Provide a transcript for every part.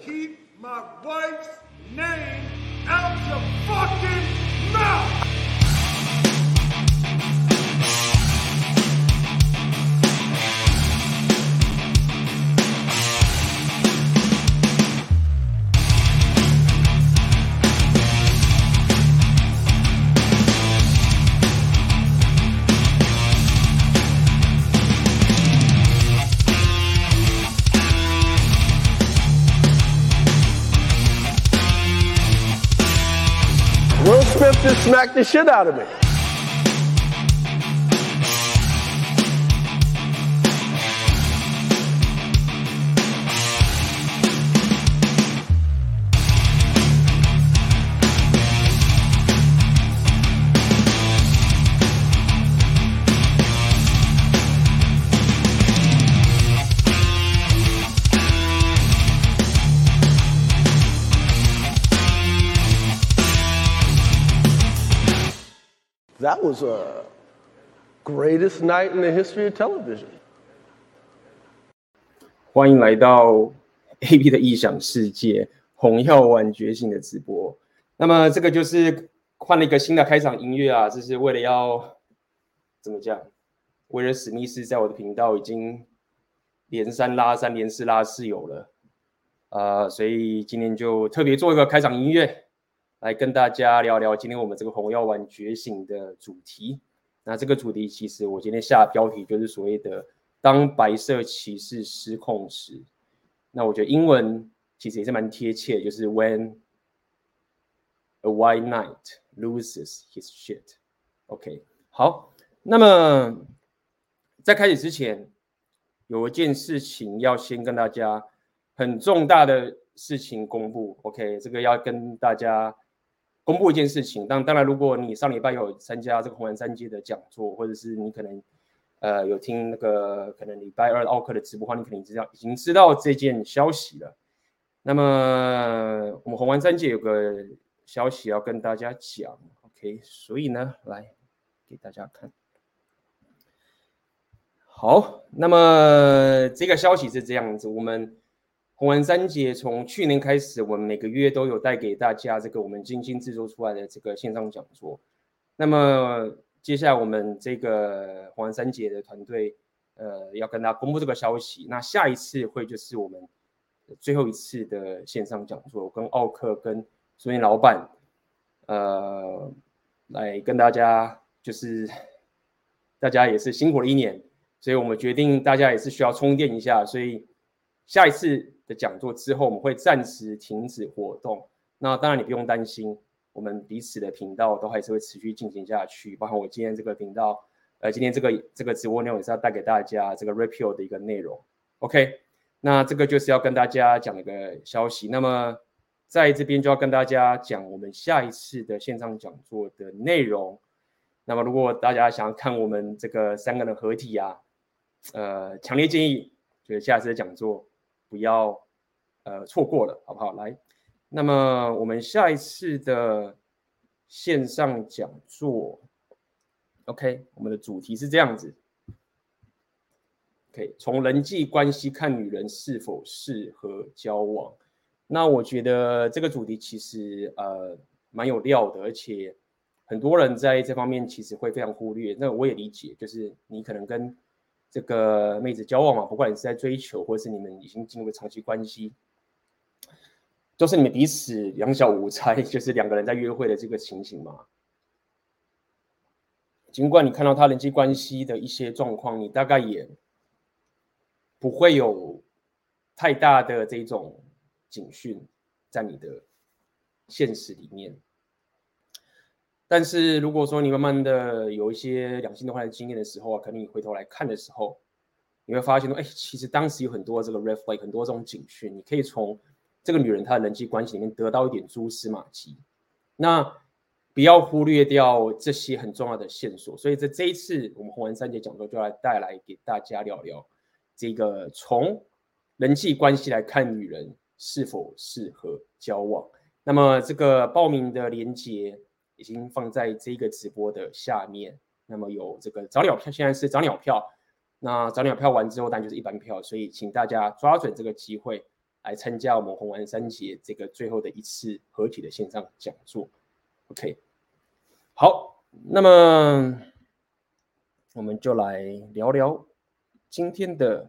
keep my wife's name out your fucking mouth. Just smacked the shit out of me. Was a greatest night in the history of television. 欢迎来到 AB 的异想世界，红药丸觉醒的直播。那么这个就是换了一个新的开场音乐啊，这是为了要怎么讲？威尔史密斯在我的频道已经连三拉三，连四拉四有了，呃，所以今天就特别做一个开场音乐。来跟大家聊聊今天我们这个红药丸觉醒的主题。那这个主题其实我今天下标题就是所谓的“当白色骑士失控时”。那我觉得英文其实也是蛮贴切，就是 “When a white knight loses his shit”。OK，好。那么在开始之前，有一件事情要先跟大家很重大的事情公布。OK，这个要跟大家。公布一件事情，当当然，如果你上礼拜有参加这个红丸三接的讲座，或者是你可能呃有听那个可能礼拜二奥克的直播话，你肯定知道已经知道这件消息了。那么我们红丸三接有个消息要跟大家讲，OK，所以呢，来给大家看。好，那么这个消息是这样子，我们。红丸三接从去年开始，我们每个月都有带给大家这个我们精心制作出来的这个线上讲座。那么接下来我们这个红丸三接的团队，呃，要跟大家公布这个消息。那下一次会就是我们最后一次的线上讲座，跟奥克跟苏云老板，呃，来跟大家就是大家也是辛苦了一年，所以我们决定大家也是需要充电一下，所以下一次。的讲座之后，我们会暂时停止活动。那当然，你不用担心，我们彼此的频道都还是会持续进行下去。包括我今天这个频道，呃，今天这个这个直播内容也是要带给大家这个 repeal 的一个内容。OK，那这个就是要跟大家讲一个消息。那么在这边就要跟大家讲我们下一次的线上讲座的内容。那么如果大家想要看我们这个三个人合体啊，呃，强烈建议就是下一次的讲座。不要，呃，错过了，好不好？来，那么我们下一次的线上讲座，OK，我们的主题是这样子，OK，从人际关系看女人是否适合交往。那我觉得这个主题其实呃蛮有料的，而且很多人在这方面其实会非常忽略。那我也理解，就是你可能跟这个妹子交往嘛，不管你是在追求，或者是你们已经进入了长期关系，都是你们彼此两小无猜，就是两个人在约会的这个情形嘛。尽管你看到他人际关系的一些状况，你大概也不会有太大的这种警讯在你的现实里面。但是如果说你慢慢的有一些两性的话的经验的时候啊，可能你回头来看的时候，你会发现说，哎，其实当时有很多这个 r e f l a g 很多这种警讯，你可以从这个女人她的人际关系里面得到一点蛛丝马迹。那不要忽略掉这些很重要的线索。所以在这一次我们红丸三接讲座就来带来给大家聊聊这个从人际关系来看女人是否适合交往。那么这个报名的连接。已经放在这个直播的下面。那么有这个早鸟票，现在是早鸟票。那早鸟票完之后，当然就是一般票。所以请大家抓准这个机会，来参加我们红丸三杰这个最后的一次合体的线上讲座。OK，好，那么我们就来聊聊今天的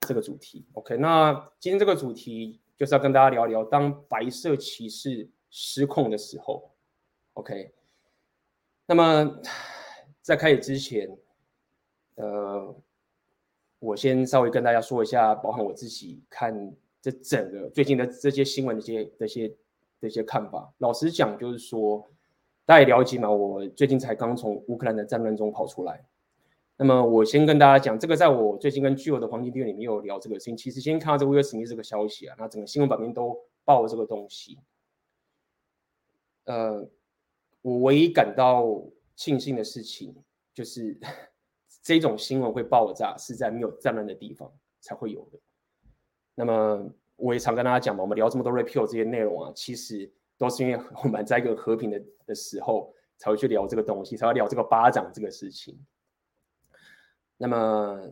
这个主题。OK，那今天这个主题就是要跟大家聊聊，当白色骑士失控的时候。OK，那么在开始之前，呃，我先稍微跟大家说一下，包含我自己看这整个最近的这些新闻的这些这些这些看法。老实讲，就是说大家了解嘛，我最近才刚从乌克兰的战乱中跑出来。那么我先跟大家讲，这个在我最近跟巨友的黄金订阅里面有聊这个事情。其实先看到这个威尔史密斯这个消息啊，那整个新闻版面都报了这个东西。呃，我唯一感到庆幸的事情就是。这种新闻会爆炸，是在没有战乱的地方才会有的。那么我也常跟大家讲嘛，我们聊这么多 repeal 这些内容啊，其实都是因为我们在一个和平的的时候才会去聊这个东西，才会聊这个巴掌这个事情。那么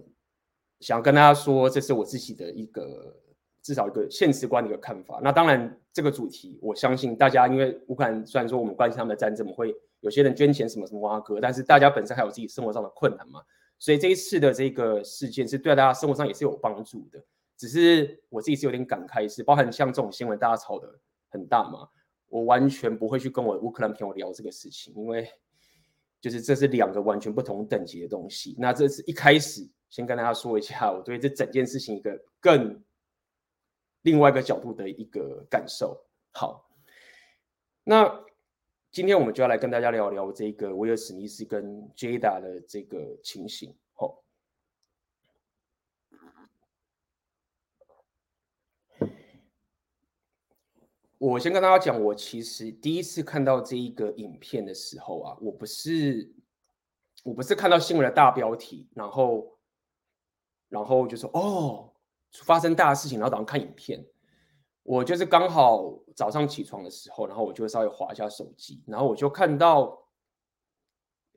想跟大家说，这是我自己的一个至少一个现实观的一个看法。那当然，这个主题我相信大家，因为乌克兰虽然说我们关心他们的战争，我们会有些人捐钱什么什么挖哥，但是大家本身还有自己生活上的困难嘛。所以这一次的这个事件是对大家生活上也是有帮助的，只是我自己是有点感慨，是包含像这种新闻大家吵得很大嘛，我完全不会去跟我乌克兰朋友聊这个事情，因为就是这是两个完全不同等级的东西。那这是一开始先跟大家说一下，我对这整件事情一个更另外一个角度的一个感受。好，那。今天我们就要来跟大家聊聊这个威尔史密斯跟 Jada 的这个情形。好，我先跟大家讲，我其实第一次看到这一个影片的时候啊，我不是我不是看到新闻的大标题，然后然后就说哦，发生大事情，然后早上看影片。我就是刚好早上起床的时候，然后我就稍微滑一下手机，然后我就看到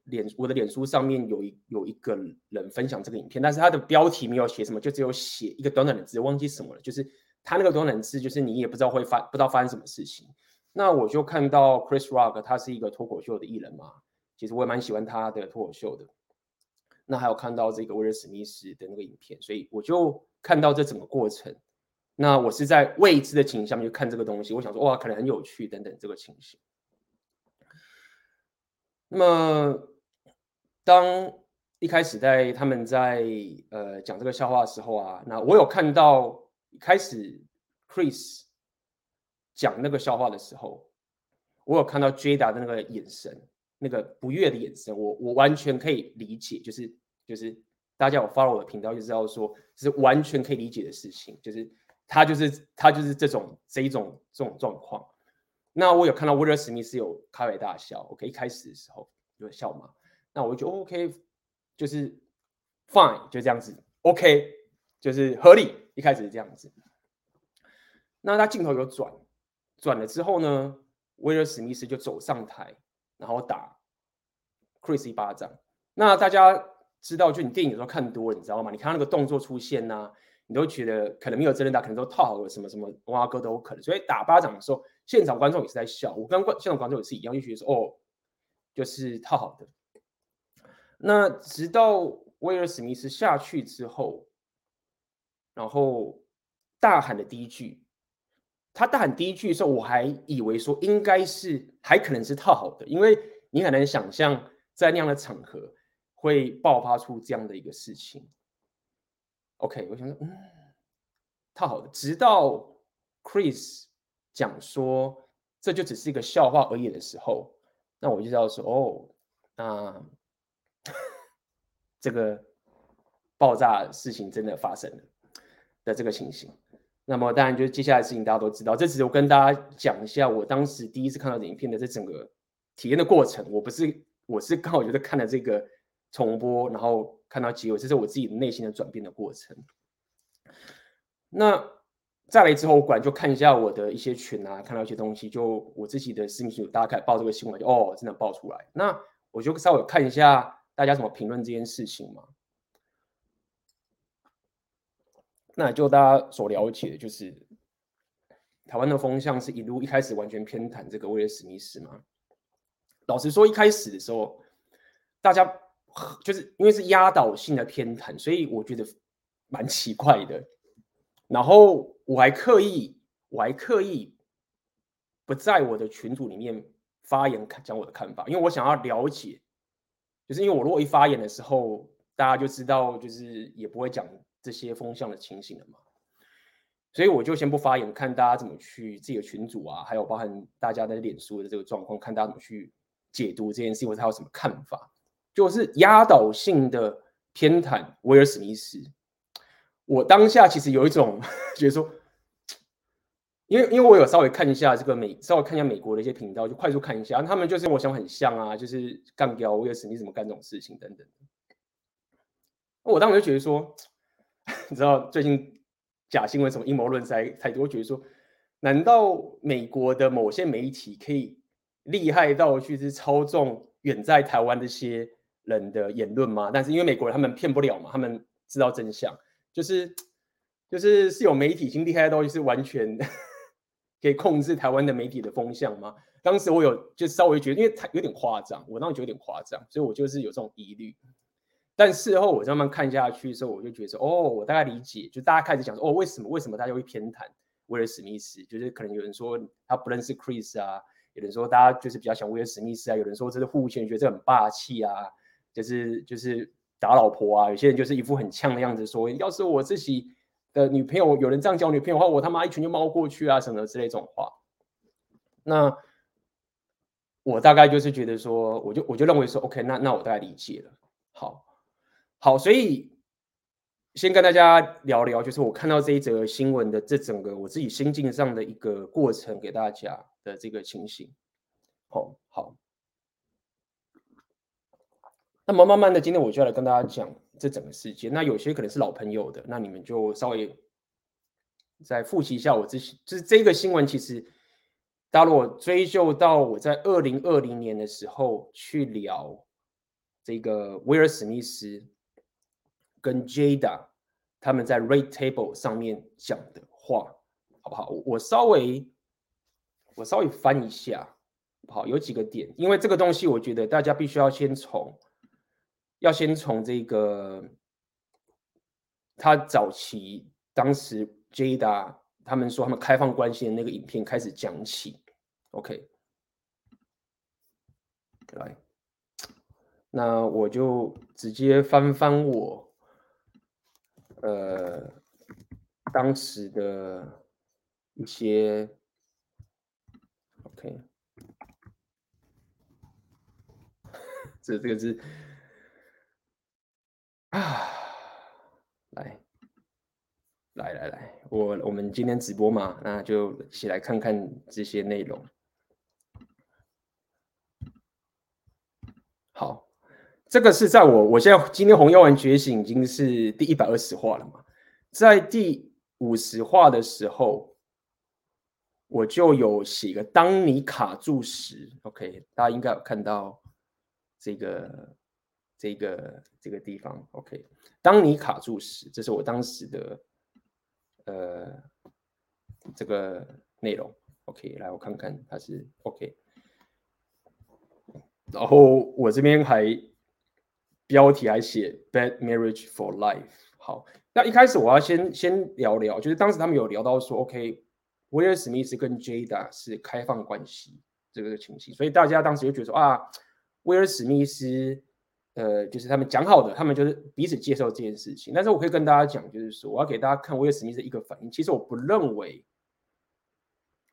脸我的脸书上面有一有一个人分享这个影片，但是他的标题没有写什么，就只有写一个短短的字，忘记什么了。就是他那个短短的字，就是你也不知道会发不知道发生什么事情。那我就看到 Chris Rock，他是一个脱口秀的艺人嘛，其实我也蛮喜欢他的脱口秀的。那还有看到这个威尔史密斯的那个影片，所以我就看到这整个过程。那我是在未知的情形下面去看这个东西，我想说哇，可能很有趣等等这个情形。那么，当一开始在他们在呃讲这个笑话的时候啊，那我有看到一开始 Chris 讲那个笑话的时候，我有看到 Jada 的那个眼神，那个不悦的眼神，我我完全可以理解，就是就是大家有 follow 我的频道就知道说，是完全可以理解的事情，就是。他就是他就是这种这一种这种状况。那我有看到威尔史密斯有开怀大笑，OK，一开始的时候有笑嘛？那我就 OK，就是 fine，就这样子，OK，就是合理。一开始是这样子。那他镜头有转，转了之后呢，威尔史密斯就走上台，然后打 Chris 一巴掌。那大家知道，就你电影有时候看多了，你知道吗？你看那个动作出现呐、你都觉得可能没有真人打，可能都套好了什么什么挖哥都有可能。所以打巴掌的时候，现场观众也是在笑。我跟观现场观众也是一样，就觉得说哦，就是套好的。那直到威尔史密斯下去之后，然后大喊的第一句，他大喊第一句的时候，我还以为说应该是还可能是套好的，因为你很难想象在那样的场合会爆发出这样的一个事情。OK，我想说，嗯，套好的。直到 Chris 讲说这就只是一个笑话而已的时候，那我就知道说，哦，那 这个爆炸事情真的发生了的这个情形。那么当然就是接下来的事情大家都知道，这只是我跟大家讲一下我当时第一次看到影片的这整个体验的过程。我不是，我是刚好就是看了这个重播，然后。看到结尾，这是我自己内心的转变的过程。那再来之后，我果然就看一下我的一些群啊，看到一些东西，就我自己的私密群，大家开始报这个新闻，就哦，真的爆出来。那我就稍微看一下大家怎么评论这件事情嘛。那就大家所了解的，就是台湾的风向是一路一开始完全偏袒这个威尔史密斯嘛？老实说，一开始的时候，大家就是因为是压倒性的偏袒，所以我觉得蛮奇怪的。然后我还刻意，我还刻意不在我的群组里面发言讲我的看法，因为我想要了解，就是因为我如果一发言的时候，大家就知道，就是也不会讲这些风向的情形了嘛。所以我就先不发言，看大家怎么去自己的群组啊，还有包含大家的脸书的这个状况，看大家怎么去解读这件事情，或者有什么看法。就是压倒性的偏袒威尔史密斯。我当下其实有一种 觉得说，因为因为我有稍微看一下这个美，稍微看一下美国的一些频道，就快速看一下，他们就是我想很像啊，就是干掉威尔史密斯怎么干这种事情等等。我当时就觉得说，你知道最近。假新闻什么阴谋论在太多，我觉得说，难道美国的某些媒体可以厉害到去是操纵远在台湾这些人的言论吗？但是因为美国人他们骗不了嘛，他们知道真相，就是就是是有媒体已经厉害到就是完全 可以控制台湾的媒体的风向吗？当时我有就稍微觉得，因为他有点夸张，我当时觉得有点夸张，所以我就是有这种疑虑。但事后我慢慢看下去的时候，我就觉得，哦，我大概理解，就大家开始讲说，哦，为什么为什么大家会偏袒威尔史密斯？就是可能有人说他不认识 Chris 啊，有人说大家就是比较想威尔史密斯啊，有人说这是父权，觉得这很霸气啊，就是就是打老婆啊，有些人就是一副很呛的样子说，要是我自己的女朋友有人这样叫女朋友的话，我他妈一拳就猫过去啊，什么之类这种话。那我大概就是觉得说，我就我就认为说，OK，那那我大概理解了，好。好，所以先跟大家聊聊，就是我看到这一则新闻的这整个我自己心境上的一个过程，给大家的这个情形。好，好，那么慢慢的，今天我就要来跟大家讲这整个事件。那有些可能是老朋友的，那你们就稍微再复习一下我之前，就是这个新闻，其实大家如果追究到我在二零二零年的时候去聊这个威尔史密斯。跟 Jada 他们在 Red Table 上面讲的话，好不好？我稍微我稍微翻一下，好，有几个点，因为这个东西，我觉得大家必须要先从，要先从这个他早期当时 Jada 他们说他们开放关系的那个影片开始讲起。OK，来，那我就直接翻翻我。呃，当时的一些，OK，这这个是啊，来，来来来，我我们今天直播嘛，那就一起来看看这些内容。好。这个是在我，我现在今天红药丸觉醒已经是第一百二十话了嘛，在第五十话的时候，我就有写个“当你卡住时 ”，OK，大家应该有看到这个这个这个地方，OK，当你卡住时，这是我当时的呃这个内容，OK，来我看看它是 OK，然后我这边还。标题还写 Bad Marriage for Life。好，那一开始我要先先聊聊，就是当时他们有聊到说，OK，威尔史密斯跟 Jada 是开放关系这个情形，所以大家当时就觉得说啊，威尔史密斯，呃，就是他们讲好的，他们就是彼此接受这件事情。但是我可以跟大家讲，就是说我要给大家看威尔史密斯一个反应。其实我不认为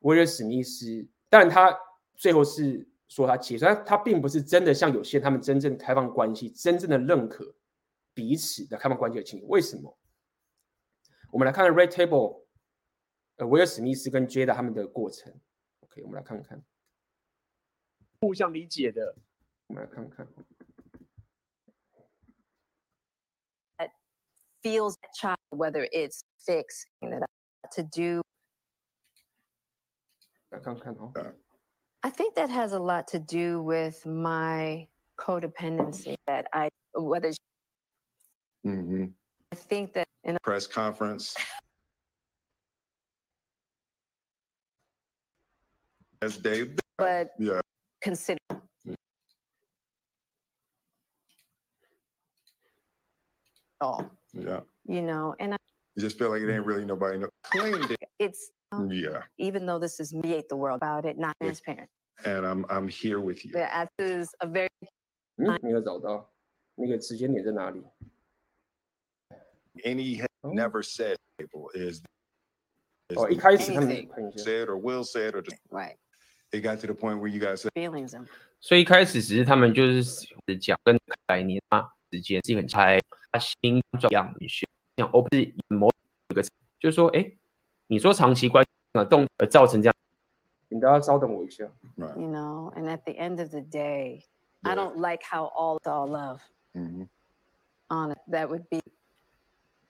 威尔史密斯，但他最后是。说他其实他他并不是真的像有些他们真正开放关系，真正的认可彼此的开放关系的情况。为什么？我们来看看 Red Table，呃，威尔史密斯跟 Jada 他们的过程。OK，我们来看看，互相理解的。我们来看看。It feels child whether it's fixing it to do。来看看哦。I think that has a lot to do with my codependency that I, whether mm-hmm. I think that in a press conference. As Dave. but Yeah. consider all, Yeah. you know, and I, You just feel like it ain't really nobody know. claimed it. it's Yeah. even though this is mediate the world about it, not Yeah. transparent. And I'm I'm here with you. Yeah, this is a very 嗯，没有找到那个时间点在哪里？ And he had 哦 never said people is, is 哦，一开始他们 Anything. 看一下， said or will said or just right it got to the point where you guys said, feelings and 所以一开始只是他们就是讲跟概念啊，时间是很猜他新状样很学，像哦不是某一个，就是说，哎， 你说长期关系啊动而造成这样，请大家稍等我一下。you know, and at the end of the day, I don't like how all all love Mhm. on it. That would be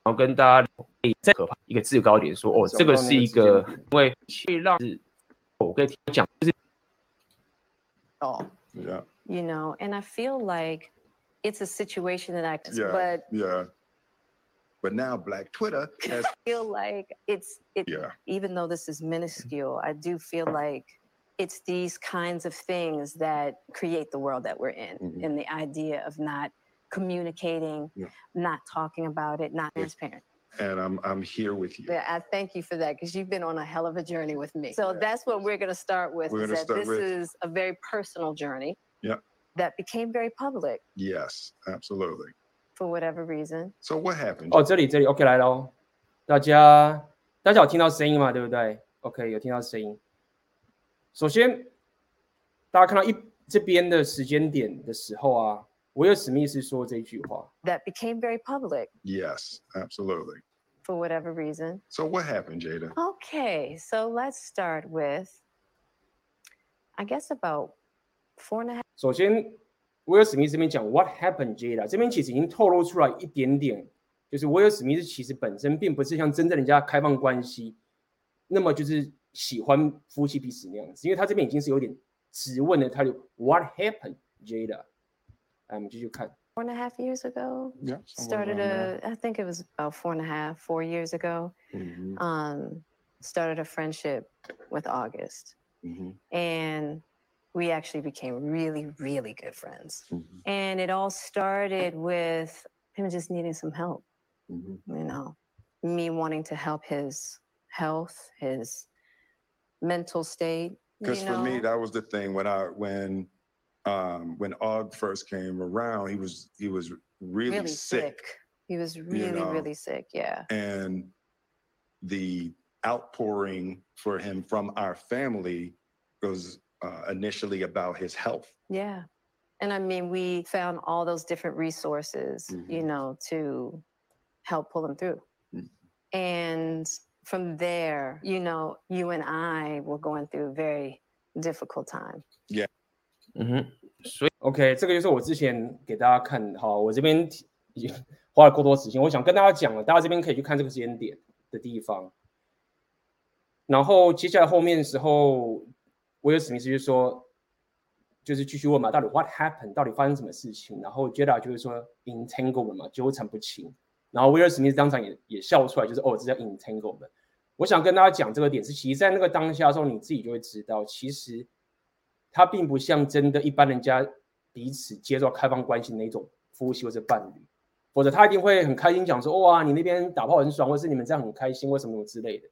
然后跟大家诶再可怕一个制高点说，哦，这个是一个，因为会让是，我跟你讲就是 all, Yeah. you know, and I feel like it's a situation that I, Yeah. but Yeah. But now Black Twitter has feel like it's it yeah. even though this is minuscule, I do feel like it's these kinds of things that create the world that we're in, Mhm. and the idea of not communicating, Yeah. not talking about it, not transparent. And I'm I'm here with you. Yeah, I thank you for that because you've been on a hell of a journey with me. So Yeah. that's what we're going to start with. We're is that start this with- is a very personal journey. Yeah. That became very public Yes, absolutely for whatever reason. So what happened? 哦，这里这里 OK 来喽，大家大家有听到声音吗？对不对？OK，有听到声音。首先，大家看到一这边的时间点的时候啊，威尔史密斯说这句话， That became very public Yes, absolutely. for whatever reason. So what happened, Jada? Okay, so let's start with, I guess about four and a half 首先， 威尔史密斯这边讲 What happened, Jada？这边其实已经透露出来一点点，就是威尔史密斯其实本身并不是像真正人家开放关系，那么就是喜欢夫妻彼此那样子，因为他这边已经是有点质问的态度。What happened, Jada？来，我们继续看。 four and a half years ago. Yeah. Started a, I think it was about four and a half, four years ago. hmm Um, started a friendship with August, hmm and we actually became really, really good friends. hmm And it all started with him just needing some help. hmm you know, me wanting to help his health, his mental state. Because you for me, that was the thing when I when um when Og first came around, he was he was really, really sick. He was really, know. really sick. Yeah. and the outpouring for him from our family was uh, initially about his health. Yeah. And I mean, we found all those different resources, you Mhm. know, to help pull him through. Mhm. And from there, you know, you and I were going through a very difficult time. 嗯哼，所以 OK，这个就是我之前给大家看的。好，我这边提已经花了过多时间，我想跟大家讲了，大家这边可以去看这个时间点的地方。然后接下来后面的时候， 威尔史密斯就说，就是继续问嘛，到底 What happened？到底发生什么事情？然后 Jada 就是说 entanglement 嘛，纠缠不清。然后威尔史密斯当场也也笑出来，就是哦，这叫 entanglement。我想跟大家讲这个点是，其实在那个当下的时候，你自己就会知道，其实他并不像真的一般人家彼此接受开放关系的那种夫妻或者伴侣，否则他一定会很开心讲说，哇，你那边打炮很爽，或是你们这样很开心，或什么什么之类的。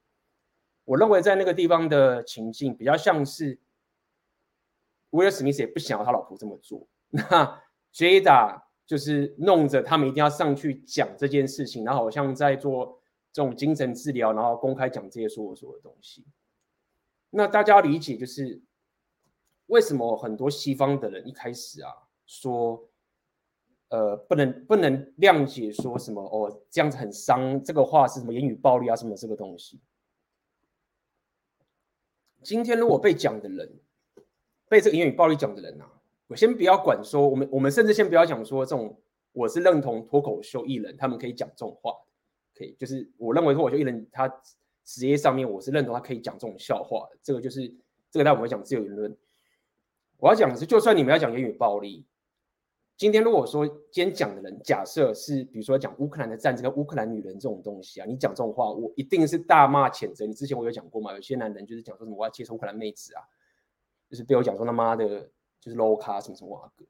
我认为在那个地方的情境比较像是威尔史密斯也不想要他老婆这么做，那 Jada 就是弄着他们一定要上去讲这件事情，然后好像在做这种精神治疗，然后公开讲这些说我说的东西。那大家要理解就是为什么很多西方的人一开始啊说，呃，不能不能谅解说什么哦，这样子很伤，这个话是什么言语暴力啊什么这个东西。今天如果被讲的人，被这个言语暴力讲的人啊，我先不要管说，我们我们甚至先不要讲说这种，我是认同脱口秀艺人他们可以讲这种话，可以，就是我认为脱口秀艺人他职业上面我是认同他可以讲这种笑话，这个就是这个待我们会讲自由言论。我要讲的是，就算你们要讲言语暴力，今天如果说今天讲的人假设是比如说讲乌克兰的战争跟乌克兰女人这种东西啊，你讲这种话，我一定是大骂谴责。你之前我有讲过嘛，有些男人就是讲说什么我要接受乌克兰妹子啊，就是被我讲说他妈的，就是 low 咖什么什么哇哥。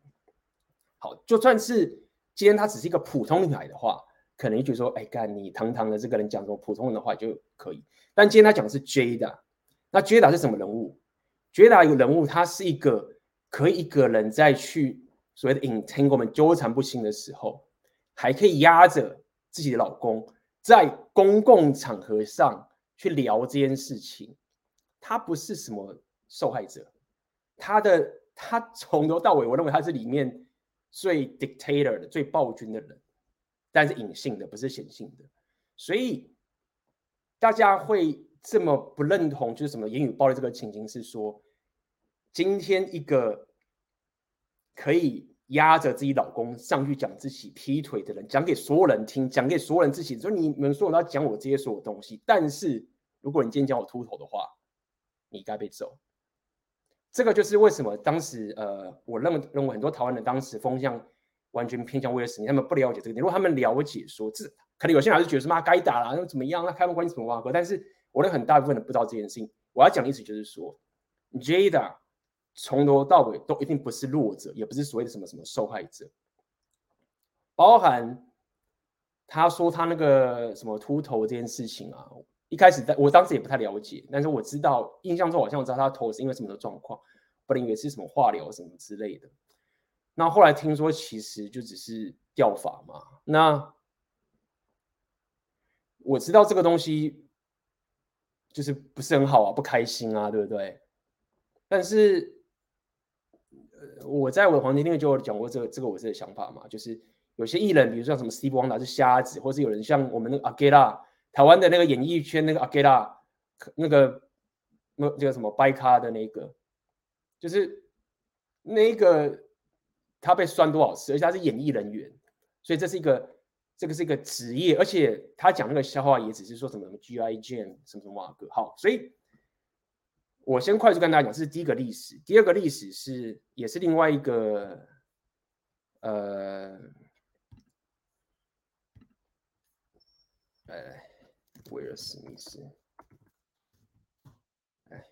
好，就算是今天她只是一个普通女孩的话，可能就觉得说，哎干你堂堂的这个人讲什么普通人的话就可以。但今天他讲的是 Jada，那 Jada 是什么人物？Jada 一个人物，他是一个可以一个人在去所谓的 entanglement 纠缠不清的时候，还可以压着自己的老公在公共场合上去聊这件事情。他不是什么受害者，他的他从头到尾，我认为他是里面。最 dictator 的、最暴君的人，但是隐性的，不是显性的，所以大家会这么不认同，就是什么言语暴力这个情形，是说今天一个可以压着自己老公上去讲自己劈腿的人，讲给所有人听，讲给所有人自己，说你们所有人都要讲我这些所有东西，但是如果你今天讲我秃头的话，你该被揍。这个就是为什么当时呃，我认认为很多台湾人当时风向完全偏向威尔史密，他们不了解这个点。如果他们了解说，这可能有些人还是觉得说妈该打了，那怎么样？那开放关系怎么挖哥？但是我的很大部分人不知道这件事情。我要讲的意思就是说，Jada 从头到尾都一定不是弱者，也不是所谓的什么什么受害者，包含他说他那个什么秃头这件事情啊。一开始在我当时也不太了解，但是我知道，印象中好像我知道他头是因为什么的状况，不能以为是什么化疗什么之类的。那后来听说其实就只是掉发嘛。那我知道这个东西就是不是很好啊，不开心啊，对不对？但是我在我的黄金订阅就有讲过这个这个我自己的想法嘛，就是有些艺人，比如说像什么 Steve Wonder 是瞎子，或是有人像我们那个阿盖拉。台湾的那个演艺圈那个阿盖拉，那个那这个什么掰咖的那个，就是那个他被酸多少次，而且他是演艺人员，所以这是一个这个是一个职业，而且他讲那个笑话也只是说什么什么 G.I. Jane 什么什么哇哥，好，所以我先快速跟大家讲，这是第一个历史，第二个历史是也是另外一个呃，哎。威尔史密斯，哎，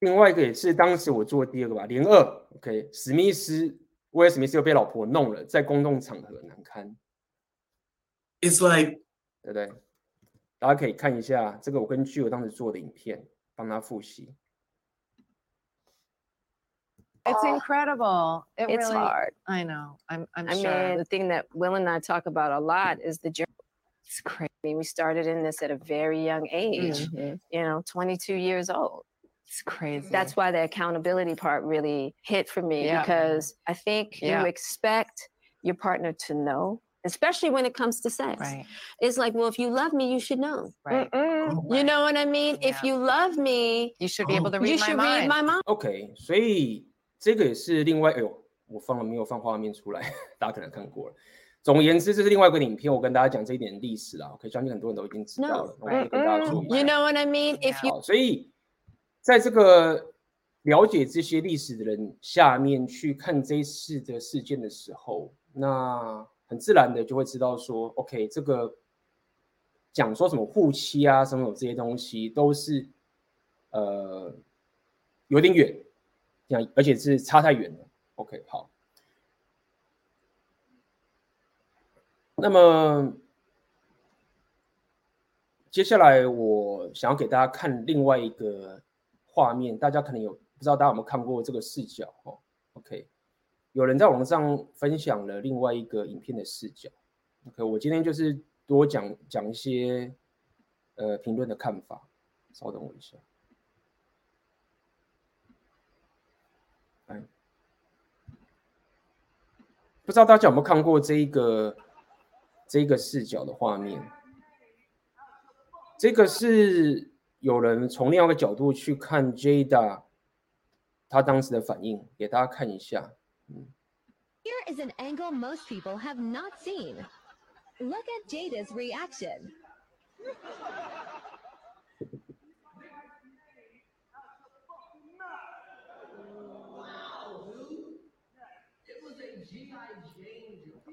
另外一个也是当时我做第二个吧，零二，OK，史密斯，威尔史密斯又被老婆弄了，在公众场合难堪。It's like，对不对？大家可以看一下这个，我根据我当时做的影片帮他复习。It's incredible. It It's really, hard. I know. I'm. I'm I sure. mean, the thing that Will and I talk about a lot is the journey. it's crazy. I mean, we started in this at a very young age, Mhm. you know, 22 years old. It's crazy. That's why the accountability part really hit for me Yeah. because I think Yeah. you expect your partner to know, especially when it comes to sex. right. It's like, well, if you love me, you should know. Right. Mm-mm. You know what I mean? If Yeah. you love me, You should be able to read you my should mind. read my mind. OK，所以这个也是另外，哎呦，我放了没有放画面出来，大家可能看过了。 总而言之，这是另外一个影片，我跟大家讲这一点历史啦。OK，相信很多人都已经知道了，No. 我可以跟大家说一下。You know what I mean? If you 好，所以在这个了解这些历史的人下面去看这一次的事件的时候，那很自然的就会知道说，OK，这个讲说什么护妻啊，什么这些东西都是呃有点远，讲而且是差太远了。OK，好。那么接下来我想要给大家看另外一个画面，大家可能有不知道大家有没有看过这个视角哦？OK，有人在网上分享了另外一个影片的视角。OK，我今天就是多讲讲一些呃评论的看法，稍等我一下。不知道大家有没有看过这一个？这个视角的画面，这个是有人从另外一个角度去看 Jada 他当时的反应，给大家看一下。嗯。Here is an angle most people have not seen. Look at Jada's reaction. It was a G.I. Jane joke.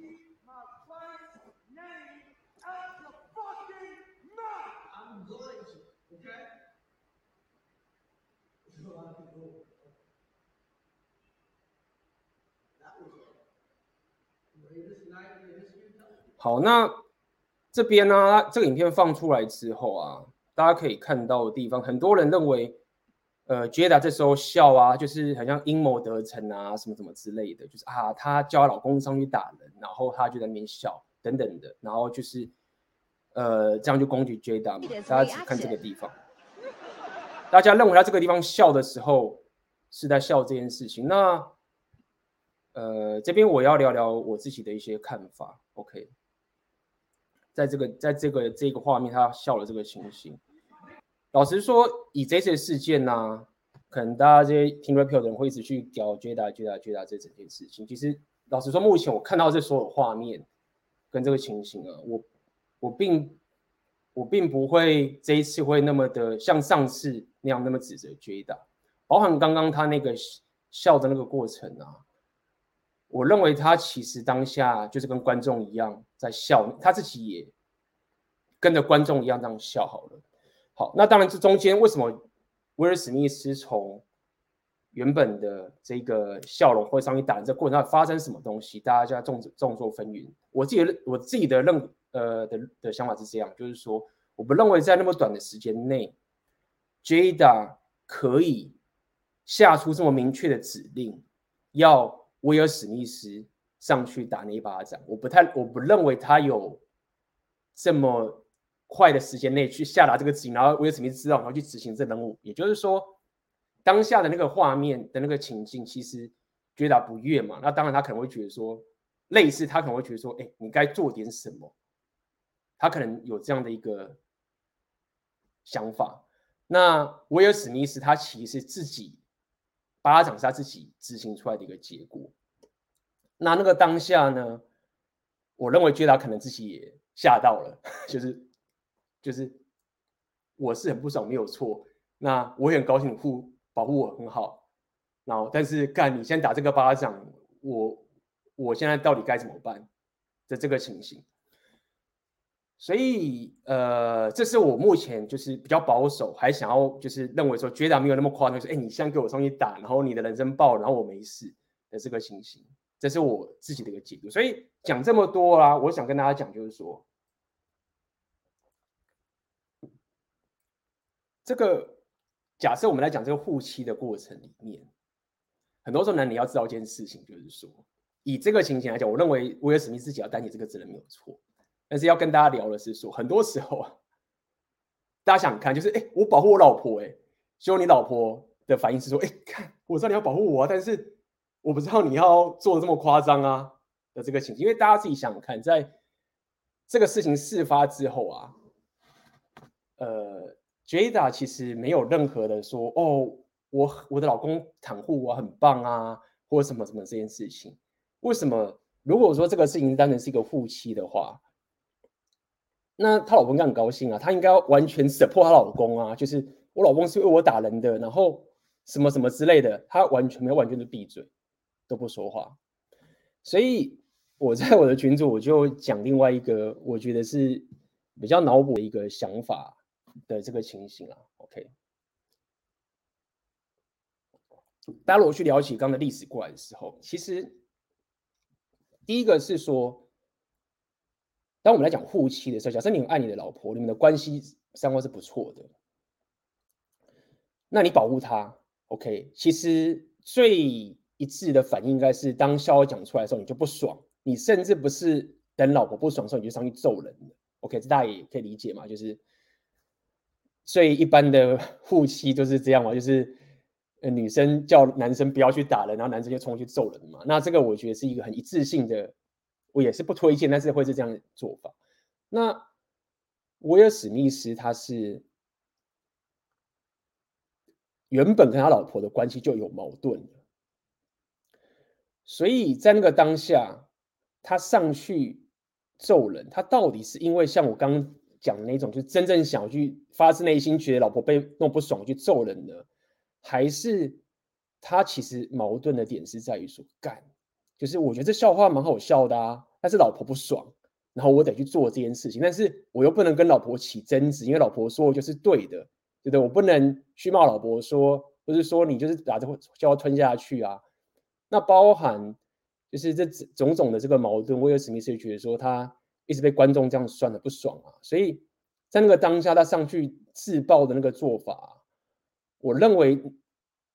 My wife's name out the fucking mouth. I'm going to, okay? There's a lot of people 好，那这边呢，这个影片放出来之后啊，大家可以看到的地方，很多人认为，呃，Jada 这时候笑啊，就是好像阴谋得逞啊，什么什么之类的，就是啊，她叫她老公上去打人，然后她就在那边笑等等的，然后就是呃，这样就攻击 Jada 嘛，大家只看这个地方，大家认为他这个地方笑的时候是在笑这件事情，那。呃，这边我要聊聊我自己的一些看法。OK，在这个在这个这个画面，他笑了这个情形。老实说，以这些事件呢、啊，可能大家这些听 rap 的人会一直去屌 Jada Jada Jada 这整件事情。其实，老实说，目前我看到这所有画面跟这个情形啊，我我并我并不会这一次会那么的像上次那样那么指责 Jada，包含刚刚他那个笑的那个过程啊。我认为他其实当下就是跟观众一样在笑，他自己也跟着观众一样这样笑好了。好，那当然这中间为什么威尔史密斯从原本的这个笑容或上去打人这过程中发生什么东西，大家就要众众说纷纭。我自己我自己的认呃的的想法是这样，就是说我不认为在那么短的时间内，Jada 可以下出这么明确的指令要。威尔史密斯上去打那一巴掌，我不太，我不认为他有这么快的时间内去下达这个指令，然后威尔史密斯知道，然后去执行这任务。也就是说，当下的那个画面的那个情境，其实觉得不悦嘛。那当然，他可能会觉得说，类似他可能会觉得说，哎，你该做点什么。他可能有这样的一个想法。那威尔史密斯他其实自己。巴掌是他自己执行出来的一个结果。那那个当下呢，我认为 j 达可能自己也吓到了，就是就是我是很不爽，没有错。那我也很高兴护保护我很好。然后但是干你先打这个巴掌，我我现在到底该怎么办的这个情形。所以，呃，这是我目前就是比较保守，还想要就是认为说，Jada 没有那么夸张，说，哎，你先给我上去打，然后你的人生爆，然后我没事的这个情形，这是我自己的一个解读。所以讲这么多啦，我想跟大家讲，就是说，这个假设我们来讲这个护妻的过程里面，很多时候呢，你要知道一件事情，就是说，以这个情形来讲，我认为威尔史密斯自己要担起这个责任没有错。但是要跟大家聊的是说，很多时候啊，大家想看就是，哎，我保护我老婆，哎，结果你老婆的反应是说，哎，看，我知道你要保护我啊，但是我不知道你要做的这么夸张啊的这个情形，因为大家自己想看，在这个事情事发之后啊，呃，Jada 其实没有任何的说，哦，我我的老公袒护我很棒啊，或什么什么这件事情，为什么？如果说这个事情单纯是一个夫妻的话，那她老公应该很高兴啊，她应该要完全 support 她老公啊，就是我老公是为我打人的，然后什么什么之类的，她完全没有完全的闭嘴，都不说话。所以我在我的群组我就讲另外一个我觉得是比较脑补的一个想法的这个情形啊。OK，大家如果去聊起刚刚的历史过来的时候，其实第一个是说。当我们来讲护妻的时候，假设你很爱你的老婆，你们的关系三观是不错的，那你保护她，OK？其实最一致的反应应该是，当笑话讲出来的时候，你就不爽，你甚至不是等老婆不爽的时候，你就上去揍人，OK？这大家也可以理解嘛，就是最一般的护妻都是这样嘛，就是女生叫男生不要去打人，然后男生就冲去揍人嘛。那这个我觉得是一个很一致性的。我也是不推荐，但是会是这样做法。那威尔史密斯他是原本跟他老婆的关系就有矛盾，所以在那个当下，他上去揍人，他到底是因为像我刚刚讲的那种，就是真正想去发自内心觉得老婆被弄不爽去揍人呢，还是他其实矛盾的点是在于说干？就是我觉得这笑话蛮好笑的啊，但是老婆不爽，然后我得去做这件事情，但是我又不能跟老婆起争执，因为老婆说的就是对的，对不对？我不能去骂老婆说，不是说你就是把这笑话吞下去啊。那包含就是这种种的这个矛盾，威尔史密斯觉得说他一直被观众这样算的不爽啊，所以在那个当下他上去自爆的那个做法，我认为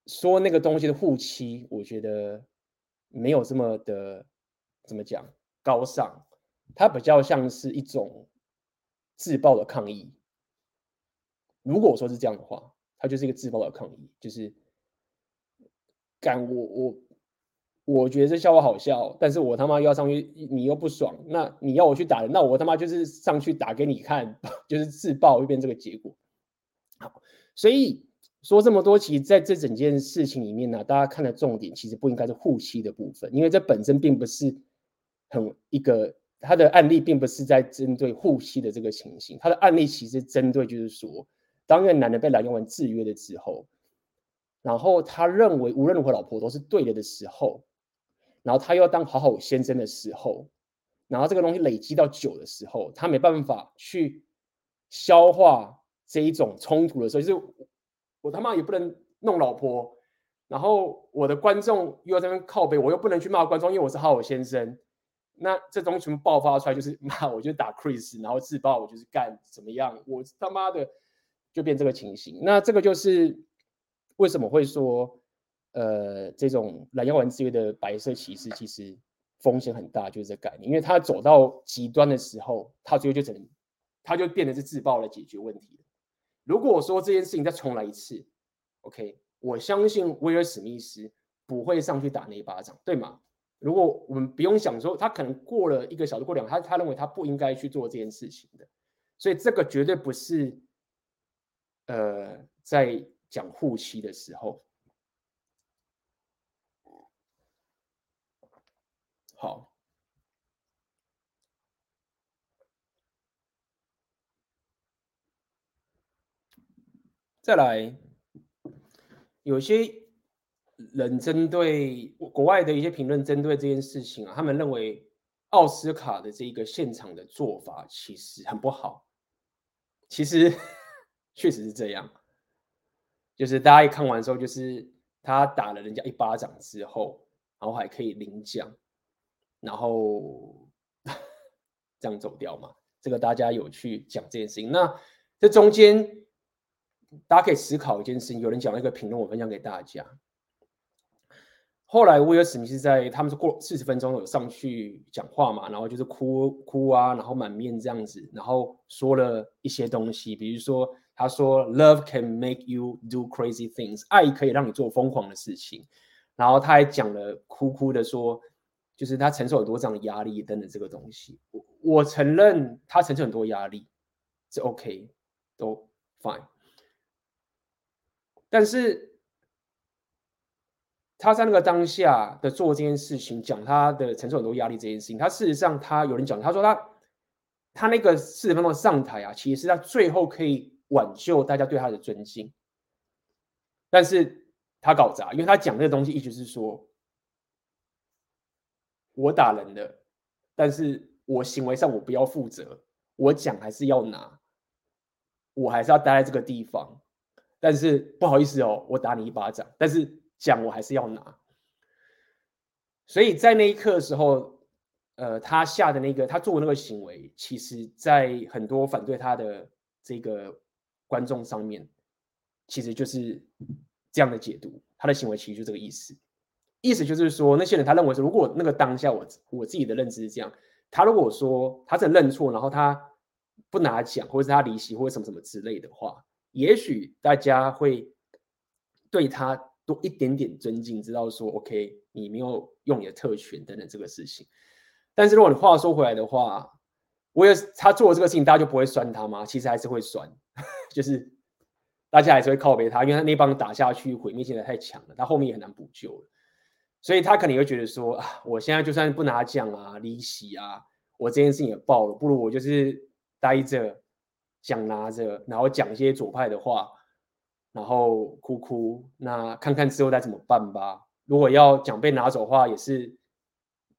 说那个东西的护妻，我觉得没有这么的怎么讲高尚，它比较像是一种自爆的抗议。如果说是这样的话，它就是一个自爆的抗议，就是干我我。我觉得这笑话好笑，但是我他妈又要上去，你又不爽，那你要我去打人，那我他妈就是上去打给你看，就是自爆，会变这个结果。好，所以说这么多，其实在这整件事情里面呢，大家看的重点其实不应该是护妻的部分，因为这本身并不是很一个他的案例，并不是在针对护妻的这个情形，他的案例其实针对就是说，当一个男的被蓝药丸制约了之后，然后他认为无论如何老婆都是对的的时候。然后他又要当好好先生的时候，然后这个东西累积到久的时候，他没办法去消化这一种冲突的时候，就是我，他妈也不能弄老婆，然后我的观众又要在那边靠背，我又不能去骂观众，因为我是好好先生。那这东西全部爆发出来，就是骂我就打 Chris，然后自爆我就是干怎么样，我他妈的就变这个情形。那这个就是为什么会说。呃，这种蓝药丸之约的白色骑士其实风险很大，就是这概念，因为他走到极端的时候，他最后就只能，他就变成是自爆来解决问题。如果说这件事情再重来一次，OK，我相信威尔史密斯不会上去打那一巴掌，对吗？如果我们不用想说，他可能过了一个小时，过两，他他认为他不应该去做这件事情的，所以这个绝对不是，呃，在讲护妻的时候。好，再来，有些人针对国外的一些评论，针对这件事情啊，他们认为奥斯卡的这个现场的做法其实很不好。其实 确实是这样，就是大家一看完之后，就是他打了人家一巴掌之后，然后还可以领奖。然后 这样走掉嘛？这个大家有去讲这件事情。那这中间大家可以思考一件事情。有人讲了一个评论，我分享给大家。后来威尔史密斯在他们是过四十分钟有上去讲话嘛？然后就是哭哭啊，然后满面这样子，然后说了一些东西，比如说他说 “Love can make you do crazy things”，爱可以让你做疯狂的事情。然后他还讲了哭哭的说。就是他承受很多这样的压力等等这个东西，我我承认他承受很多压力，是 OK，都 fine。但是他在那个当下的做这件事情，讲他的承受很多压力这件事情，他事实上他有人讲，他说他他那个四十分钟上台啊，其实是他最后可以挽救大家对他的尊敬，但是他搞砸，因为他讲那个东西意思是说。我打人的，但是我行为上我不要负责，我讲还是要拿，我还是要待在这个地方，但是不好意思哦，我打你一巴掌，但是奖我还是要拿，所以在那一刻的时候，呃，他下的那个他做的那个行为，其实在很多反对他的这个观众上面，其实就是这样的解读，他的行为其实就这个意思。意思就是说，那些人他认为说，如果那个当下我我自己的认知是这样，他如果说他真的认错，然后他不拿奖，或者是他离席，或者什么什么之类的话，也许大家会对他多一点点尊敬，知道说，OK，你没有用你的特权等等这个事情。但是如果你话说回来的话，我也他做了这个事情，大家就不会酸他吗？其实还是会酸，就是大家还是会靠背他，因为他那帮打下去，毁灭性的太强了，他后面也很难补救了。所以他可能会觉得说啊，我现在就算不拿奖啊、离席啊，我这件事情也爆了，不如我就是待着，奖拿着，然后讲一些左派的话，然后哭哭，那看看之后再怎么办吧。如果要奖被拿走的话，也是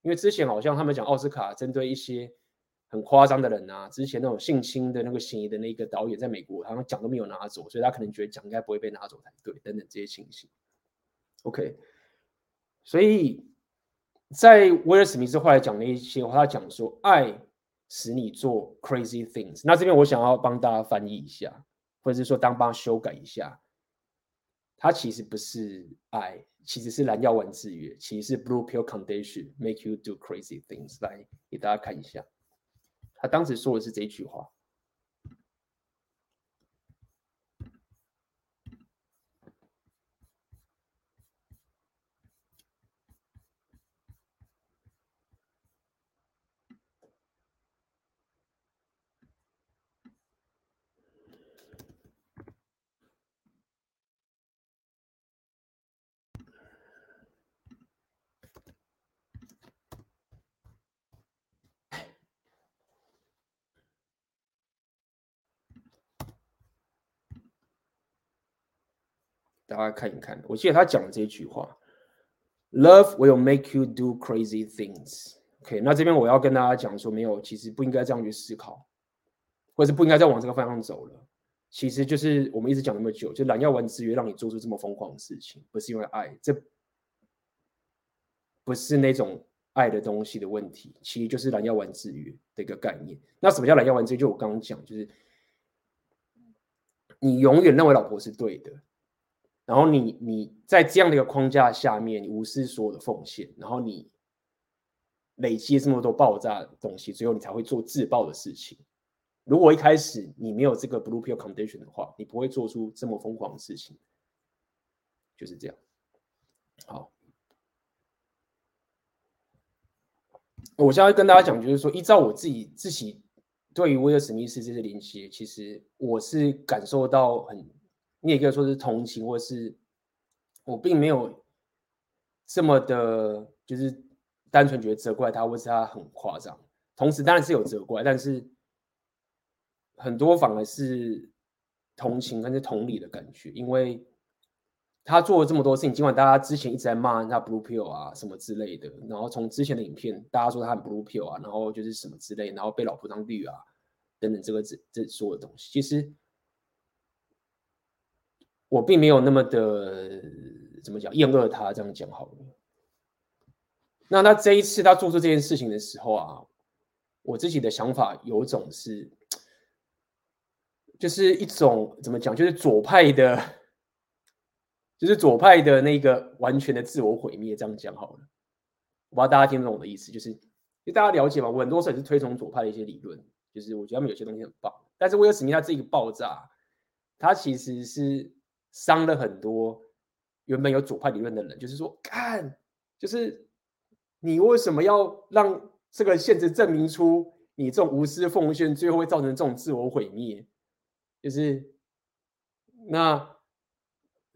因为之前好像他们讲奥斯卡针对一些很夸张的人啊，之前那种性侵的那个嫌疑的那个导演在美国，好像奖都没有拿走，所以他可能觉得奖应该不会被拿走才对，等等这些情形。OK。所以，在威尔史密斯后来讲那一些话，他讲说爱使你做 crazy things。那这边我想要帮大家翻译一下，或者是说当帮修改一下，它其实不是爱，其实是蓝药丸制约，其实是 blue pill condition make you do crazy things。来给大家看一下，他当时说的是这句话。大大家看一看，我记得他讲的这句话：“Love will make you do crazy things。” OK，那这边我要跟大家讲说，没有，其实不应该这样去思考，或者是不应该再往这个方向走了。其实就是我们一直讲那么久，就蓝药丸制约让你做出这么疯狂的事情，不是因为爱，这不是那种爱的东西的问题，其实就是蓝药丸制约的一个概念。那什么叫蓝药丸制约？就我刚刚讲，就是你永远认为老婆是对的。然后你你在这样的一个框架下面，你无视所有的奉献，然后你累积这么多爆炸的东西，最后你才会做自爆的事情。如果一开始你没有这个 blue pill condition 的话，你不会做出这么疯狂的事情。就是这样。好，我现在跟大家讲，就是说，依照我自己自己对于威尔史密斯这些连接，其实我是感受到很。你也可以说是同情，或是我并没有这么的，就是单纯觉得责怪他，或是他很夸张。同时当然是有责怪，但是很多反而是同情，跟是同理的感觉，因为他做了这么多事情，尽管大家之前一直在骂他 blue pill 啊什么之类的，然后从之前的影片大家说他很 blue pill 啊，然后就是什么之类，然后被老婆当绿啊等等，这个这这所有东西，其实。我并没有那么的怎么讲厌恶他，这样讲好了。那他这一次他做出这件事情的时候啊，我自己的想法有种是，就是一种怎么讲，就是左派的，就是左派的那个完全的自我毁灭，这样讲好了。我不知道大家听懂我的意思，就是因为大家了解嘛，我很多时候也是推崇左派的一些理论，就是我觉得他们有些东西很棒，但是威尔史密斯他这个爆炸，他其实是。伤了很多原本有左派理论的人，就是说，看，就是你为什么要让这个现实证明出你这种无私奉献，最后会造成这种自我毁灭？就是那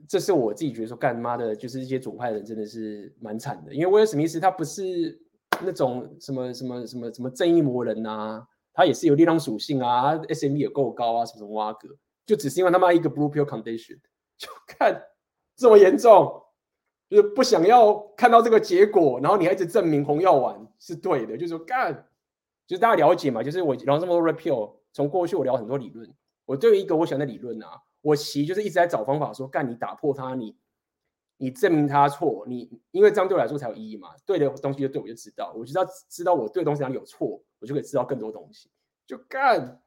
这是我自己觉得说，干妈的，就是一些左派人真的是蛮惨的。因为威尔史密斯他不是那种什么什么什么什么正义魔人呐、啊，他也是有力量属性啊，SMV 也够高啊，什么什么挖格，就只是因为他妈一个 blue pill condition。就看这么严重，就是不想要看到这个结果，然后你还一直证明红药丸是对的，就是说干，就是大家了解嘛，就是我聊这么多 repeal，从过去我聊很多理论，我对于一个我喜欢的理论啊，我其实就是一直在找方法说干，你打破它，你你证明它错，你因为这样对我来说才有意义嘛，对的东西就对我就知道，我就要知道我对东西哪里有错，我就可以知道更多东西，就干，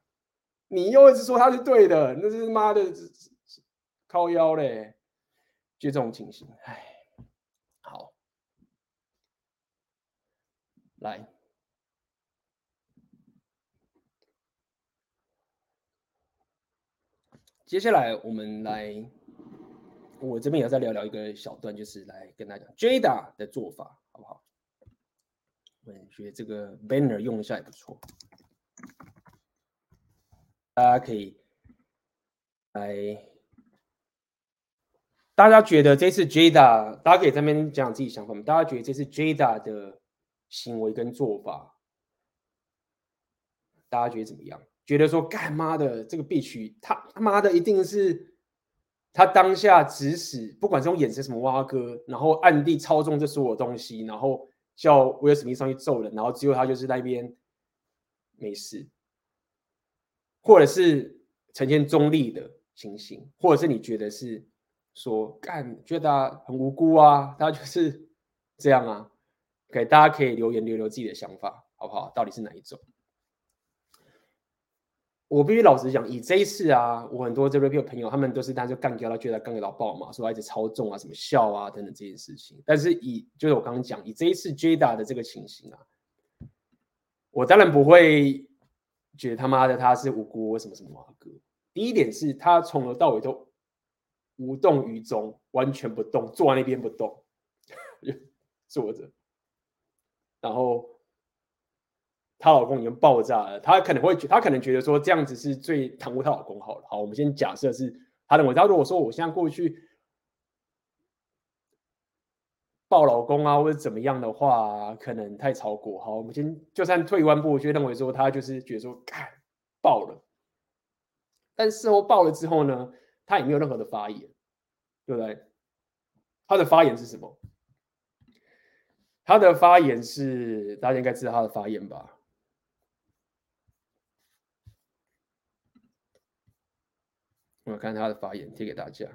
你又一直说它是对的，那是妈的。靠腰嘞，就这种情形，哎，好，来，接下来我们来，我这边也要再聊聊一个小段，就是来跟大家讲 Jada 的做法，好不好？我觉得这个 banner 用一下也不错，大家可以来。大家觉得这次 Jada，大家可以在那边讲讲自己想法吗？大家觉得这次 Jada 的行为跟做法，大家觉得怎么样？觉得说干妈的这个 bitch，他他妈的一定是他当下指使，不管是用眼神什么挖哥，然后暗地操纵这所有东西，然后叫威尔史密斯上去揍人，然后只有他就是在那边没事，或者是呈现中立的情形，或者是你觉得是？说干，觉得很无辜啊，他就是 这样啊。OK，大家可以留言留留自己的想法，好不好？到底是哪一种？我必须老实讲，以这一次啊，我很多这边朋友，他们都是单就干掉他觉得干掉爆嘛，说他一直操纵啊，什么笑啊等等这件事情。但是以就是我刚刚讲，以这一次 Jada 的这个情形啊，我当然不会觉得他妈的他是无辜什么什么啊哥。第一点是他从头到尾都无动于衷，完全不动，坐在那边不动，坐着，然后。她老公已经爆炸了，她可能会觉，她可能觉得说这样子是最袒护她老公好了。好，我们先假设是她认为，她如果说我现在过去抱老公啊，或者怎么样的话，可能太超过。好，我们先就算退一万步，就认为说她就是觉得说，哎，爆了。但事后爆了之后呢，他也没有任何的发言，对不对？他的发言是什么？他的发言是，大家应该知道他的发言吧？我看他的发言，贴给大家。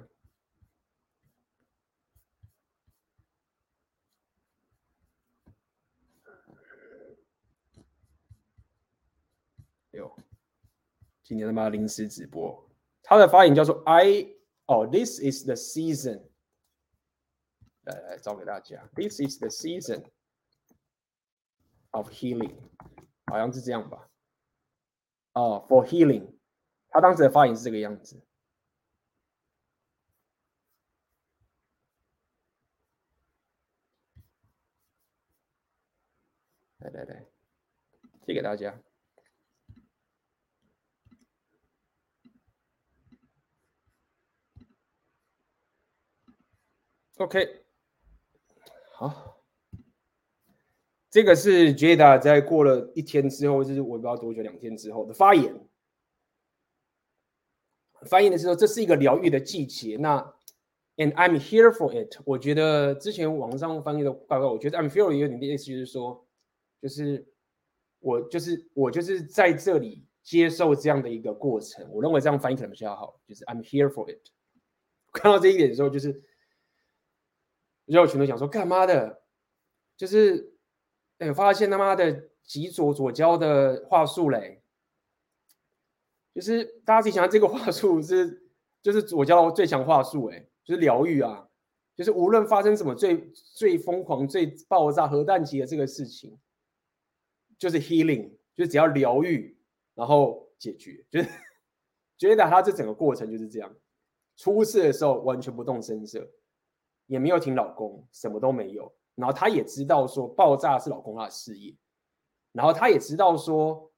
哎呦，今天他妈临时直播，他的发言叫做 “I 哦，This is the season”。来来找给大家，“This is the season of healing”，好像是这样吧？哦，“For healing”，他当时的发言是这个样子。来来来，寄给大家。 OK，好，这个是 Jada 在过了一天之后，就是我不知道多久，两天之后的发言。发言的时候，这是一个疗愈的季节。那 And I'm here for it。我觉得之前网上翻译的报告，我觉得 I'm here 有点的意思，就是说。就是我，就是我，就是在这里接受这样的一个过程。我认为这样翻译可能比较好。就是 I'm here for it。看到这一点的时候，就是有群都想说干嘛的？就是哎，发现他妈的极左左胶的话术嘞。就是大家自己想，这个话术是就是左胶最强话术，哎，就是疗愈啊。就是无论发生什么最最疯狂、最爆炸核弹级的这个事情。就是 healing，就是只要疗愈，然后解决，就是 觉得他这整个过程就是这样。出事的时候完全不动声色，也没有挺老公，什么都没有。然后他也知道说爆炸是老公他的事业，然后他也知道说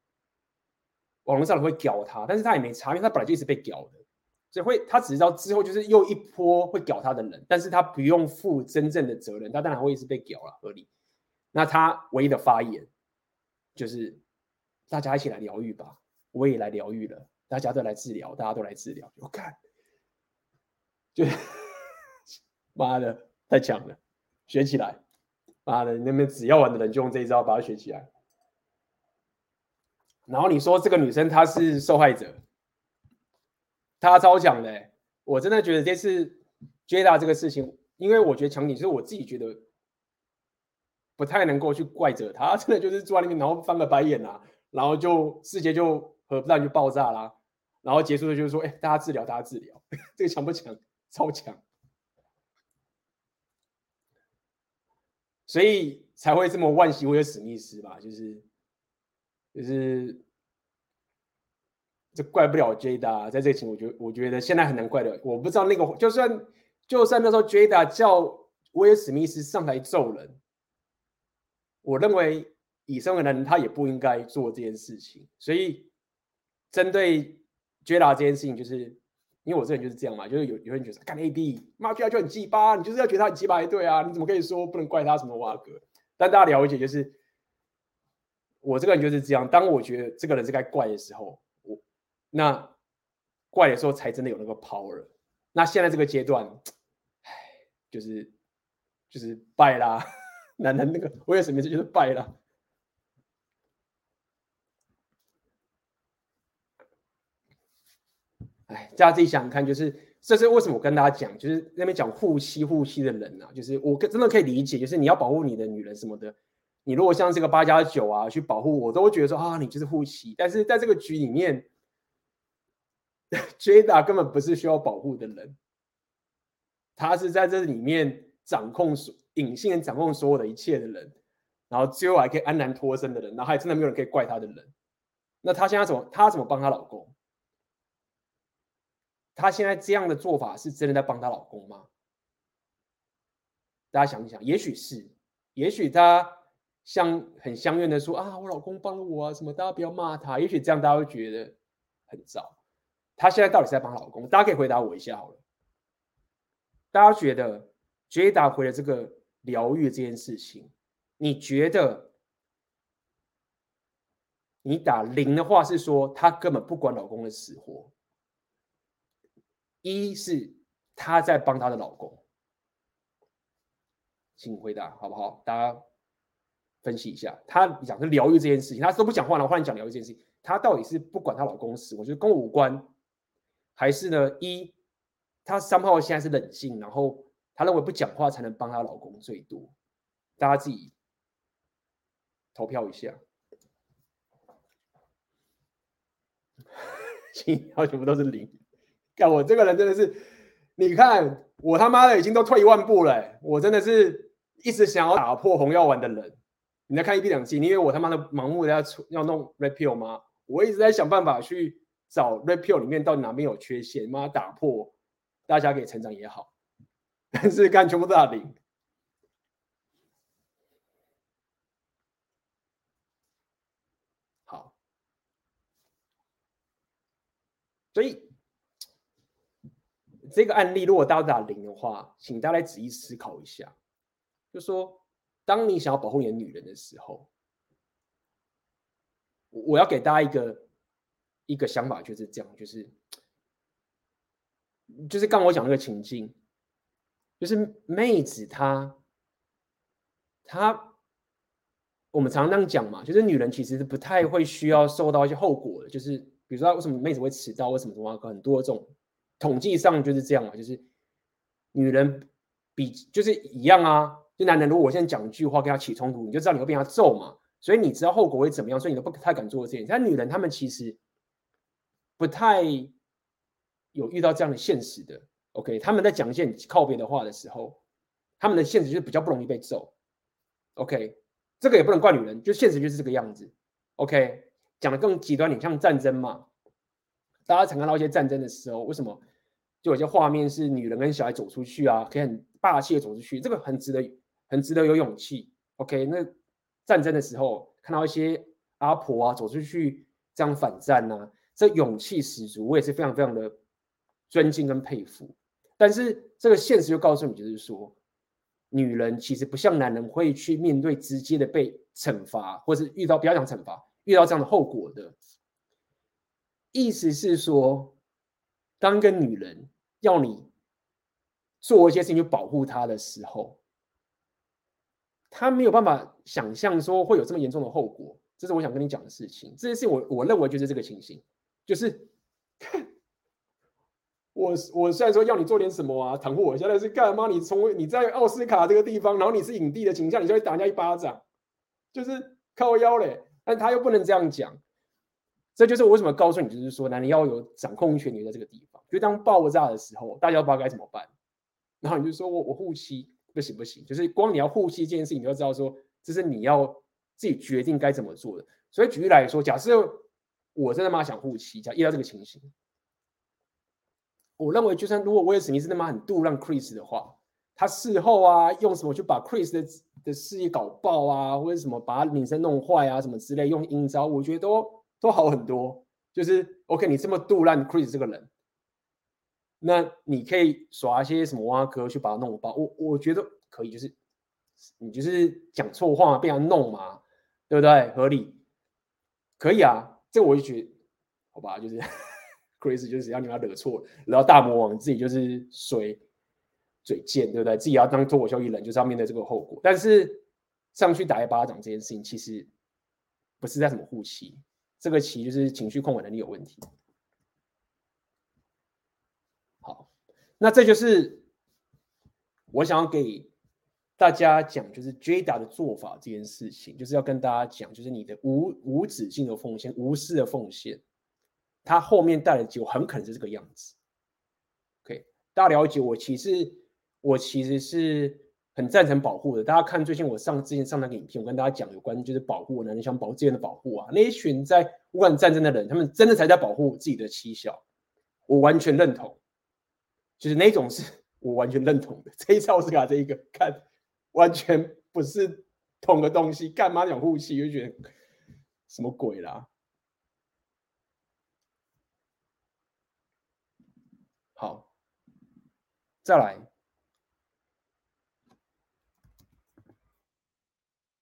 网络上会屌他，但是他也没查，因为他本来就一直被屌的，所以会他只知道之后就是又一波会屌他的人，但是他不用负真正的责任，他当然会一直被屌了，合理。那他唯一的发言。就是大家一起来疗愈吧，我也来疗愈了，大家都来治疗，大家都来治疗。我看，就妈的太强了，学起来！妈的，那边只要玩的人就用这一招把它学起来。然后你说这个女生她是受害者，她超强的，我真的觉得这次 Jada 这个事情，因为我觉得强你是我自己觉得。不太能够去怪责她，真的就是坐在那边，然后翻个白眼啊，然后就世界就核弹就爆炸啦，然后结束的就是说，哎，大家治疗，大家治疗，这个强不强？超强，所以才会这么惋惜威尔史密斯吧？就是就是这怪不了 Jada，在这情，我觉我觉得现在很难怪的。我不知道那个，就算就算那时候 Jada 叫威尔史密斯上来揍人。我认为以身为人，他也不应该做这件事情。所以，针对 Jada 这件事情，就是因为我这人就是这样嘛，就是有有人觉得干 AD，妈 Jada 就很鸡巴，你就是要觉得他很鸡巴才对啊，你怎么可以说不能怪他什么哇哥？但大家了解，就是我这个人就是这样。当我觉得这个人是该怪的时候，我那怪的时候才真的有那个 power。那现在这个阶段，唉，就是就是败啦。男人那个威尔史密斯就是败了。哎，大家自己想想看，就是这是为什么我跟大家讲，就是那边讲护妻护妻的人啊，就是我真的可以理解，就是你要保护你的女人什么的，你如果像这个八加九啊去保护我，都会觉得说啊，你就是护妻。但是在这个局里面，Jada 根本不是需要保护的人，他是在这里面掌控所隐性掌控所有的一切的人，然后最后还可以安然脱身的人，然后还真的没有人可以怪他的人。那她现在怎么？她怎么帮她老公？她现在这样的做法是真的在帮她老公吗？大家想一想，也许是，也许她像很相怨的说啊，我老公帮了我啊，什么，大家不要骂他。也许这样大家会觉得很糟。她现在到底是在帮老公？大家可以回答我一下好了。大家觉得 Jada 回了这个疗愈这件事情，你觉得？你打零的话是说她根本不管老公的死活，一是她在帮她的老公，请回答好不好？大家分析一下，她讲的疗愈这件事情，她都不讲话了，我换你讲疗愈这件事情，她到底是不管她老公死，我觉得跟我无关，还是呢？一她三号现在是冷静，然后她认为不讲话才能帮她老公最多，大家自己投票一下。信号全部都是零，看我这个人真的是，你看我他妈的已经都退一万步了，我真的是一直想要打破红药丸的人。你在看一币两期，你以为我他妈的盲目的要要弄 repeal 吗？我一直在想办法去找 repeal 里面到底哪边有缺陷，妈打破，大家可以成长也好。但是看全部都是零。所以这个案例，如果大家打零的话，请大家仔细思考一下，就说，当你想要保护你的女人的时候，我要给大家一个一个想法，就是这样，就是就是刚我讲那个情境，就是妹子她她，我们常常这样讲嘛，就是女人其实是不太会需要受到一些后果的，就是。比如说，为什么妹子会迟到？为什么什么？很多这种统计上就是这样嘛，就是女人比就是一样啊。就男人，如果我现在讲一句话跟他起冲突，你就知道你会被他揍嘛。所以你知道后果会怎么样，所以你都不太敢做这件事。但女人她们其实不太有遇到这样的现实的。OK，他们在讲一些靠边的话的时候，他们的现实就是比较不容易被揍。OK，这个也不能怪女人，就现实就是这个样子。OK。讲的更极端点，像战争嘛，大家常看到一些战争的时候，为什么就有些画面是女人跟小孩走出去啊，可以很霸气的走出去，这个很值得，很值得有勇气。OK，那战争的时候看到一些阿婆啊走出去这样反战啊，这勇气十足，我也是非常非常的尊敬跟佩服。但是这个现实就告诉你，就是说，女人其实不像男人会去面对直接的被惩罚，或是遇到不要讲惩罚。遇到这样的后果的意思是说，当一个女人要你做一些事情去保护他的时候，他没有办法想象说会有这么严重的后果。这是我想跟你讲的事情。这件事我我认为就是这个情形，就是 我我虽然说要你做点什么啊，袒护我，现在是干嘛？你从你在奥斯卡这个地方，然后你是影帝的形象，你就会打人家一巴掌，就是靠腰嘞。但他又不能这样讲，这就是我为什么告诉你，就是说，男人要有掌控权，你在这个地方。就当爆炸的时候，大家不知道该怎么办。然后你就说我我护妻不行不行，就是光你要护妻这件事情，你就知道说，这是你要自己决定该怎么做的。所以举例来说，假设我真的妈想护妻，假遇到这个情形，我认为就算如果威尔史密斯他妈很度让 Chris 的话，他事后啊用什么去把 Chris 的的事业搞爆啊，或者什么把他名声弄坏啊，什么之类，用阴招，我觉得都都好很多。就是 OK，你这么杜烂 Chris 这个人，那你可以耍一些什么挖哥去把他弄爆，我我觉得可以，就是你就是讲错话被他弄嘛，对不对？合理，可以啊。这我就觉得好吧，就是 Chris 就是只要你把他惹错，然后大魔王自己就是水。嘴贱，对不对？自己要当脱口秀艺人，就是要面对这个后果。但是上去打一巴掌这件事情，其实不是在什么护妻，这个其实就是情绪控管能力有问题。好那这就是我想要给大家讲，就是 Jada 的做法这件事情，就是要跟大家讲，就是你的无无止境的奉献、无私的奉献，它后面带的结果很可能是这个样子。OK，大家了解我，其实我其实是很赞成保护的。大家看最近我上之前上那个影片，我跟大家讲有关就是保护呢，你想保护资源的保护啊，那一群在乌克兰战争的人，他们真的才在保护自己的妻小，我完全认同。就是那种是我完全认同的，这一次奥斯卡这一个看完全不是同个东西，干嘛讲护妻就觉得什么鬼啦？好，再来，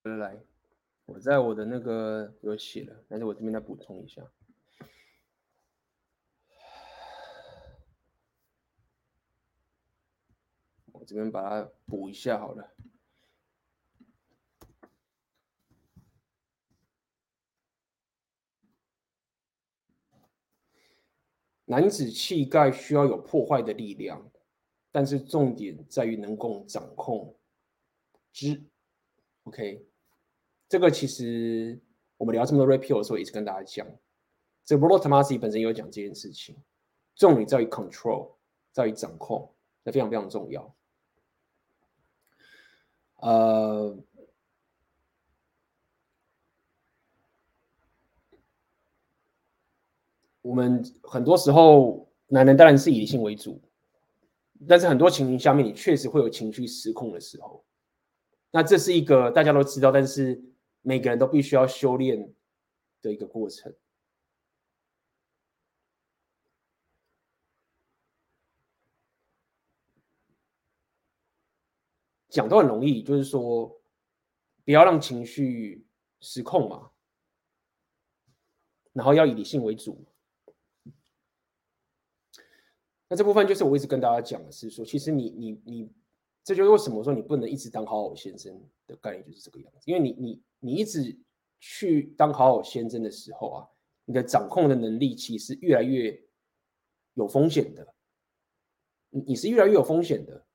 来来，我在我的那个有写了，但是我这边再补充一下。我这边把它补一下好了。男子气概需要有破坏的力量，但是重点在于能够掌控之。OK，这个其实我们聊这么多 repeal 的时候，一直跟大家讲，这个 Rollo Tomassi 本身也有讲这件事情，重点在于 control，在于掌控，那非常非常重要。呃，我们很多时候，男人当然是以理性为主，但是很多情形下面，你确实会有情绪失控的时候。那这是一个大家都知道，但是每个人都必须要修炼的一个过程。讲都很容易，就是说，不要让情绪失控嘛，然后要以理性为主。那这部分就是我一直跟大家讲的是说，其实你你你，这就是为什么说你不能一直当好好先生的概念就是这个样子，因为你你你一直去当好好先生的时候啊，你的掌控的能力其实越来越有风险的，你你是越来越有风险的。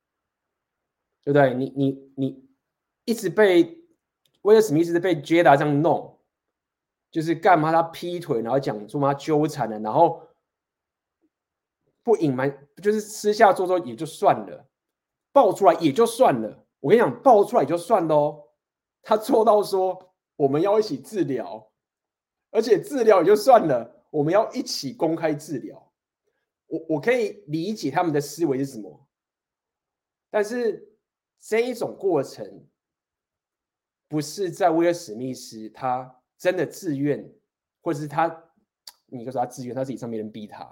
对不对？你你你一直被威尔史密斯被杰达这样弄，就是干嘛他劈腿，然后讲说嘛纠缠了，然后不隐瞒，就是私下做做也就算了，爆出来也就算了。我跟你讲，爆出来也就算了哦。他做到说我们要一起治疗，而且治疗也就算了，我们要一起公开治疗。我我可以理解他们的思维是什么，但是。这一种过程不是在威尔史密斯他真的自愿，或者是他，你就说他自愿，他自己上面人逼他。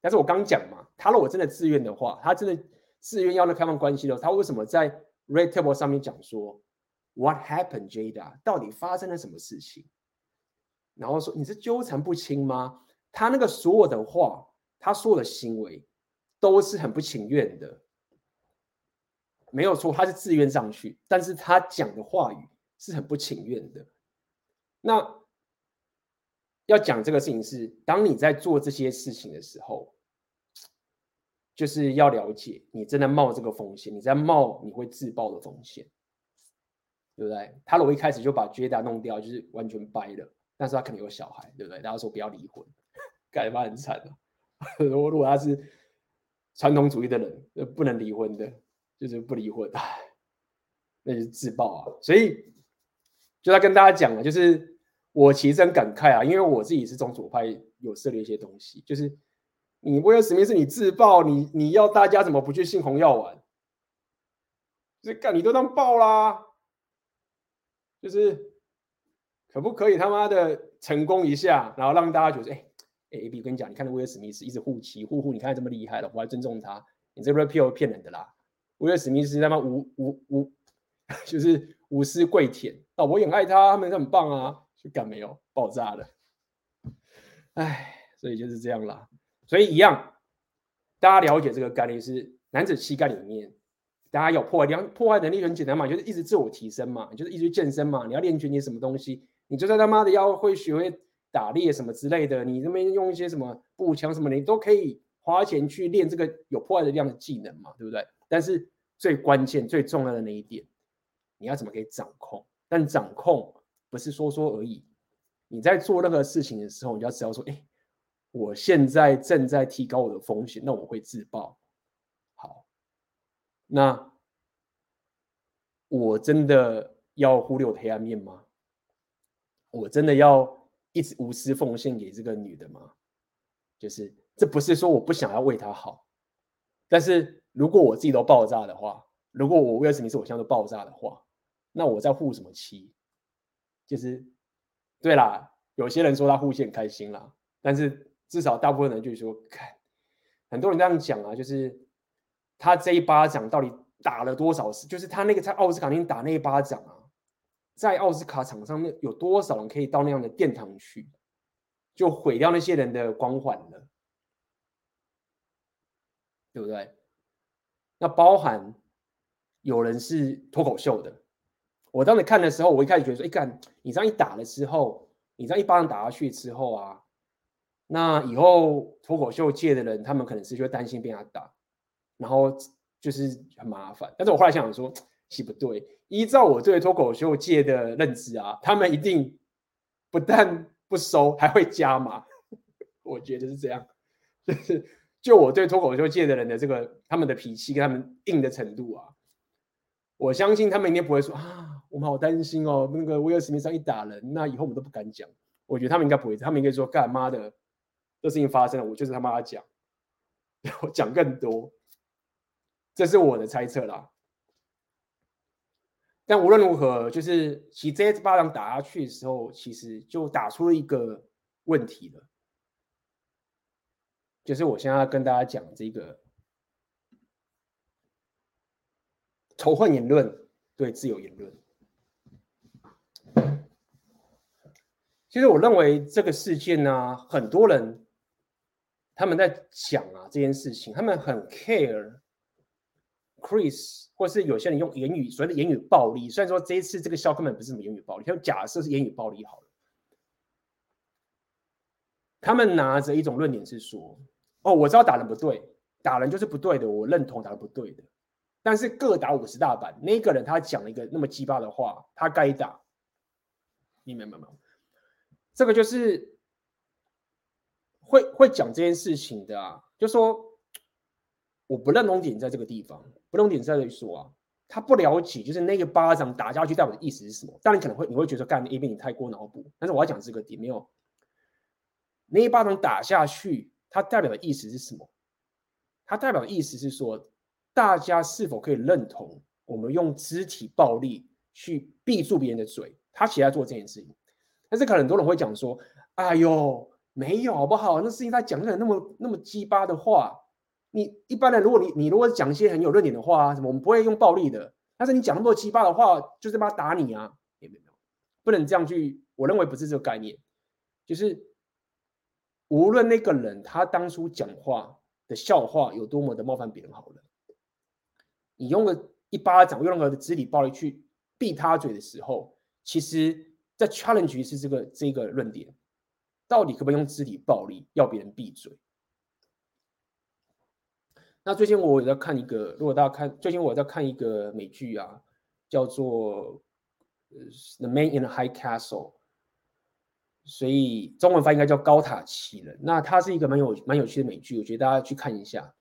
但是我刚讲嘛，他如果真的自愿的话，他真的自愿要那开放关系的，他为什么在 Red Table 上面讲说 What happened, Jada？到底发生了什么事情？然后说你是纠缠不清吗？他那个所有的话，他所有的行为都是很不情愿的。没有错，他是自愿上去，但是他讲的话语是很不情愿的。那要讲这个事情是，当你在做这些事情的时候，就是要了解你真的冒这个风险，你在冒你会自爆的风险，对不对？他如果一开始就把 Jada 弄掉，就是完全掰了，但是他可能有小孩，对不对？大家说不要离婚，感觉很惨 的。如果如果他是传统主义的人，不能离婚的。就是不离婚，那就是自爆啊！所以就在跟大家讲了，就是我其实很感慨啊，因为我自己是从左派有涉猎一些东西，就是你威尔史密斯你自爆，你你要大家怎么不去信红药丸？就是干你都当爆啦，就是可不可以他妈的成功一下，然后让大家觉得，哎哎，A B 我跟你讲，你看威尔史密斯一直护妻护护，你看这么厉害了，我还尊重他，你这 repeal 骗人的啦。威尔史密斯他妈无无无，就是无私跪舔，老婆也爱他，他们很棒啊，就干没有爆炸了，哎，所以就是这样啦。所以一样，大家了解这个概念是男子气概里面，大家有破坏，两破坏能力很简单嘛，就是一直自我提升嘛，就是一直健身嘛，你要练拳击什么东西，你就算他妈的要会学会打猎什么之类的，你这边用一些什么步枪什么，你都可以花钱去练这个有破坏的力量的技能嘛，对不对？但是最关键、最重要的那一点，你要怎么可以掌控？但掌控不是说说而已。你在做任何事情的时候，你就要知道说，哎，我现在正在提高我的风险，那我会自爆。好，那我真的要忽略我的黑暗面吗？我真的要一直无私奉献给这个女的吗？就是这不是说我不想要为她好，但是如果我自己都爆炸的话，如果我威尔史密斯我现在爆炸的话，那我在护什么妻？就是。对啦，有些人说他护线开心啦，但是至少大部分人就是说，看很多人这样讲啊，就是他这一巴掌到底打了多少次？就是他那个在奥斯卡那打那一巴掌啊，在奥斯卡场上面有多少人可以到那样的殿堂去，就毁掉那些人的光环了，对不对？那包含有人是脱口秀的。我当时看的时候，我一开始觉得说，哎，干，你这样一打了之后，你这样一巴掌打下去之后啊，那以后脱口秀界的人，他们可能是就会担心被他打，然后就是很麻烦。但是我后来想说，其不对，依照我对脱口秀界的认知啊，他们一定不但不收，还会加码。我觉得是这样，就是就我对脱口秀界的人的这个他们的脾气跟他们硬的程度啊，我相信他们一定不会说啊。我们好担心哦，那个威尔史密斯一打人，那以后我们都不敢讲。我觉得他们应该不会，他们应该说干妈的，这事情发生了，我就是他妈讲，我讲更多，这是我的猜测啦。但无论如何，就是其实这一巴掌打下去的时候，其实就打出了一个问题了，就是我现在要跟大家讲这个仇恨言论对自由言论。其实我认为这个事件呢、很多人他们在讲啊这件事情，他们很 care Chris，或是有些人用言语所谓的言语暴力。虽然说这一次这个笑根本不是什么言语暴力，他假设是言语暴力好了。他们拿着一种论点是说：哦，我知道打人不对，打人就是不对的，我认同打人不对的。但是各打五十大板，那个人他讲了一个那么鸡巴的话，他该打。你明白吗？这个就是会会讲这件事情的啊，就说我不认同点在这个地方，不认同点在这里说啊，他不了解，就是那个巴掌打下去代表的意思是什么？当然可能会你会觉得干 A B 你太过脑补，但是我要讲这个点没有，那一巴掌打下去，它代表的意思是什么？它代表的意思是说，大家是否可以认同我们用肢体暴力去闭住别人的嘴？他其实在做这件事情。但是可能很多人会讲说：“哎呦，没有好不好？那事情他讲出来那么那么鸡巴的话，你一般人如果你你如果讲一些很有论点的话啊，什么我们不会用暴力的。但是你讲那么多鸡巴的话，就是他妈打你啊！没有没有，不能这样去。我认为不是这个概念，就是无论那个人他当初讲话的笑话有多么的冒犯别人，好了，你用了一巴掌，用任何的肢体暴力去闭他嘴的时候，其实。在 challenge 是这个这个论点，到底可不可以用肢体暴力要别人闭嘴？那最近我也在看一个，如果大家看，最近我在看一个美剧啊，叫做《The Man in the High Castle》，所以中文翻译应该叫《高塔奇人》。那它是一个蛮有蛮有趣的美剧，我觉得大家去看一下。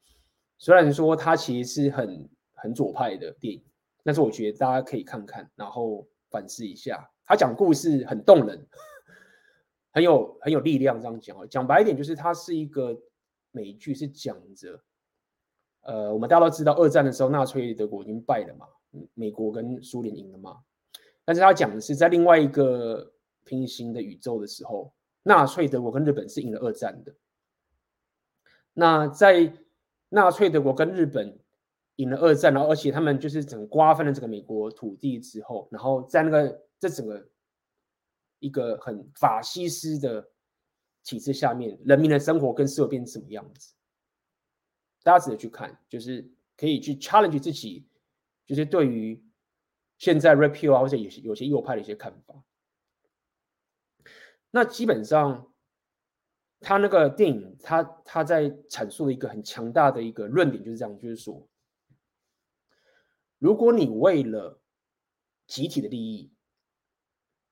虽然说它其实是很很左派的电影，但是我觉得大家可以看看，然后反思一下。他讲故事很动人，很有很有力量。这样讲哦，讲白一点，就是它是一个美剧，是讲着，呃，我们大家都知道，二战的时候，纳粹德国已经败了嘛，美国跟苏联赢了嘛。但是他讲的是在另外一个平行的宇宙的时候，纳粹德国跟日本是赢了二战的。那在纳粹德国跟日本赢了二战，然后而且他们就是整瓜分了这个美国土地之后，然后在那个。这整个一个很法西斯的体制下面，人民的生活跟社会变成什么样子？大家值得去看，就是可以去 challenge 自己，就是对于现在 repeal 啊，或者有些有些右派的一些看法。那基本上他那个电影，他他在阐述了一个很强大的一个论点，就是这样，就是说，如果你为了集体的利益，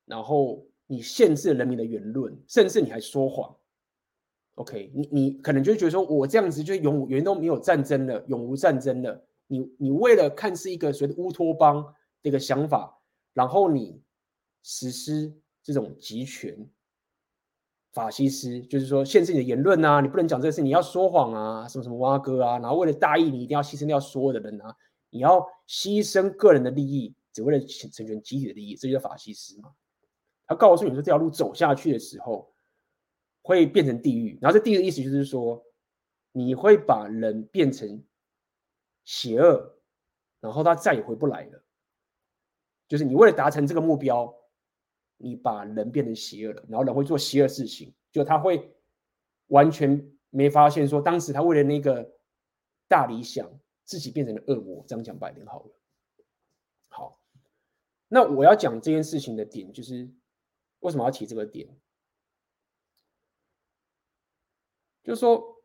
然后你限制人民的言论，甚至你还说谎，OK，你你可能就觉得说，我这样子就永远远都没有战争了，永无战争了。你你为了看似一个所谓的乌托邦的一个想法，然后你实施这种集权。法西斯就是说限制你的言论啊，你不能讲这个事，你要说谎啊，什么什么挖哥啊，然后为了大义，你一定要牺牲掉所有的人啊，你要牺牲个人的利益，只为了成全集体的利益，这就叫法西斯嘛。他告诉你说这条路走下去的时候会变成地狱，然后这地狱的意思就是说你会把人变成邪恶，然后他再也回不来了。就是你为了达成这个目标。你把人变成邪恶了，然后人会做邪恶事情，就他会完全没发现说，当时他为了那个大理想，自己变成了恶魔。这样讲白点好了。好，那我要讲这件事情的点，就是为什么要提这个点？就是说，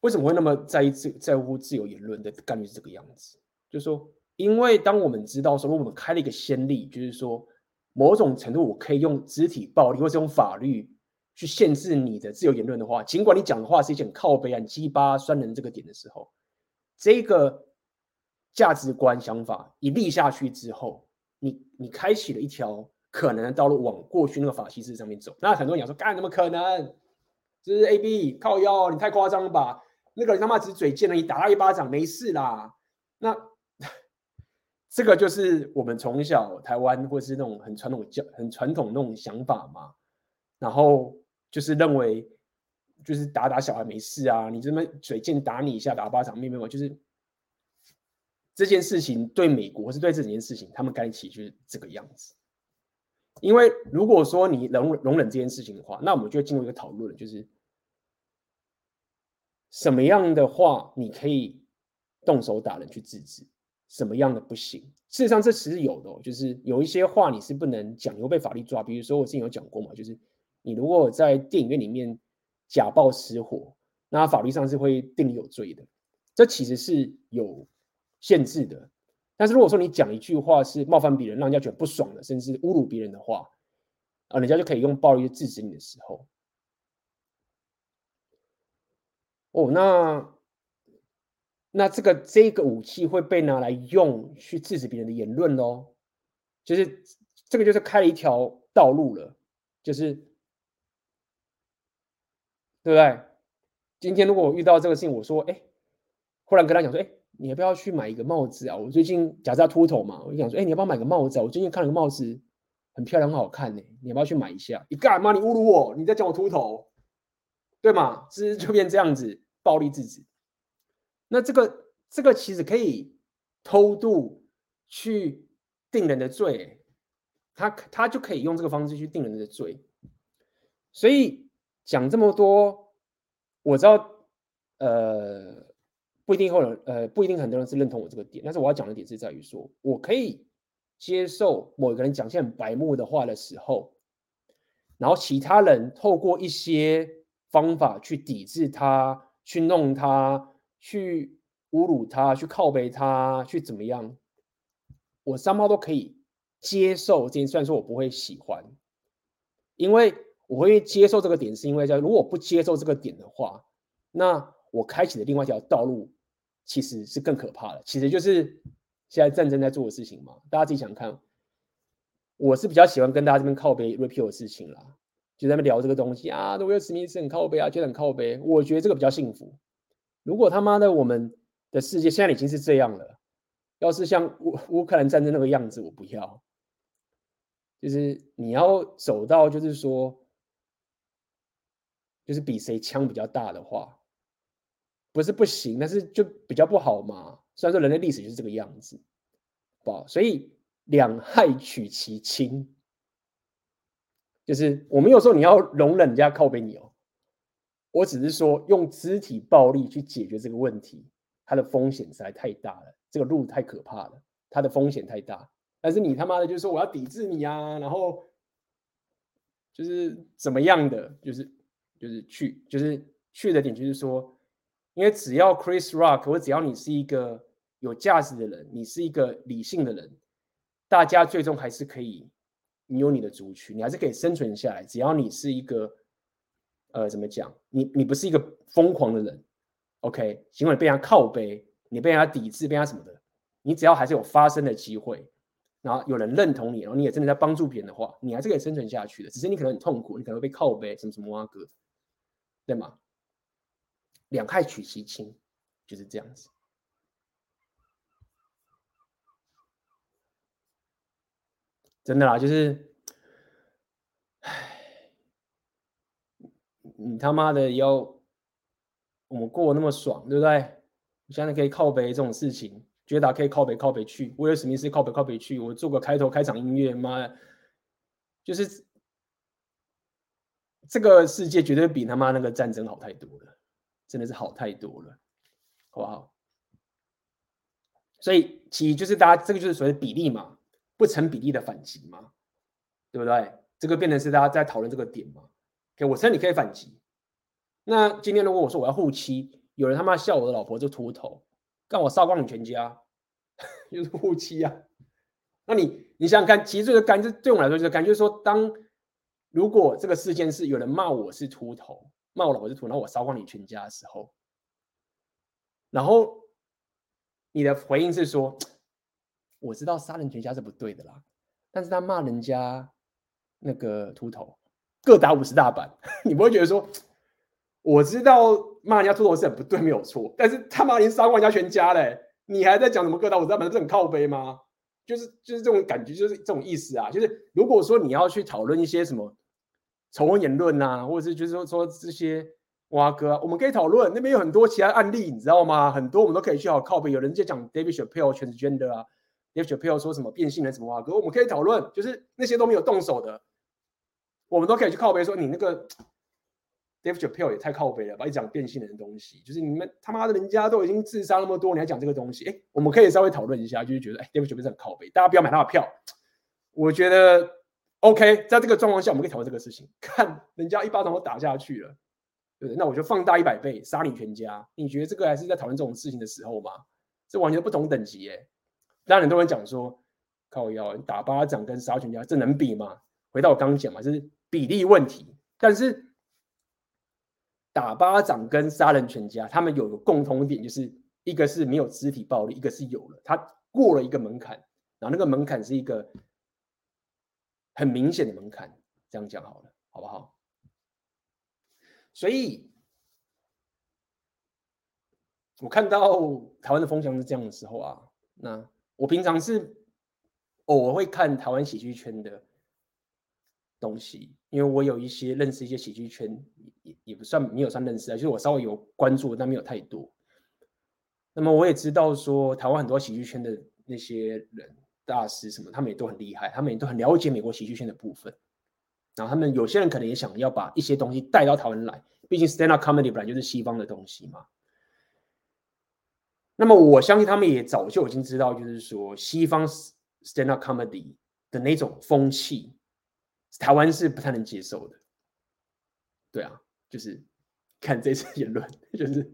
为什么会那么在意自在乎自由言论的概率是这个样子？就是说。因为当我们知道说，我们开了一个先例，就是说，某种程度我可以用肢体暴力或是用法律去限制你的自由言论的话，尽管你讲的话是一件靠背、很鸡巴、酸人这个点的时候，这个价值观想法一立下去之后，你你开启了一条可能的道路，往过去那个法西斯上面走。那很多人讲说，干怎么可能？这是 A B 靠腰，你太夸张了吧？那个人他妈只是嘴贱了，你打他一巴掌没事啦。那。这个就是我们从小台湾或是那种很传统教、很传统那种想法嘛，然后就是认为就是打打小孩没事啊，你这么嘴贱打你一下打巴掌没有没有，就是这件事情对美国是对这件事情，他们该起就是这个样子。因为如果说你容容忍这件事情的话，那我们就会进入一个讨论，就是什么样的话你可以动手打人去制止。什么样的不行？事实上，这其实有的，就是有一些话你是不能讲，你会被法律抓。比如说，我之前有讲过嘛，就是你如果在电影院里面假爆失火，那法律上是会定你有罪的。这其实是有限制的。但是如果说你讲一句话是冒犯别人，让人家觉得不爽的，甚至侮辱别人的话，啊，人家就可以用暴力去制止你的时候，哦，那。那这个这个武器会被拿来用去制止别人的言论喽，就是这个就是开了一条道路了，就是对不对？今天如果我遇到这个事情，我说，哎，忽然跟他讲说，哎，你要不要去买一个帽子啊？我最近假设秃头嘛，我就想说，哎，你要不要买个帽子啊？我最近看了个帽子，很漂亮，很好看呢，你要不要去买一下？你干嘛？你侮辱我？你在讲我秃头，对吗？是就变这样子，暴力制止。那这个这个其实可以偷渡去定人的罪，他他就可以用这个方式去定人的罪。所以讲这么多，我知道，呃，不一定会有，呃，不一定很多人是认同我这个点。但是我要讲的点是在于说，我可以接受某一个人讲些很白目的话的时候，然后其他人透过一些方法去抵制他，去弄他。去侮辱他，去靠背他，去怎么样？我三猫都可以接受这件事，虽然说我不会喜欢，因为我会接受这个点，是因为在如果不接受这个点的话，那我开启的另外一条道路其实是更可怕的。其实就是现在战争在做的事情嘛。大家自己想看，我是比较喜欢跟大家这边靠背 repeal 的事情啦，就在那边聊这个东西啊，威尔史密斯很靠背啊，觉得很靠背，我觉得这个比较幸福。如果他妈的我们的世界现在已经是这样了，要是像乌乌克兰战争那个样子，我不要。就是你要走到，就是说，就是比谁枪比较大的话，不是不行，但是就比较不好嘛。虽然说人类历史就是这个样子，不，所以两害取其轻，就是我没有说你要容忍人家靠背你哦。我只是说，用肢体暴力去解决这个问题，它的风险实在太大了，这个路太可怕了，它的风险太大。但是你他妈的就是说我要抵制你啊，然后就是怎么样的，就是就是去，就是去的点，就是说，因为只要 Chris Rock，或者只要你是一个有价值的人，你是一个理性的人，大家最终还是可以，你有你的族群，你还是可以生存下来。只要你是一个，呃，怎么讲？你你不是一个疯狂的人，OK？尽管被人家靠背，你被人家抵制，被人家什么的，你只要还是有发声的机会。然后有人认同你，然后你也真的在帮助别人的话，你还是可以生存下去的。只是你可能很痛苦，你可能会被靠背，什么什么啊哥，对吗？两害取其轻，就是这样子。真的啦，就是，唉，你他妈的要我们过那么爽，对不对？你现在可以靠北这种事情。觉得可以靠北靠北去，威尔史密斯靠北靠北去，我做个开头开场音乐，妈的，就是这个世界绝对比他妈那个战争好太多了，真的是好太多了，好不好？所以其实就是大家这个就是所谓的比例嘛，不成比例的反击嘛，对不对？这个变成是大家在讨论这个点嘛。OK，我承认你可以反击。那今天如果我说我要护妻，有人他妈笑我的老婆就秃头。干我烧光你全家，就是护妻啊！那你你想想看，其实这个干，就对我来说就是干，就是说，当如果这个事件是有人骂我是秃头，骂我老婆是秃，然后我烧光你全家的时候，然后你的回应是说，我知道杀人全家是不对的啦，但是他骂人家那个秃头，各打五十大板，你不会觉得说？我知道骂人家秃头是很不对，没有错。但是他妈已经杀光人家全家嘞，你还在讲什么疙瘩？我知道，反正是很靠背吗？就是就是这种感觉，就是这种意思啊。就是如果说你要去讨论一些什么仇恨言论啊，或者是就是说说这些哇哥、我们可以讨论。那边有很多其他案例，你知道吗？很多我们都可以去好靠背。有人在讲 David Chappelle transgender 啊，David Chappelle 说什么变性人什么哇哥，我们可以讨论。就是那些都没有动手的，我们都可以去靠背说你那个。David Chappelle 也太靠背了吧！一讲变性人的东西，就是你们他妈的，人家都已经自杀那么多，你还讲这个东西？哎，我们可以稍微讨论一下，就是觉得哎，David Chappelle 很靠背，大家不要买他的票。我觉得 OK，在这个状况下，我们可以讨论这个事情。看人家一巴掌都打下去了，对不对？那我就放大一百倍，杀你全家。你觉得这个还是在讨论这种事情的时候吗？这完全不同等级耶。当然很多人讲说，靠腰打巴掌跟杀全家，这能比吗？回到我刚刚讲嘛，就是比例问题，但是。打巴掌跟杀人全家，他们有个共同点，就是一个是没有肢体暴力，一个是有了，他过了一个门槛，然后那个门槛是一个很明显的门槛，这样讲好了，好不好？所以，我看到台湾的风向是这样的时候啊，那我平常是偶尔会看台湾喜剧圈的东西，因为我有一些认识一些喜剧圈，也也不算没有算认识啊，就是我稍微有关注，但没有太多。那么我也知道说，台湾很多喜剧圈的那些人大师什么，他们也都很厉害，他们也都很了解美国喜剧圈的部分。然后他们有些人可能也想要把一些东西带到台湾来，毕竟 stand up comedy 本来就是西方的东西嘛。那么我相信他们也早就已经知道，就是说西方 stand up comedy 的那种风气。台湾是不太能接受的，对啊，就是看这次言论，就是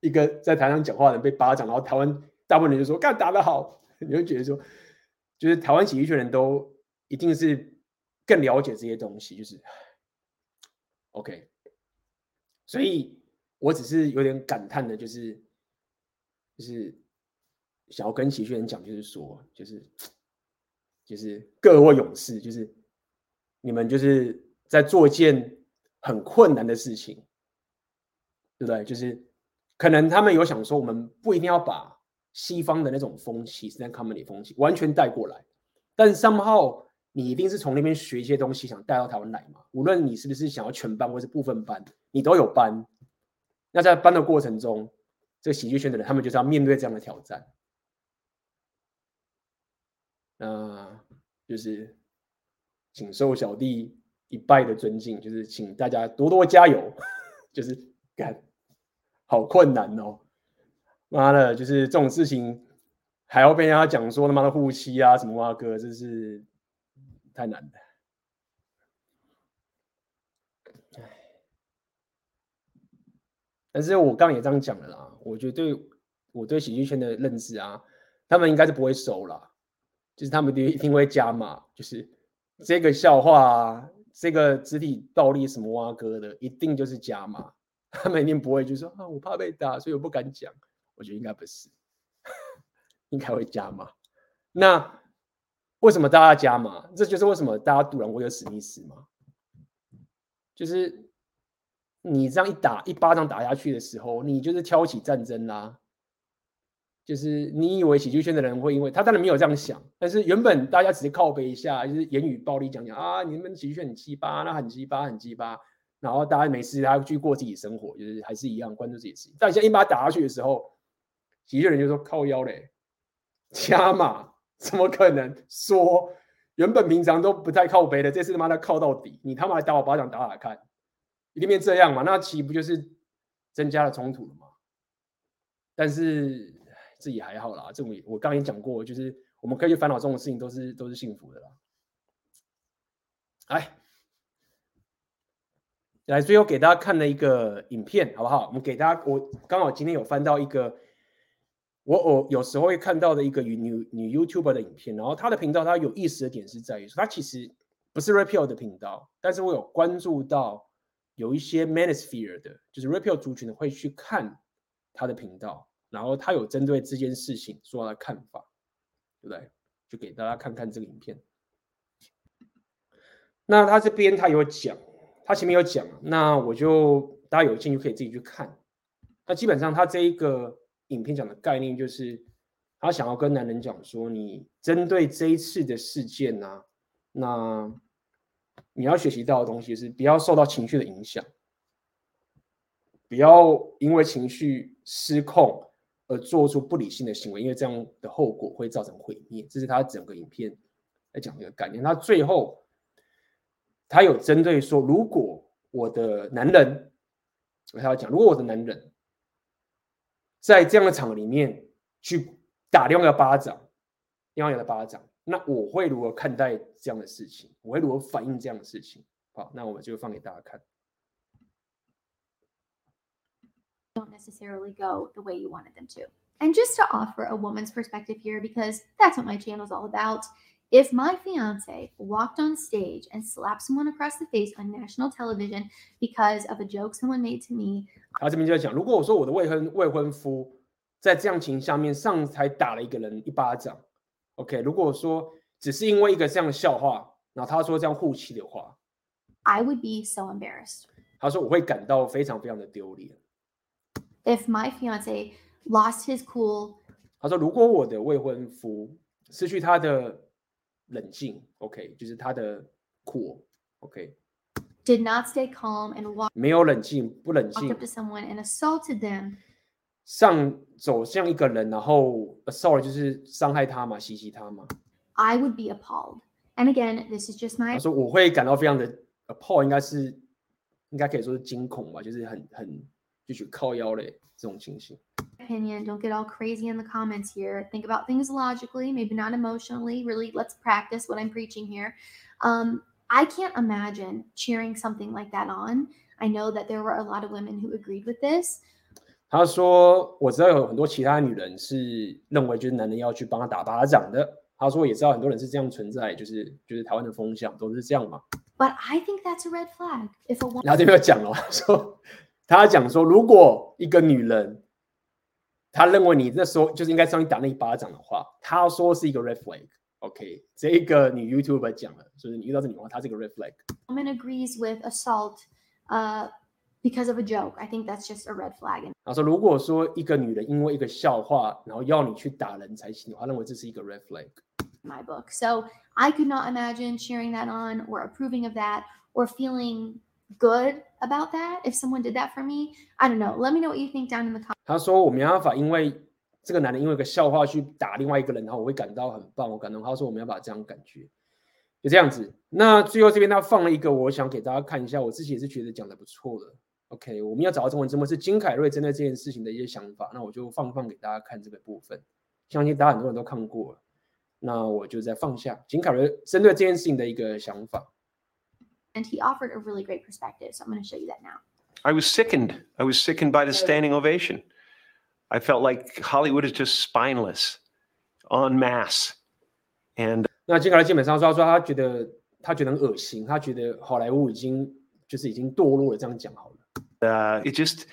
一个在台上讲话的人被巴掌，然后台湾大部分人就说干打得好，你会觉得说，就是台湾喜剧圈人都一定是更了解这些东西，就是 OK，所以我只是有点感叹的，就是就是想要跟喜剧人讲，就是说，就是就是各位勇士，就是。你们就是在做一件很困难的事情，对不对？就是可能他们有想说，我们不一定要把西方的那种风气，是在 comedy 风气完全带过来，但 somehow 你一定是从那边学一些东西，想带到台湾来嘛。无论你是不是想要全班或是部分班，你都有班。那在班的过程中，这个喜剧圈的人，他们就是要面对这样的挑战。那就是。请受小弟一拜的尊敬，就是请大家多多加油。就是干，好困难哦！妈的就是这种事情还要被人家讲说他妈的护妻啊什么啊哥真是太难了。哎但是我刚也这样讲了啦我觉得对我对喜剧圈的认知啊他们应该是不会收啦就是他们一定会加码就是这个笑话啊这个肢体暴力什么哇哥的一定就是加码他们一定不会就说啊我怕被打所以我不敢讲我觉得应该不是，应该会加码。那为什么大家加码？这就是为什么大家堵拦威尔史密斯嘛，就是。你这样一打一巴掌打下去的时候，你就是挑起战争啦。就是你以为喜剧圈的人会因为他当然没有这样想，但是原本大家只是靠背一下，就是言语暴力讲讲啊，你们喜剧圈很鸡巴，那很鸡巴很鸡巴，然后大家没事，他去过自己生活，就是还是一样关注自己事情。但现在一巴打下去的时候，喜剧人就说靠腰嘞，加码，怎么可能说原本平常都不太靠背的，这次他妈的靠到底，你他妈打我巴掌打打看。一定变这样嘛？那岂不就是增加了冲突了吗？但是这也还好啦。这我我刚刚也讲过，就是我们可以去烦恼这种事情，都是都是幸福的啦。来，来，最后给大家看了一个影片，好不好？我们给大家，我刚好今天有翻到一个，我我有时候会看到的一个女女女 YouTuber 的影片，然后她的频道，她有意思的点是在于说，她其实不是 Rapio 的频道，但是我有关注到。有一些 Manosphere 的，就是 Rapio 族群的，会去看他的频道，然后他有针对这件事情说他的看法，对不对？就给大家看看这个影片。那他这边他有讲，他前面有讲，那我就大家有兴趣可以自己去看。那基本上他这一个影片讲的概念就是，他想要跟男人讲说，你针对这一次的事件呢、那。你要学习到的东西是不要受到情绪的影响，不要因为情绪失控而做出不理性的行为，因为这样的后果会造成毁灭。这是他整个影片来讲的一个概念。他最后他有针对说，如果我的男人，他要讲，如果我的男人在这样的场合里面去打另外一个巴掌，另外一个巴掌。那我会如何看待这样的事情？我会如何反应这样的事情？好，那我们就放给大家看。Don't necessarily go the way you wanted them to. And just to offer a woman's perspective here, because that's what my channel is all about. If my fiance walked on stage and slapped someone across the face on national television because of a joke someone made to me，他这边就在讲，如果我说我的未婚未婚夫在这样情下面上台打了一个人一巴掌。OK，如果说只是因为一个这样的笑话，然后他说这样护妻的话，I would be so embarrassed。他说我会感到非常非常的丢脸。If my fiance lost his cool，他说如果我的未婚夫失去他的 冷静，OK，就是他的 cool，OK，did not stay calm and walk，没有冷静，不冷静 walked up to someone and assaulted them。上走向一个人，然后 assault 就是伤害他嘛，袭击他嘛。I would be appalled. And again, this is just my. 他说我会感到非常的 appalled，应该是应该可以说是惊恐吧，就是很很就是靠腰嘞这种情形。Opinion. Don't get all crazy in the comments here. Think about things logically, maybe not emotionally. Really, let's practice what I'm preaching here. Um, I can't imagine cheering something like that on. I know that there were a lot of women who agreed with this. 他说：“我知道有很多其他女人是认为，就是男人要去帮他打巴掌的。他说也知道很多人是这样存在，就是就是台湾的风向都是这样嘛。But I think that's a red flag. If a woman... 然后这边有讲了，说他讲说，如果一个女人， 他认为你那时候就是应该上去打那一巴掌的话，他说是一个 red flag。OK，这一个女 YouTuber 讲了，就是你遇到这女话，她是一个 red flag。Woman agrees with assault. Uh, Because of a joke, I think that's just a red flag. 他说，如果说一个女人因为一个笑话，然后要你去打人才行，他认为这是一个 red flag。My book, so I could not imagine cheering that on or approving of that or feeling good about that if someone did that for me. I don't know. Let me know what you think down in the comments. 他说，我没办法，因为这个男人因为一个笑话去打另外一个人，然后我会感到很棒，我感动。他说，我没办法这样感觉，就这样子。那最后这边他放了一个，我想给大家看一下，我自己也是觉得讲的不错的。OK，我们要找到中文字幕是金凯瑞针对这件事情的一些想法，那我就放放给大家看这个部分，相信大家很多人都看过了，那我就再放下金凯瑞针对这件事情的一个想法。And he offered a really great perspective, so I'm going to show you that now. I was sickened. I was sickened by the standing ovation. I felt like Hollywood is just spineless, en masse. And 那金凯瑞基本上说，他说他觉得他觉得很恶心，他觉得好莱坞已经就是已经堕落了，这样讲好了。 uh, it just,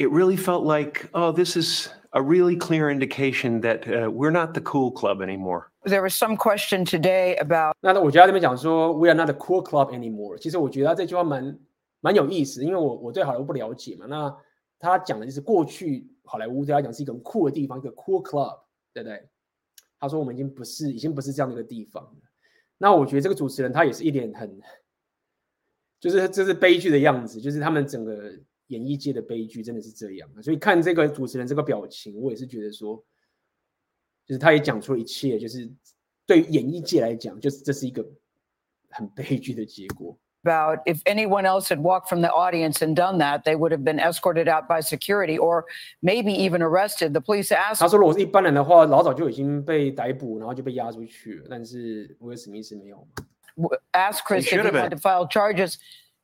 it really felt like, oh, this is a really clear indication that uh, we're not the cool club anymore. There was some question today about 那我觉得他这边讲说 "We are not the cool club anymore"，其实我觉得他这句话蛮蛮有意思，因为我我对好莱坞不了解嘛。那他讲的就是过去好莱坞对他讲是一个很酷的地方，一个 cool club，对不对？他说我们已经不是已经不是这样的一个地方了。那我觉得这个主持人他也是一脸很，就是这是悲剧的样子，就是他们整个演艺界的悲剧真的是这样。所以看这个主持人这个表情，我也是觉得说，就是他也讲出了一切，就是对演艺界来讲，就是这是一个很悲剧的结果。 about if anyone else had walked from the audience and done that, they would have been escorted out by security or maybe even arrested. The police asked 他说，如果是一般人的话，老早就已经被逮捕，然后就被押出去了。但是威尔史密斯没有嘛。 asked Chris if should he have wanted been. to file charges.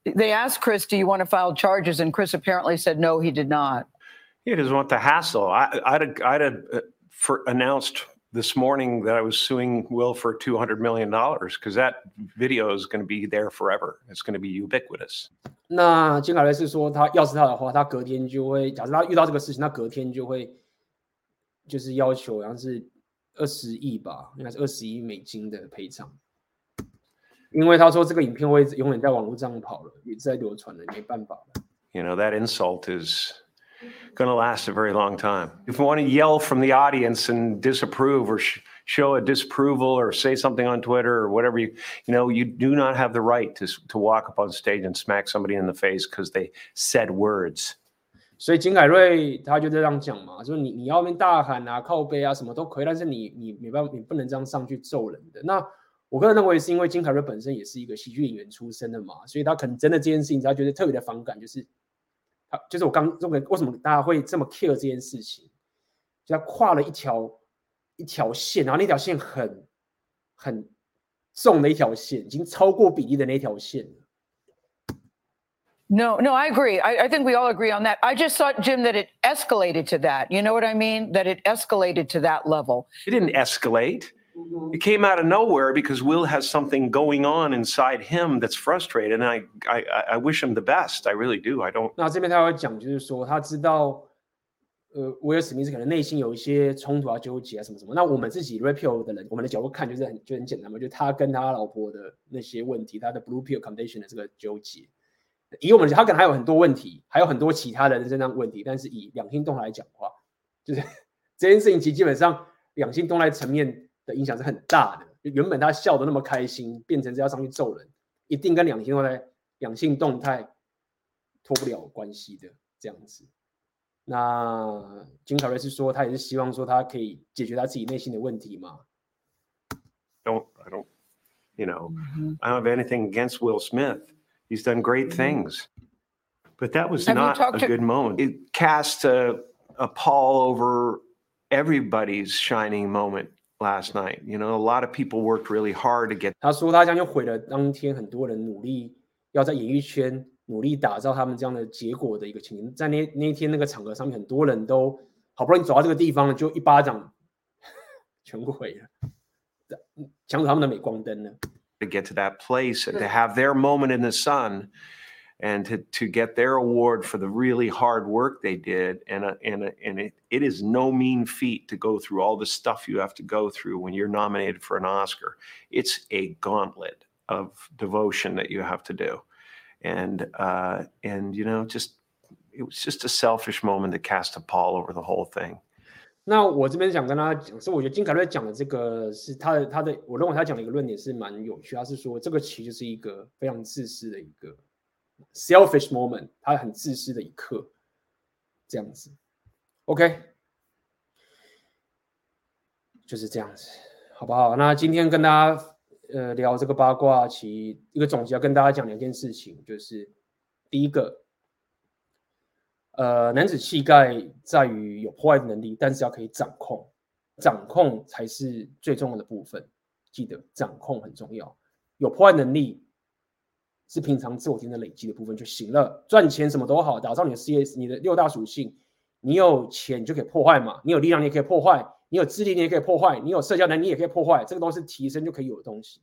They asked Chris, "Do you want to file charges?" And Chris apparently said no, he did not. He doesn't want the hassle. I, I'd, have- I'd have uh, for announced this morning that I was suing Will for $200 million because that video is going to be there forever. It's going to be ubiquitous. 那金凯瑞是说，他要是他的话，他隔天就会，假设他遇到这个事情，他隔天就会就是要求，好像是二十亿吧，应该是二十亿美金的赔偿。 因为他说这个影片会永远在网络上跑了，也在流传了，没办法了。 You know, that insult is going to last a very long time. If you want to yell from the audience and disapprove or sh- show a disapproval or say something on Twitter or whatever you, you know, you do not have the right to, s- to walk up on stage and smack somebody in the face because they said words. 所以金凯瑞他就这样讲嘛，说你你要那边大喊啊、靠背啊什么都可以，但是你你没办法，你不能这样上去揍人的。那 我个人认为是因为金凯瑞本身也是一个喜剧演员出身的嘛，所以他可能真的这件事情他觉得特别的反感，就是他就是我刚认为为什么大家会这么 care 这件事情，就他跨了一条一条线，然后那条线很很重的一条线，已经超过比例的那条线了。No, no, I agree. I, I think we all agree on that. I just thought, Jim, that it escalated to that. You know what I mean? That it escalated to that level. It didn't escalate. It came out of nowhere because Will has something going on inside him that's frustrated, and I, I, I- wish him the best. I really do. I don't. 那这边他会讲，就是说他知道，呃，威尔史密斯可能内心有一些冲突啊、纠结啊什么什么。那我们自己 Red Pill 的人，我们的角度看就是很就很简单嘛，就他跟他老婆的那些问题，他的 Blue Pill Condition 的这个纠结。以我们他可能还有很多问题，还有很多其他的人身上问题，但是以两性动态来讲话，就是这件事情其实基本上两性动态层面的影响是很大的。原本他笑得那么开心，变成是要上去揍人，一定跟两性动态两性动态脱不了关系的这样子。那金凯瑞是说，他也是希望说他可以解决他自己内心的问题嘛。don't I don't you know I don't have anything against Will Smith. He's done great things. But that was Have not a to- good moment. It cast a, a pall over everybody's shining moment last night. You know, a lot of people worked really hard to get 他说他将就毁了当天很多人努力要在演艺圈努力打造他们这样的结果的一个情形。在那那一天那个场合上面，很多人都好不容易走到这个地方了，就一巴掌全部毁了，抢走他们的镁光灯了。to get to that place and to have their moment in the sun and to, to get their award for the really hard work they did. And, uh, and, uh, and it, it is no mean feat to go through all the stuff you have to go through when you're nominated for an Oscar. It's a gauntlet of devotion that you have to do. And, uh, and, you know, just, it was just a selfish moment that cast a pall over the whole thing. 那我这边想跟大家讲，是我觉得金凯瑞讲的这个是他的他的，我认为他讲的一个论点是蛮有趣。他是说这个其实就是一个非常自私的一个 selfish moment，他很自私的一刻，这样子。OK，就是这样子，好不好？那今天跟大家呃聊这个八卦，其实一个总结要跟大家讲两件事情，就是第一个。呃，男子气概在于有破坏的能力，但是要可以掌控，掌控才是最重要的部分。记得掌控很重要，有破坏能力是平常自我经验累积的部分就行了。赚钱什么都好，打造你的事业，你的六大属性，你有钱你就可以破坏嘛，你有力量你也可以破坏，你有智力你也可以破坏，你有社交能力你也可以破坏，这个都是提升就可以有的东西。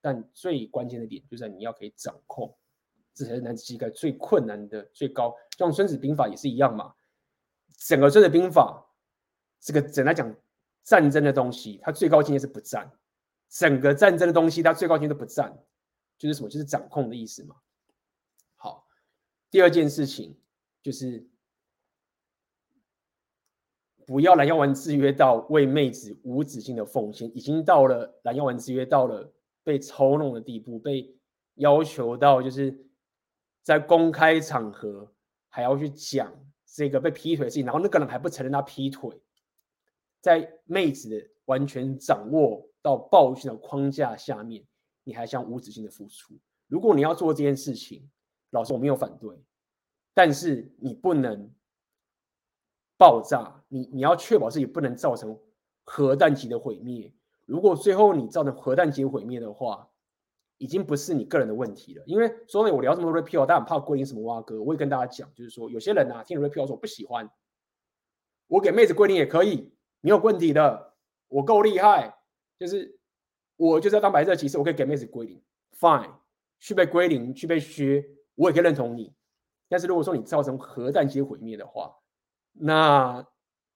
但最关键的点就是你要可以掌控，这才是男子气概最困难的最高。像孙子兵法也是一样嘛，整个孙子兵法这个整来讲战争的东西，它最高境界是不战。整个战争的东西，它最高境界都不战。就是什么？就是掌控的意思嘛。好，第二件事情就是不要拦腰丸制约到为妹子无止境的奉献，已经到了拦腰丸制约到了被操弄的地步，被要求到就是在公开场合还要去讲这个被劈腿的事情，然后那个人还不承认他劈腿，在妹子完全掌握到暴君的框架下面。你还想无止境的付出？如果你要做这件事情，老师我没有反对，但是你不能爆炸，你你要确保自己不能造成核弹级的毁灭。如果最后你造成核弹级毁灭的话，已经不是你个人的问题了。因为所以我聊这么多 repeal，大家很怕归零什么蛙哥，我会跟大家讲，就是说有些人啊听 repeal 说我不喜欢，我给妹子归零也可以，没有问题的，我够厉害，就是。我就是要当白色骑士，我可以给妹子归零，fine，去被归零，去被削，我也可以认同你。但是如果说你造成核弹级毁灭的话，那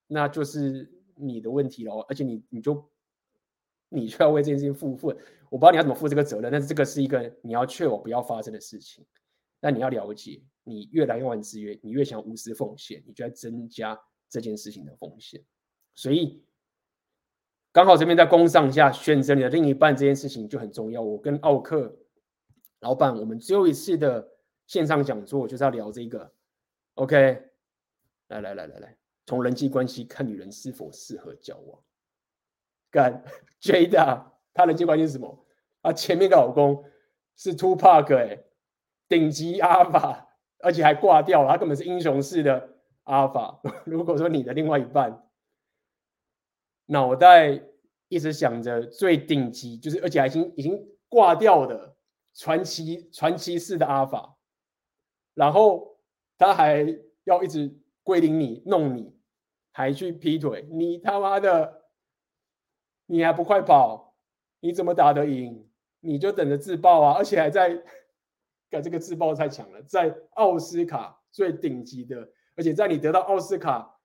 那就是你的问题了，而且你你就你就要为这件事情负负，我不知道你要怎么负这个责任，但是这个是一个你要确保不要发生的事情。那你要了解，你越来越玩制约，你越想无私奉献，你就在增加这件事情的风险。所以。刚好这边在工上下，选择你的另一半这件事情就很重要。我跟奥克老板，我们最后一次的线上讲座就是要聊这个。OK，来来来来来，从人际关系看女人是否适合交往。干，Jada，她人际关系是什么？啊前面的老公是 Two Park，哎，顶级阿法，而且还挂掉了，他根本是英雄式的阿法。如果说你的另外一半，脑袋一直想着最顶级，就是而且还已经已经挂掉的传奇传奇式的阿法，然后他还要一直归零你弄你，还去劈腿，你他妈的，你还不快跑？你怎么打得赢？你就等着自爆啊！而且还在，干这个自爆太强了，在奥斯卡最顶级的，而且在你得到奥斯卡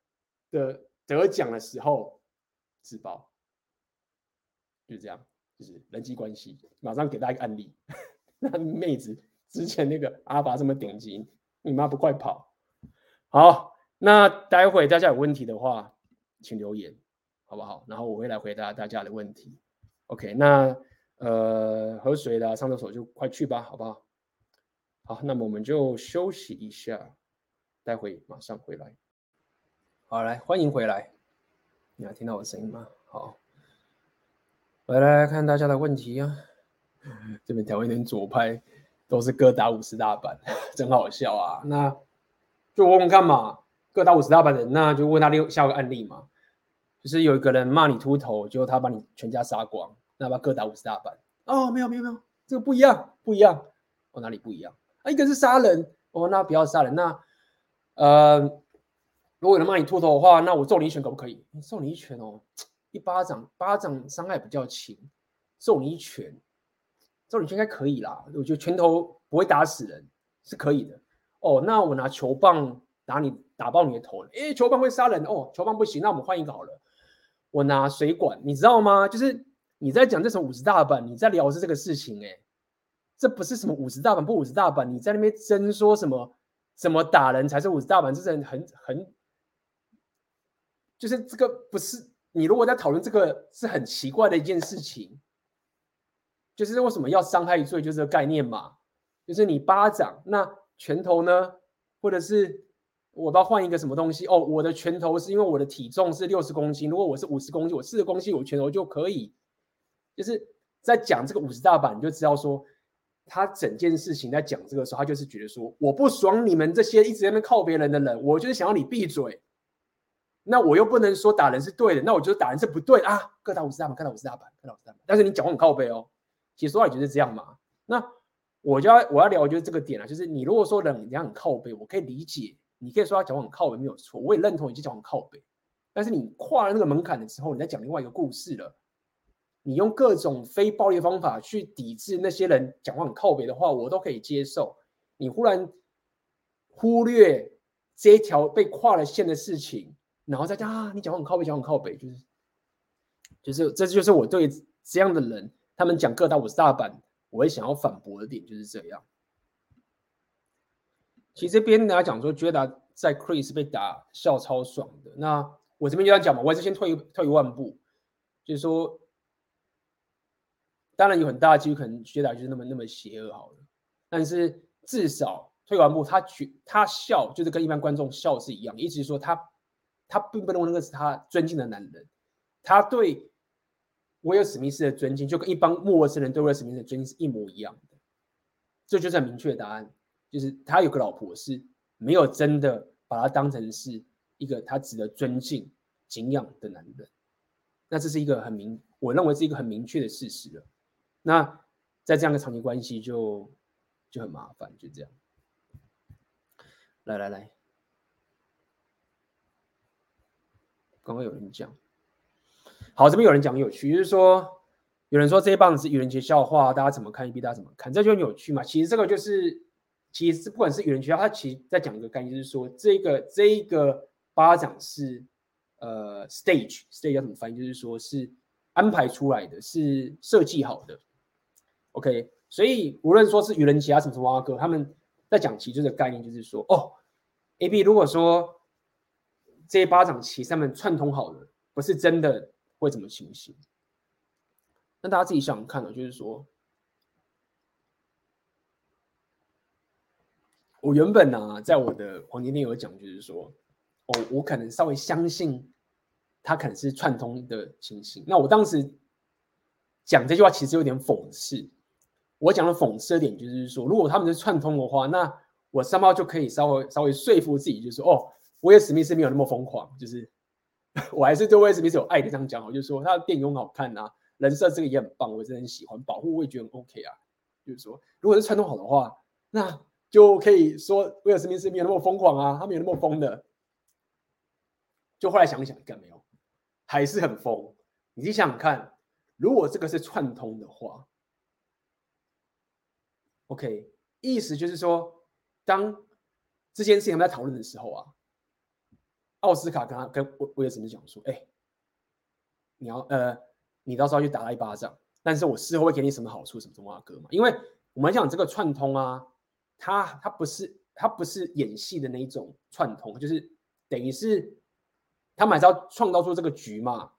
的得奖的时候。自爆，就是这样，就是人际关系。马上给大家一个案例，那妹子之前那个阿爸这么顶级，你妈不快跑？好，那待会大家有问题的话，请留言，好不好？然后我会来回答大家的问题。OK，那呃，喝水的、上厕所就快去吧，好不好？好，那么我们就休息一下，待会马上回来。好，来欢迎回来。你还听到我的声音吗？好，来来看大家的问题啊。这边调一点左派，都是各打五十大板，真好笑啊。那就问问看嘛，各打五十大板的人，那就问他六下个案例嘛。就是有一个人骂你秃头，结果他把你全家杀光，那把各打五十大板。哦，没有没有没有，这个不一样不一样。哦，哪里不一样？啊，一个是杀人，哦，那不要杀人。那呃。如果有人骂你秃头的话，那我揍你一拳可不可以？揍你一拳哦，一巴掌，巴掌伤害比较轻，揍你一拳，揍你拳应该可以啦。我觉得拳头不会打死人，是可以的。哦，那我拿球棒打你，打爆你的头。诶，球棒会杀人哦，球棒不行，那我们换一个好了。我拿水管，你知道吗？就是你在讲这种五十大板，你在聊是这个事情，诶，这不是什么五十大板不五十大板，你在那边争说什么什么打人才是五十大板，这是很很。就是这个不是你如果在讨论这个是很奇怪的一件事情，就是为什么要伤害罪，就是这个概念嘛。就是你巴掌，那拳头呢？或者是我要换一个什么东西？哦，我的拳头是因为我的体重是六十公斤，如果我是五十公斤，我四十公斤我拳头就可以。就是在讲这个五十大板，你就知道说他整件事情在讲这个时候，他就是觉得说我不爽你们这些一直在那靠别人的人，我就是想要你闭嘴。那我又不能说打人是对的，那我觉得打人是不对啊！各打五十大板，各打五十大板，各打五十大板。但是你讲话很靠北哦，其实说话也就是这样嘛。那我就要我要聊就是这个点啊，就是你如果说人家很靠北，我可以理解，你可以说他讲话很靠北没有错，我也认同你讲话很靠北。但是你跨了那个门槛的时候，你在讲另外一个故事了。你用各种非暴力方法去抵制那些人讲话很靠北的话，我都可以接受。你忽然忽略这一条被跨了线的事情，然后再讲啊，你讲话很靠北，讲话很靠北，就是就是这就是我对这样的人，他们讲各大我是大阪，我会想要反驳的点就是这样。其实这边大家讲说，觉得在 Chris 被打笑超爽的，那我这边就要讲嘛，我还是先退一退一万步，就是说。当然有很大的几率可能觉得就是那么那么邪恶好了，但是至少退完步，他觉他笑就是跟一般观众笑是一样，意思是说他他并不认为那个是他尊敬的男人，他对威尔史密斯的尊敬就跟一般陌生人对威尔史密斯的尊敬是一模一样的，这就是很明确的答案，就是他有个老婆是没有真的把他当成是一个他值得尊敬敬仰的男人，那这是一个很明，我认为是一个很明确的事实了。那在这样的长期关系就就很麻烦，就这样。来来来，刚刚有人讲，好，这边有人讲有趣，就是说有人说这一棒子是愚人节笑话，大家怎么看？一 B 大家怎么看？这就很有趣嘛。其实这个就是，其实不管是愚人节笑话，他其实在讲一个概念，就是说这个这一个巴掌是呃 stage stage 要怎么翻译？就是说是安排出来的，是设计好的。OK，所以无论说是愚人节啊，什么什么阿哥，他们在讲其中的概念，就是说，哦，AB 如果说这一巴掌棋上面串通好了，不是真的会怎么情形？那大家自己想想看哦，就是说，我原本呢、啊，在我的黄金店有讲，就是说，哦，我可能稍微相信他可能是串通的情形。那我当时讲这句话，其实有点讽刺。我讲的讽刺的点就是说，如果他们是串通的话，那我三猫就可以稍微稍微说服自己，就是说，哦，威尔史密斯没有那么疯狂，就是 我还是对威尔史密斯有爱的这样讲，我就说他的电影很好看啊，人设这个也很棒，我真的很喜欢，保护我也觉得很 OK 啊。就是说，如果是串通好的话，那就可以说威尔史密斯没有那么疯狂啊，他没有那么疯的。就后来想一想，干没有，还是很疯。你想想看，如果这个是串通的话。OK，意思就是说，当这件事情他们在讨论的时候啊，奥斯卡跟他跟威威尔史密斯讲说：“哎，你要呃，你到时候去打他一巴掌，但是我事后会给你什么好处，什么什么啊哥嘛？因为我们讲这个串通啊，他他不是他不是演戏的那一种串通，就是等于是他们还是要创造出这个局嘛。”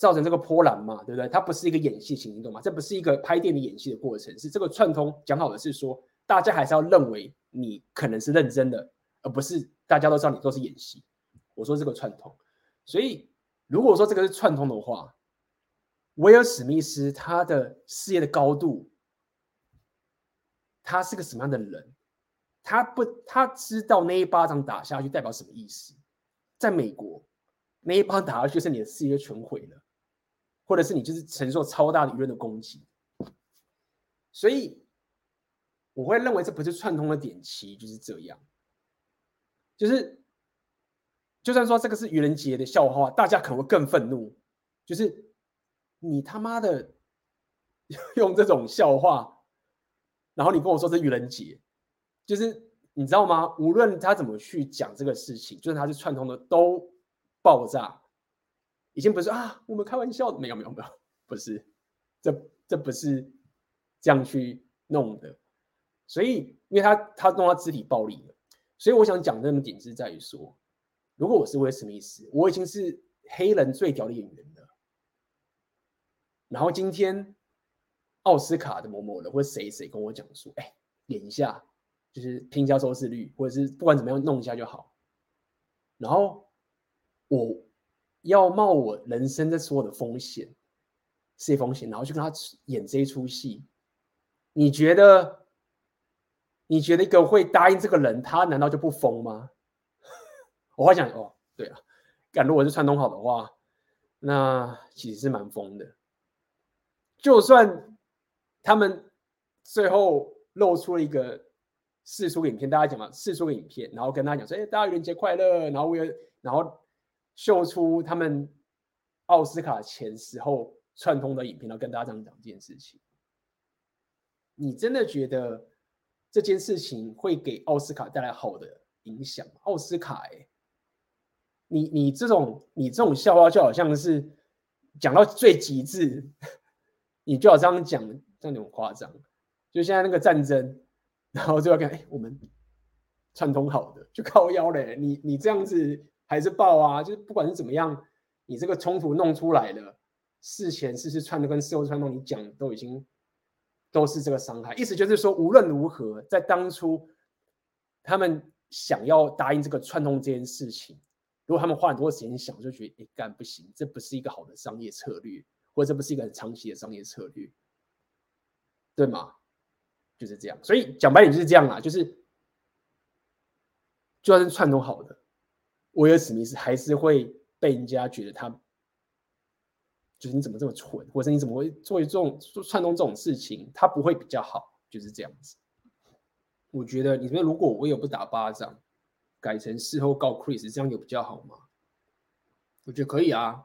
造成这个波澜嘛，对不对？它不是一个演戏情，你懂吗？这不是一个拍电影演戏的过程，是这个串通讲好的是说，大家还是要认为你可能是认真的，而不是大家都知道你都是演戏。我说这个串通，所以如果说这个是串通的话，威尔史密斯他的事业的高度，他是个什么样的人？他不，他知道那一巴掌打下去代表什么意思？在美国，那一巴掌打下去是你的事业全毁了。或者是你就是承受超大的舆论的攻击，所以我会认为这不是串通的点棋，就是这样。就是就算说这个是愚人节的笑话，大家可能会更愤怒。就是你他妈的 用这种笑话，然后你跟我说是愚人节，就是你知道吗？无论他怎么去讲这个事情，就算他是串通的，都爆炸。已经不是啊，我们开玩笑的，没有没有没有，不是，这这不是这样去弄的，所以因为他他弄到肢体暴力了，所以我想讲这么点是在于说，如果我是威尔史密斯，我已经是黑人最屌的演员了，然后今天奥斯卡的某某人或谁谁跟我讲说，哎，演一下，就是拼一下收视率，或者是不管怎么样弄一下就好，然后我。要冒我人生的所有的风险，这些风险，然后去跟他演这一出戏，你觉得？你觉得一个会答应这个人，他难道就不疯吗？我会想，哦，对啊，敢如果是串通好的话，那其实是蛮疯的。就算他们最后露出了一个释出影片，大家讲嘛，释出个影片，然后跟大家讲说，哎，大家愚人节快乐，然后为了，然后秀出他们奥斯卡前时候串通的影片，然后跟大家这样讲这件事情。你真的觉得这件事情会给奥斯卡带来好的影响吗？奥斯卡、欸，哎，你你这种你这种笑话就好像是讲到最极致，你就好这样讲，这样很夸张。就现在那个战争，然后就要看，哎，我们串通好的就靠腰嘞。你你这样子还是爆啊？就是不管是怎么样，你这个冲突弄出来了，事前事事串的跟事后串通，你讲都已经。都是这个伤害，意思就是说，无论如何，在当初他们想要答应这个串通这件事情，如果他们花很多时间想，就觉得哎干不行，这不是一个好的商业策略，或者这不是一个很长期的商业策略，对吗？就是这样。所以讲白点就是这样啦，就是就算是串通好的，威尔史密斯还是会被人家觉得他。就是你怎么这么蠢，或者你怎么会做这种串通这种事情？他不会比较好，就是这样子。我觉得你说如果我有不打巴掌，改成事后告 Chris，这样有比较好吗？我觉得可以啊，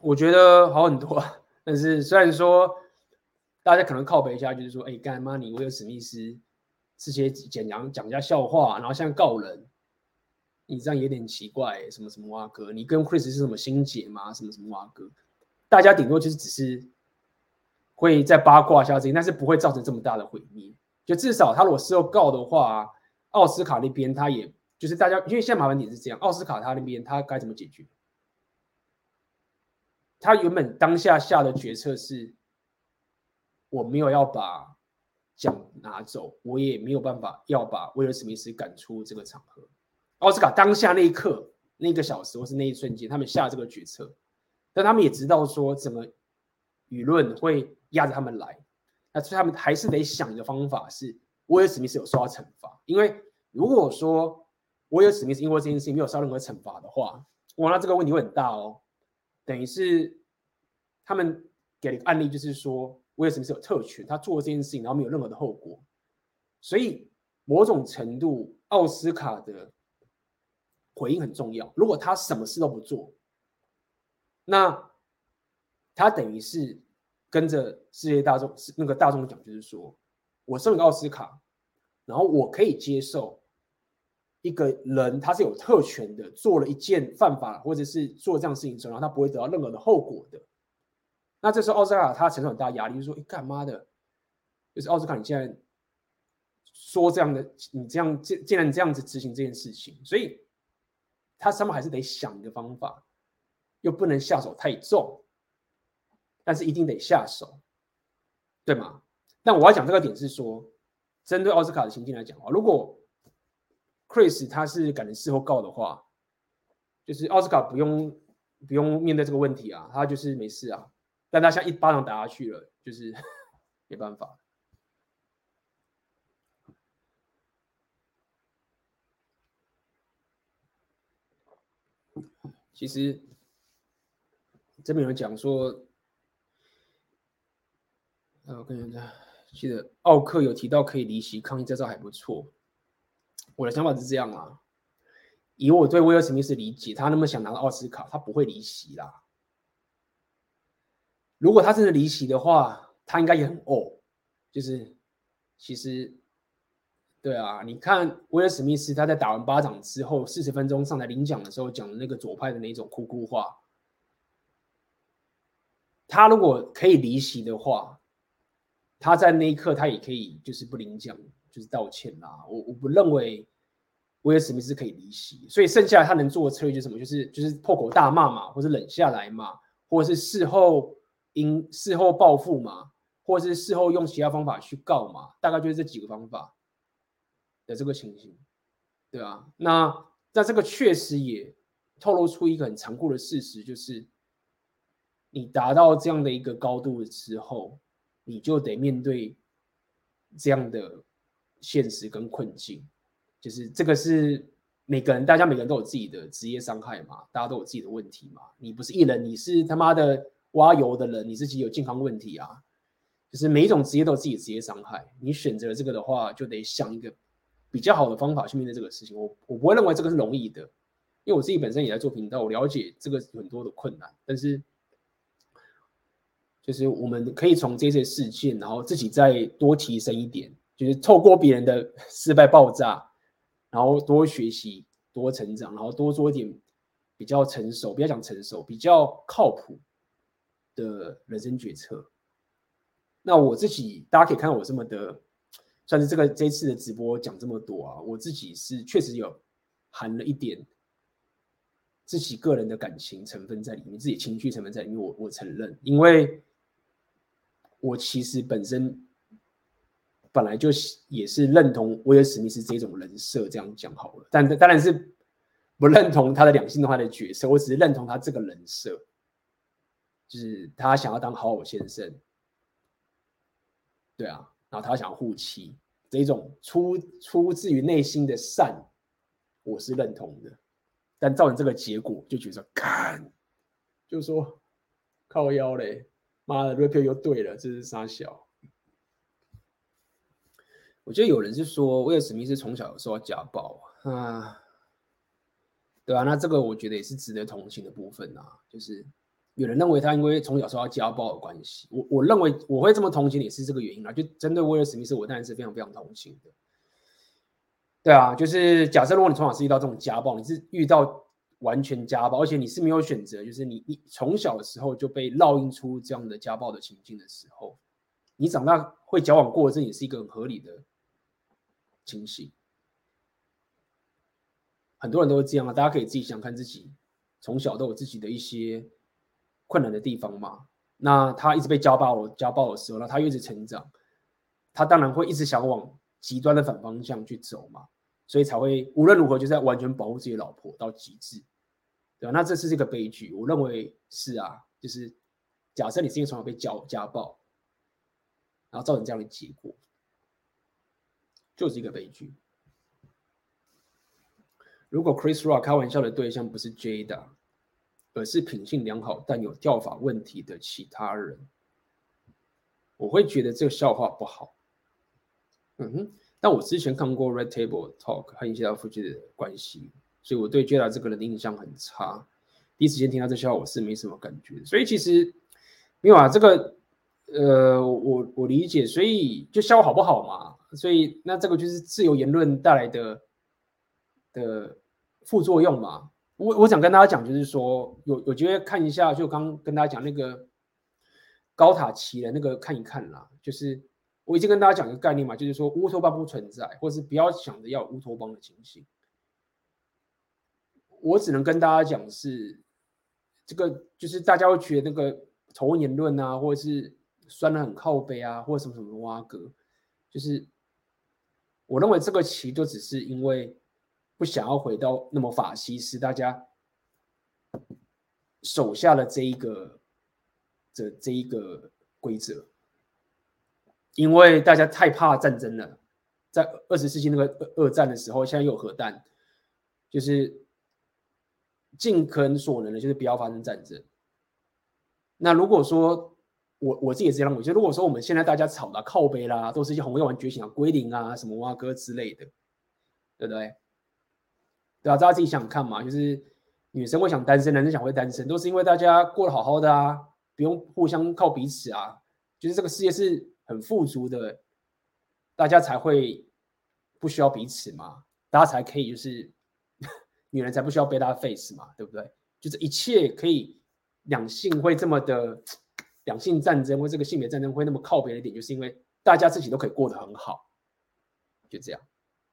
我觉得好很多。但是虽然说大家可能靠北一下，就是说，哎，干妈你威尔史密斯这些简讲讲一下笑话，然后现在告人。你这样有点奇怪、什么什么蛙哥，你跟 Chris 是什么心结吗？什么什么蛙哥，大家顶多就是只是会在八卦一下这些，但是不会造成这么大的毁灭。就至少他如果事后告的话，奥斯卡那边他也就是大家，因为现在麻烦点是这样，奥斯卡他那边他该怎么解决？他原本当下下的决策是，我没有要把奖拿走，我也没有办法要把威尔史密斯赶出这个场合。奥斯卡当下那一刻，那个小时或是那一瞬间，他们下这个决策，但他们也知道说，整个舆论会压着他们来，那所以他们还是得想一个方法，是威尔史密斯有受到惩罚。因为如果说威尔史密斯因为这件事情没有受到任何惩罚的话，哇，那这个问题会很大哦。等于是他们给了一个案例，就是说威尔史密斯有特权，他做这件事情，然后没有任何的后果。所以某种程度，奥斯卡的。回应很重要。如果他什么事都不做，那他等于是跟着世界大众那个大众讲，就是说我身为奥斯卡，然后我可以接受一个人他是有特权的，做了一件犯法或者是做这样事情之后，然后他不会得到任何的后果的。那这时候奥斯卡他承受很大压力，就是说，哎，干嘛的？就是奥斯卡，你现在说这样的，你这样竟竟然这样子执行这件事情，所以。他上面还是得想一个方法，又不能下手太重，但是一定得下手，对吗？但我要讲这个点是说，针对奥斯卡的情境来讲啊，如果 Chris 他是敢事后告的话，就是奥斯卡不用不用面对这个问题啊，他就是没事啊，但他像一巴掌打下去了，就是 没办法。其实这边有人讲说，我跟你讲，记得奥克有提到可以离席抗议，这招还不错。我的想法是这样啊，以我对威尔史密斯理解，他那么想拿到奥斯卡，他不会离席啦。如果他真的离席的话，他应该也很哦，就是其实。对啊，你看威尔史密斯他在打完巴掌之后四十分钟上台领奖的时候讲的那个左派的那种哭哭话，他如果可以离席的话，他在那一刻他也可以就是不领奖，就是道歉啦。我我不认为威尔史密斯可以离席，所以剩下他能做的策略就是什么？就是就是破口大骂嘛，或者冷下来嘛，或者是事后因事后报复嘛，或者是事后用其他方法去告嘛，大概就是这几个方法。的这个情形，对啊，那那这个确实也透露出一个很残酷的事实，就是你达到这样的一个高度之后，你就得面对这样的现实跟困境，就是这个是每个人，大家每个人都有自己的职业伤害嘛，大家都有自己的问题嘛。你不是艺人，你是他妈的挖油的人，你自己有健康问题啊。就是每一种职业都有自己的职业伤害。你选择这个的话，就得想一个比较好的方法去面对这个事情。我我不会认为这个是容易的，因为我自己本身也在做频道，我了解这个很多的困难。但是，就是我们可以从这些事件，然后自己再多提升一点，就是透过别人的 失败爆炸，然后多学习、多成长，然后多做一点比较成熟，不要讲成熟，比较靠谱的人生决策。那我自己，大家可以看到我这么的，算是这个这次的直播讲这么多啊，我自己是确实有含了一点自己个人的感情成分在里面，自己情绪成分在里面，我我承认，因为我其实本身本来就也是认同威尔史密斯这种人设，这样讲好了，但当然是不认同他的两性化的角色，我只是认同他这个人设，就是他想要当好好先生。对啊，然后他想要护妻，这一种出出自于内心的善，我是认同的。但造成这个结果，就觉得看，就说靠腰嘞，妈的，rapio 又对了，这是杀小。我觉得有人是说威尔史密斯从小受到家暴啊，对啊，那这个我觉得也是值得同情的部分啊，就是。有人认为他因为从小受到家暴的关系，我我认为我会这么同情也是这个原因啦。就针对威尔史密斯，我当然是非常非常同情的。对啊，就是假设如果你从小是遇到这种家暴，你是遇到完全家暴，而且你是没有选择，就是你你从小的时候就被烙印出这样的家暴的情境的时候，你长大会矫枉过正，也是一个很合理的情形。很多人都是这样啊，大家可以自己想看自己从小都有自己的一些。困难的地方嘛，那他一直被家暴，家暴的时候，那他一直成长，他当然会一直想往极端的反方向去走嘛，所以才会无论如何就是要完全保护自己老婆到极致，对？那这是这个悲剧，我认为是啊，就是假设你是因为从小被家家暴，然后造成这样的结果，就是一个悲剧。如果 Chris Rock 开玩笑的对象不是 Jada。而是品性良好但有掉发问题的其他人，我会觉得这个笑话不好。嗯哼，但我之前看过 Red Table Talk 和一些夫妻的关系，所以我对 Jada 这个人的印象很差。第一时间听到这笑话，我是没什么感觉。所以其实没有啊，这个呃，我我理解，所以就笑话好不好嘛？所以那这个就是自由言论带来的的副作用嘛。我我想跟大家讲，就是说有有机会看一下，就刚跟大家讲那个高塔奇的那个看一看啦。就是我已经跟大家讲一个概念嘛，就是说乌托邦不存在，或是不要想着要乌托邦的情形。我只能跟大家讲是这个，就是大家会觉得那个仇恨言论啊，或者是酸得很靠北啊，或者什么什么挖格，就是我认为这个其实就只是因为。不想要回到那么法西斯，大家手下的这一个这这一个规则，因为大家太怕战争了，在二十世纪那个二二战的时候，现在又有核弹，就是尽可能所能的，就是不要发生战争。那如果说我我自己也是这样，我觉得如果说我们现在大家吵的靠背啦，都是一些红药丸觉醒啊、归零啊、什么蛙哥之类的，对不对？对啊，大家自己想想看嘛，就是女生会想单身，男生想会单身，都是因为大家过得好好的啊，不用互相靠彼此啊，就是这个世界是很富足的，大家才会不需要彼此嘛，大家才可以就是女人才不需要背她的 face 嘛，对不对？就是一切可以两性会这么的两性战争或这个性别战争会那么靠别的点，就是因为大家自己都可以过得很好，就这样。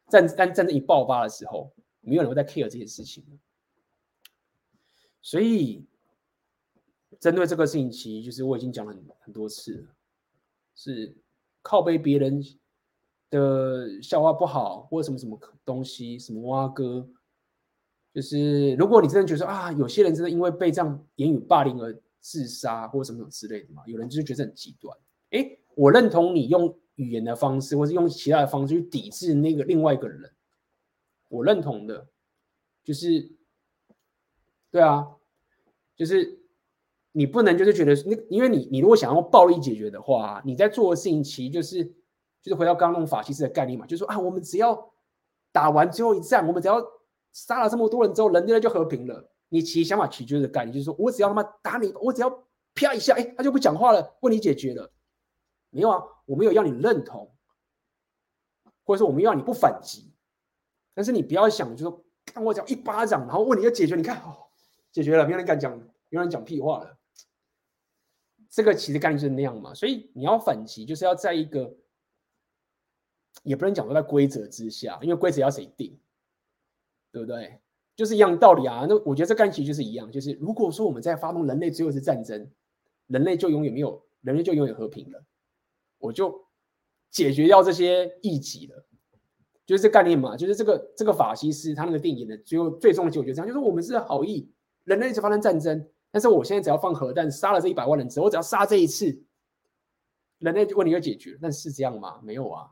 战但战争一爆发的时候。没有人会在 care 这件事情，所以针对这个事情，其实就是我已经讲了很很多次了，是靠背别人的笑话不好，或什么什么东西，什么蛙哥，就是如果你真的觉得说啊，有些人真的因为被这样言语霸凌而自杀，或什么什么之类的嘛，有人就是觉得很极端。诶，我认同你用语言的方式，或是用其他的方式去抵制那个另外一个人。我认同的，就是，对啊，就是你不能就是觉得那，因为你你如果想用暴力解决的话，你在做的事情其实就是就是回到刚刚那种法西斯的概念嘛，就是说啊，我们只要打完最后一战，我们只要杀了这么多人之后，人类就和平了。你其实想法取决的概念，就是说我只要他妈打你，我只要啪一下，哎，他就不讲话了，问题解决了。没有啊，我没有要你认同，或者说我们要你不反击，但是你不要想，就是说看我讲一巴掌，然后问题就解决。你看，哦，解决了，没有人敢讲，没有人讲屁话了。这个其实概念就是那样嘛，所以你要反击，就是要在一个，也不能讲说在规则之下，因为规则要谁定，对不对？就是一样道理啊。那我觉得这概念其实就是一样，就是如果说我们在发动人类最后一次战争，人类就永远没有，人类就永远和平了。我就解决掉这些异己了，就是这概念嘛，就是这个这个法西斯他那个电影的最后最终的结果就这样，就是我们是好意，人类一直发生战争，但是我现在只要放核弹杀了这一百万人之后，我只要杀这一次，人类问题就解决了。但是这样吗？没有啊，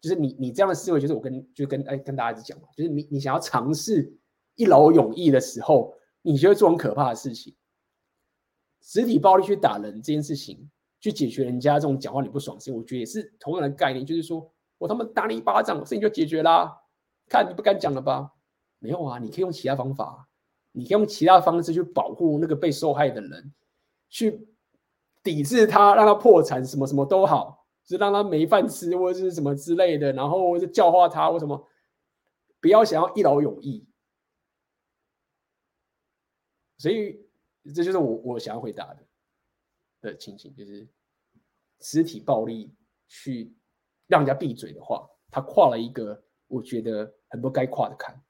就是你你这样的思维，就是我跟就跟哎跟大家一直讲嘛，就是你你想要尝试一劳永逸的时候，你就会做很可怕的事情，实体暴力去打人这件事情。去解决人家这种讲话你不爽的事，我觉得也是同样的概念，就是说我他妈打你一巴掌，事情就解决啦。看你不敢讲了吧？没有啊，你可以用其他方法，你可以用其他方式去保护那个被受害的人，去抵制他，让他破产，什么什么都好，就让他没饭吃或者是什么之类的，然后就教化他或什么，不要想要一劳永逸。所以这就是我我想要回答的。的情形就是，实体暴力去让人家闭嘴的话，他跨了一个我觉得很不该跨的坎。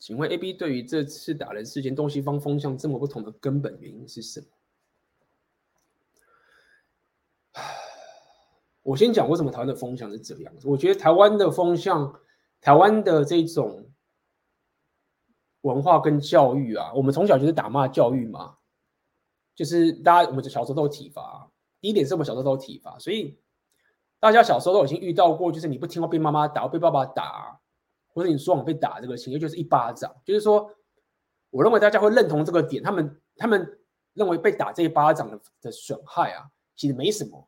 请问 AB 对于这次打人事件东西方风向这么不同的根本原因是什么？我先讲为什么台湾的风向是这样子。我觉得台湾的风向，台湾的这种文化跟教育啊，我们从小就是打骂教育嘛。就是大家，我们小时候都有体罚。第一点是我们小时候都有体罚，所以大家小时候都已经遇到过，就是你不听话被妈妈打，被爸爸打，或者你说谎被打这个情况，就是一巴掌。就是说，我认为大家会认同这个点，他们他们认为被打这一巴掌的的损害啊，其实没什么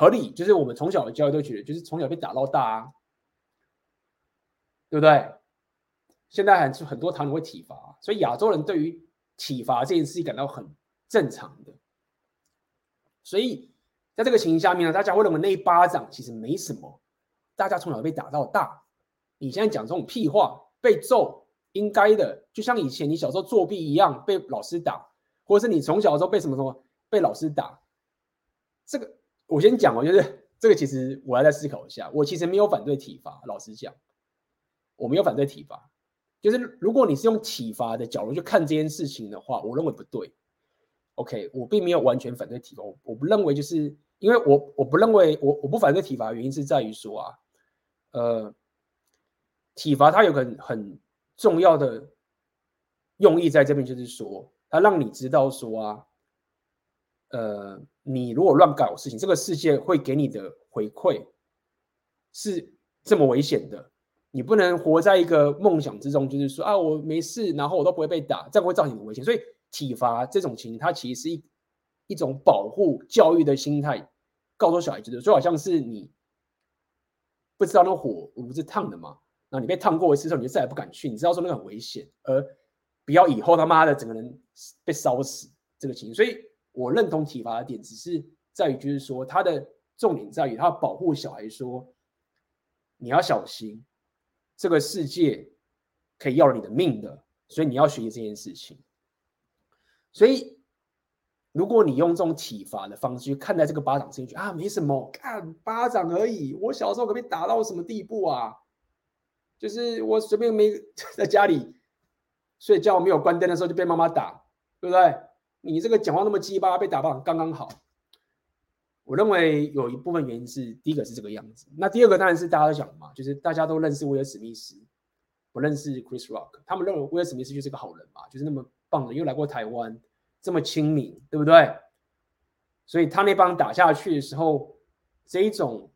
合理。就是我们从小的教育都觉得，就是从小被打到大啊，对不对？现在很很多台湾会体罚，所以亚洲人对于体罚这件事情感到很。正常的，所以在这个情形下面呢，大家会认为那一巴掌其实没什么。大家从小被打到大，你现在讲这种屁话，被揍应该的，就像以前你小时候作弊一样被老师打，或者是你从小的时候被什么什么被老师打。这个我先讲，我就是这个其实我要再思考一下。我其实没有反对体罚，老实讲，我没有反对体罚。就是如果你是用体罚的角度去看这件事情的话，我认为不对。OK，我并没有完全反对体罚，我不认为就是因为我我不认为我我不反对体罚的原因是在于说啊，呃，体罚它有个很很重要的用意在这边，就是说它让你知道说啊，呃，你如果乱搞事情，这个世界会给你的回馈是这么危险的，你不能活在一个梦想之中，就是说啊，我没事，然后我都不会被打，这样会造成很危险，所以。体罚这种情，它其实是一一种保护教育的心态，告诉小孩子的，就好像是你不知道那火炉是烫的嘛，然后你被烫过一次之后，你就再也不敢去，你知道说那个很危险，而不要以后他妈的整个人被烧死这个情形。所以我认同体罚的点，只是在于就是说，它的重点在于它保护小孩，说你要小心，这个世界可以要了你的命的，所以你要学习这件事情。所以，如果你用这种体罚的方式去看待这个巴掌事件，啊，没什么，看巴掌而已。我小时候可被打到什么地步啊？就是我随便没 在家里睡觉没有关灯的时候就被妈妈打，对不对？你这个讲话那么鸡巴，被打巴掌刚刚好。我认为有一部分原因是，第一个是这个样子。那第二个当然是大家都讲嘛，就是大家都认识威尔史密斯，不认识 Chris Rock，他们认为威尔史密斯就是个好人嘛，就是那么。棒的，又来过台湾，这么亲民，对不对？所以他那帮打下去的时候，这一种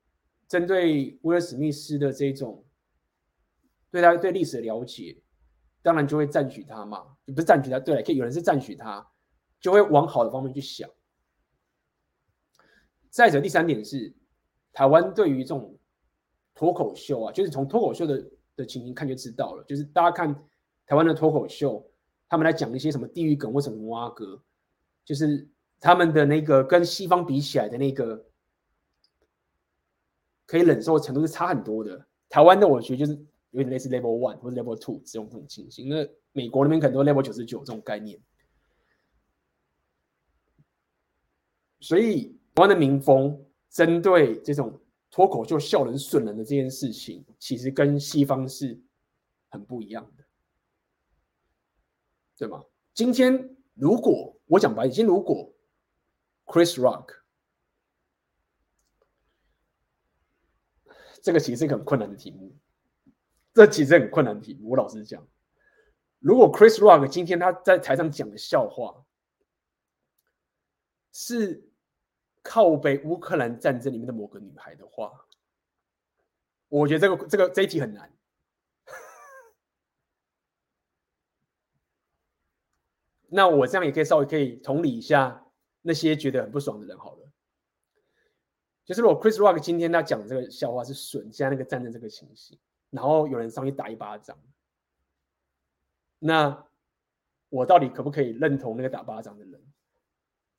针对威尔史密斯的这种对他对历史的了解，当然就会赞许他嘛，不是赞许他，对，可以有人是赞许他，就会往好的方面去想。再者，第三点是，台湾对于这种脱口秀啊，就是从脱口秀的的情形看就知道了，就是大家看台湾的脱口秀，他们来讲一些什么地狱梗或什么摩阿哥，就是他们的那个跟西方比起来的那个可以忍受程度是差很多的。台湾的我觉得就是有点类似 level one 或者 level two 这种这种情形，那美国那边可能都 level 九十九这种概念，所以。台湾的民风针对这种脱口秀笑人损人的这件事情，其实跟西方是很不一样的，对吗？今天如果我讲白，今天如果 Chris Rock，这个其实是一个很困难的题目，这其实很困难的题目。我老实讲，如果 Chris Rock 今天他在台上讲的笑话是。靠北乌克兰战争里面的某个女孩的话，我觉得这个这个这一题很难。那我这样也可以稍微可以同理一下那些觉得很不爽的人好了。就是如果 Chris Rock 今天他讲这个笑话是损现在那个战争这个情形，然后有人上去打一巴掌，那我到底可不可以认同那个打巴掌的人？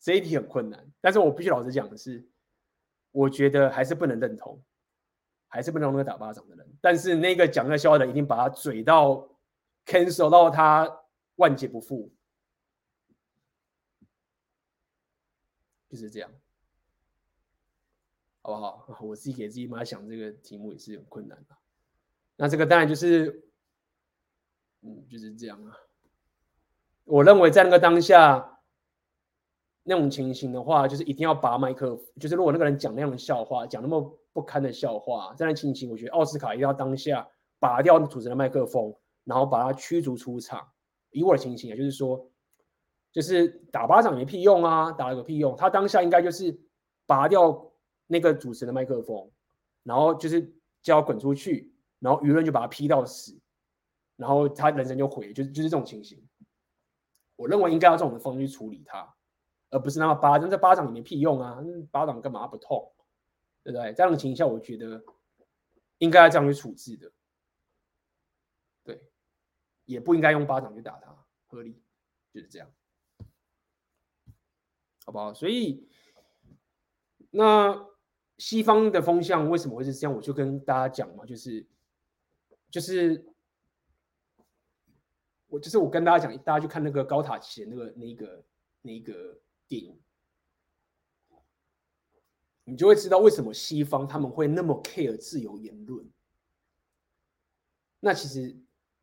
这一题很困难，但是我必须老实讲的是，我觉得还是不能认同，还是不能认同那个打巴掌的人。但是那个讲那笑话的，一定把他嘴到 cancel 到他万劫不复，就是这样，好不好？我自己给自己妈想这个题目也是很困难的。那这个当然就是，嗯，就是这样啊。我认为在那个当下。那种情形的话，就是一定要拔麦克，就是如果那个人讲那样的笑话，讲那么不堪的笑话，这样的情形，我觉得奥斯卡一定要当下拔掉主持人的麦克风，然后把他驱逐出场。以我的情形啊，就是说，就是打巴掌没屁用啊，打了个屁用。他当下应该就是拔掉那个主持人的麦克风，然后就是叫他滚出去，然后舆论就把他批到死，然后他人生就毁，就就是这种情形。我认为应该要这种的方式去处理他。而不是那么巴掌，这巴掌也没屁用啊！巴掌干嘛不痛？对不对？这样的情况下，我觉得应该要这样去处置的。对，也不应该用巴掌去打他，合理就是这样，好不好？所以，那西方的风向为什么会是这样？我就跟大家讲嘛，就是就是我就是我跟大家讲，大家去看那个高塔前那个那个那个。电影，你就会知道为什么西方他们会那么 care 自由言论。那其实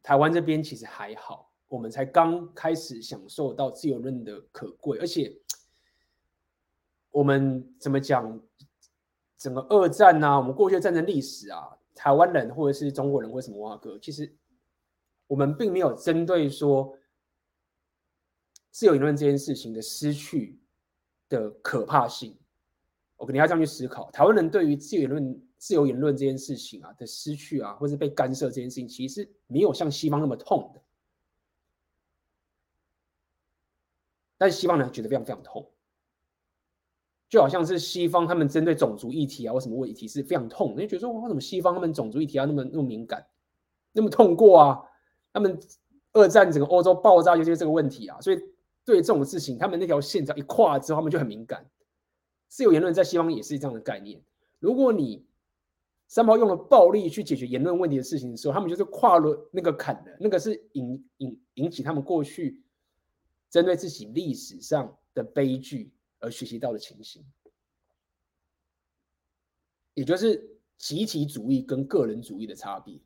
台湾这边其实还好，我们才刚开始享受到自由论的可贵，而且我们怎么讲，整个二战啊，我们过去的战争历史啊，台湾人或者是中国人为什么挖哥？其实我们并没有针对说。自由言论这件事情的失去的可怕性，我肯定要这样去思考。台湾人对于自由言论、自由言论这件事情啊的失去啊，或是被干涉这件事情，其实没有像西方那么痛的。但西方人觉得非常非常痛，就好像是西方他们针对种族议题啊或什么问题是非常痛，你觉得说为什么西方他们种族议题啊那么那么敏感，那么痛过啊？他们二战整个欧洲爆炸就是这个问题啊，所以。对这种事情，他们那条线只要一跨之后，他们就很敏感。自由言论在西方也是这样的概念。如果你三炮用了暴力去解决言论问题的事情的时候，他们就是跨了那个坎的，那个是引引引起他们过去针对自己历史上的悲剧而学习到的情形，也就是集体主义跟个人主义的差别。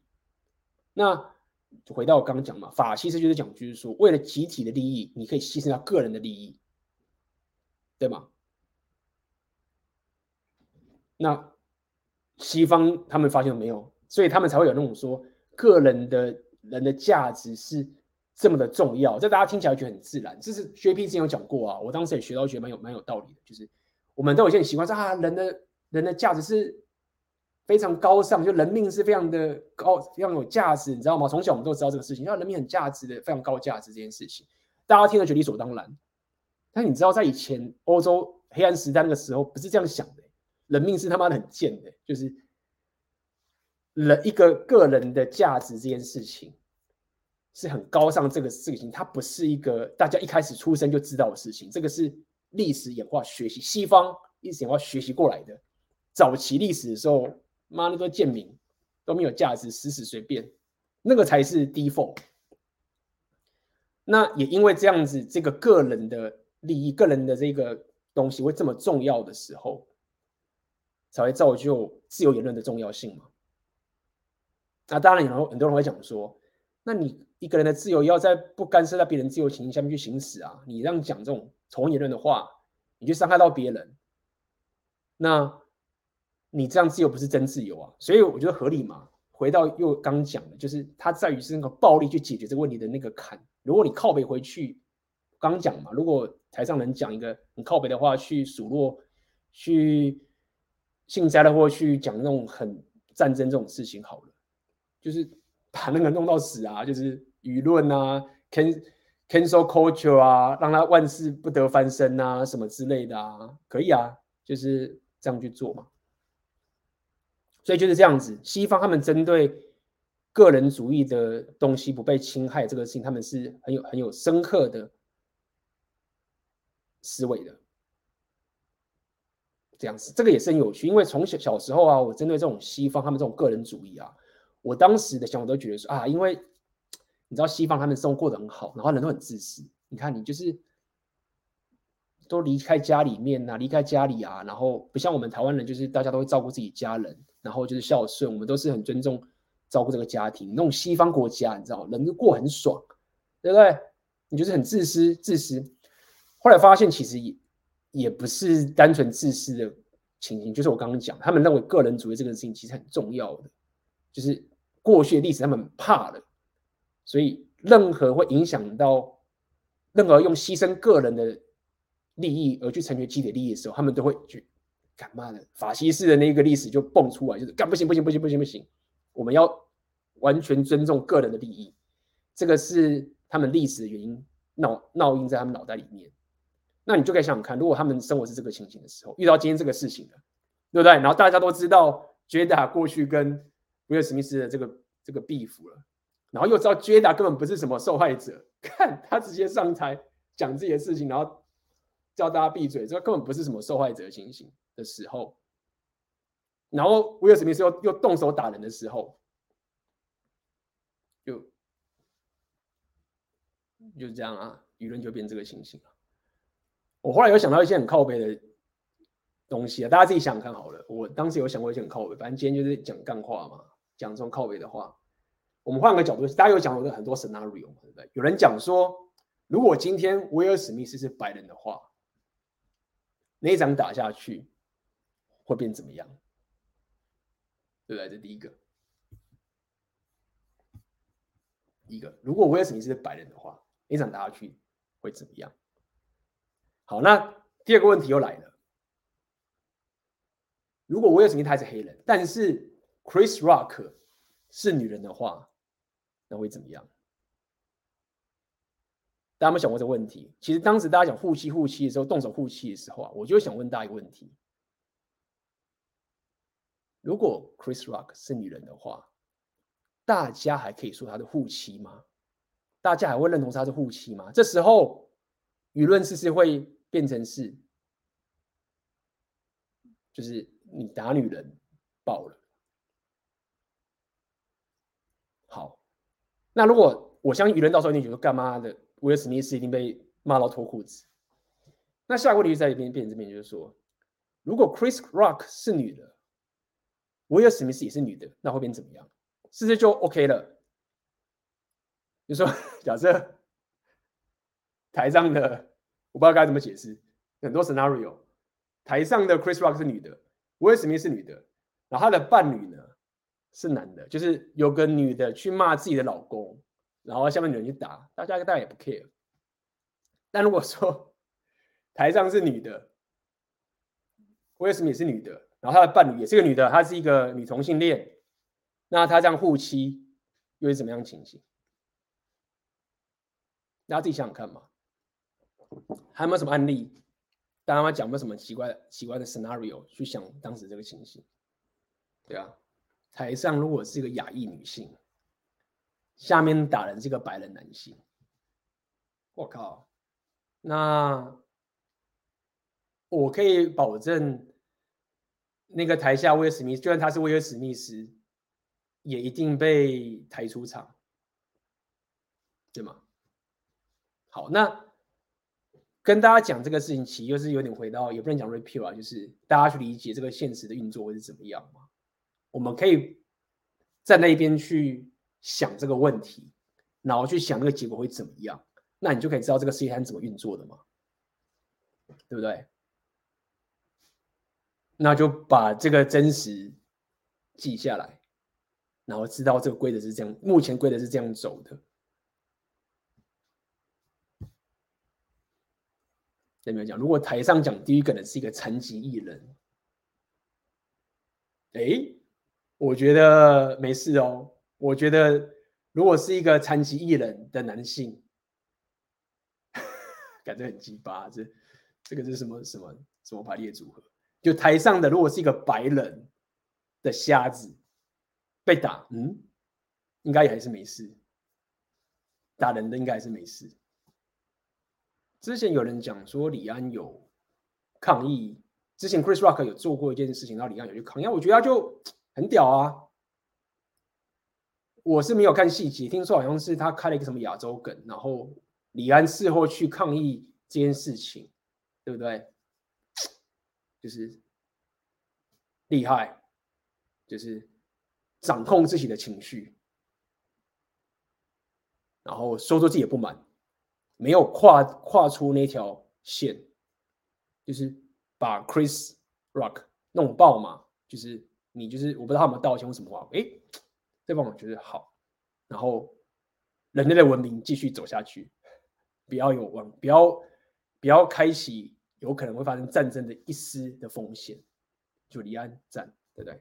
那。就回到我刚刚讲嘛，法西斯就是讲，就是说，为了集体的利益，你可以牺牲掉个人的利益，对吗？那西方他们发现了没有？所以他们才会有那种说，个人的人的价值是这么的重要。这大家听起来觉得很自然。这是 JP 之前有讲过啊，我当时也学到，觉得蛮有蛮有道理的。就是我们都有些习惯说啊，人的人的价值是。非常高尚，就人命是非常的高，非常有价值，你知道吗？从小我们都知道这个事情，要人命很价值的，非常高价值这件事情，大家听了觉理所当然。但你知道，在以前欧洲黑暗时代那个时候，不是这样想的，人命是他妈的很贱的，就是人一个个人的价值这件事情是很高尚，这个事情它不是一个大家一开始出生就知道的事情，这个是历史演化学习，西方历史演化学习过来的。早期历史的时候，妈那个贱民都没有价值，死死随便，那个才是 default。那也因为这样子，这个个人的。利益个人的这个东西会这么重要的时候，才会造就自由言论的重要性嘛？那当然，有很多人会讲说，那你一个人的自由要在不干涉到别人自由情形下面去行使啊？你这样讲这种仇恨言论的话，你就伤害到别人，那你这样自由不是真自由啊？所以我觉得合理嘛。回到又刚讲的，就是它在于是那个暴力去解决这个问题的那个坎。如果你靠北回去。刚讲嘛，如果台上能讲一个很靠北的话，去数落、去幸灾乐祸，去讲那种很战争这种事情，好了，就是把那个弄到死啊，就是舆论啊，can cancel culture 啊，让他万事不得翻身啊，什么之类的啊，可以啊，就是这样去做嘛。所以就是这样子，西方他们针对个人主义的东西不被侵害这个事情，他们是很有很有深刻的。思维的这样子，这个也是很有趣。因为从小小时候啊，我针对这种西方他们这种个人主义啊，我当时的想法都觉得说啊，因为你知道西方他们生活过得很好，然后人都很自私。你看你就是都离开家里面啊，离开家里啊，然后不像我们台湾人，就是大家都会照顾自己家人，然后就是孝顺，我们都是很尊重照顾这个家庭。那种西方国家，你知道，人都过很爽，对不对？你就是很自私，自私。后来发现，其实也也不是单纯自私的情形，就是我刚刚讲，他们认为个人主义这个事情其实很重要的，就是过去的历史他们怕了，所以任何会影响到任何用牺牲个人的利益而去成全集体利益的时候，他们都会去干嘛的？法西斯的那个历史就蹦出来，就是干不行不行不行不行不行，我们要完全尊重个人的利益，这个是他们历史的原因，烙烙印在他们脑袋里面。那你就可以想想看，如果他们生活是这个情形的时候，遇到今天这个事情了，对不对？然后大家都知道 Jada 过去跟威尔史密斯的这个这个 beef 了，然后又知道 Jada 根本不是什么受害者，看他直接上台讲自己的事情，然后叫大家闭嘴，这根本不是什么受害者情形的时候，然后威尔史密斯又又动手打人的时候，就就这样啊，舆论就变这个情形了。我后来有想到一些很靠北的东西啊，大家自己想想看好了。我当时有想过一些很靠北，反正今天就是讲干话嘛，讲这种靠北的话。我们换个角度，大家有讲过很多 scenario，对不对？有人讲说，如果今天威尔史密斯是白人的话，那一掌打下去会变怎么样？对不对？这第一个，一个，如果威尔史密斯是白人的话，那一掌打下去会怎么样？好，那第二个问题又来了。如果威尔史密斯他是黑人，但是 Chris Rock 是女人的话，那会怎么样？大家有没有想过这个问题？其实当时大家讲护妻护妻的时候，动手护妻的时候啊，我就想问大家一个问题：如果 Chris Rock 是女人的话，大家还可以说他是护妻吗？大家还会认同她是护妻吗？这时候舆论是不是会？变成是，就是你打女人爆了。好，那如果我相信舆论到时候一定觉得干嘛的，威尔史密斯一定被骂到脱裤子。那下一个问题在这边变成这边，就是说，如果 Chris Rock 是女的，威尔史密斯也是女的，那会变怎么样？是不是就 OK 了？就说 假设台上的。我不知道该怎么解释，很多 scenario，台上的 Chris Rock 是女的，威尔史密斯是女的，然后他的伴侣呢是男的，就是有个女的去骂自己的老公，然后下面有人去打，大家大家也不 care。但如果说台上是女的，威尔史密斯是女的，然后她的伴侣也是个女的，她是一个女同性恋，那她这样护妻又是怎么样情形？大家自己想想看嘛。还有没有什么案例？大家讲有没有什么奇怪奇怪的 scenario？去想当时这个情形。对啊，台上如果是一个亚裔女性，下面打人是个白人男性，我靠，那我可以保证，那个台下威尔史密斯，就算他是威尔史密斯，也一定被抬出场，对吗？好，那跟大家讲这个事情，其实又是有点回到，也不能讲 repeal 啊，就是大家去理解这个现实的运作会是怎么样嘛。我们可以在那边去想这个问题，然后去想那个结果会怎么样，那你就可以知道这个世界它是怎么运作的嘛，对不对？那就把这个真实记下来，然后知道这个规则是这样，目前规则是这样走的。有没有讲？如果台上讲第一个人是一个残疾艺人，哎。我觉得没事哦。我觉得如果是一个残疾艺人的男性，感觉很鸡巴。这这个是什么什么什么排列组合？就台上的如果是一个白人的瞎子被打，嗯，应该也还是没事。打人的应该还是没事。之前有人讲说李安有抗议，之前 Chris Rock 有做过一件事情，然后李安有去抗议。我觉得他就。很屌啊！我是没有看细节，听说好像是他开了一个什么亚洲梗，然后李安事后去抗议这件事情，对不对？就是厉害，就是掌控自己的情绪，然后说出自己的不满，没有跨跨出那条线，就是把 Chris Rock 弄爆嘛，就是。你就是我不知道他有没有道歉或什么话，哎，这帮我觉得好，然后人类的文明继续走下去，不要有往，不要不要开启有可能会发生战争的一丝的风险，就离岸战，对不对？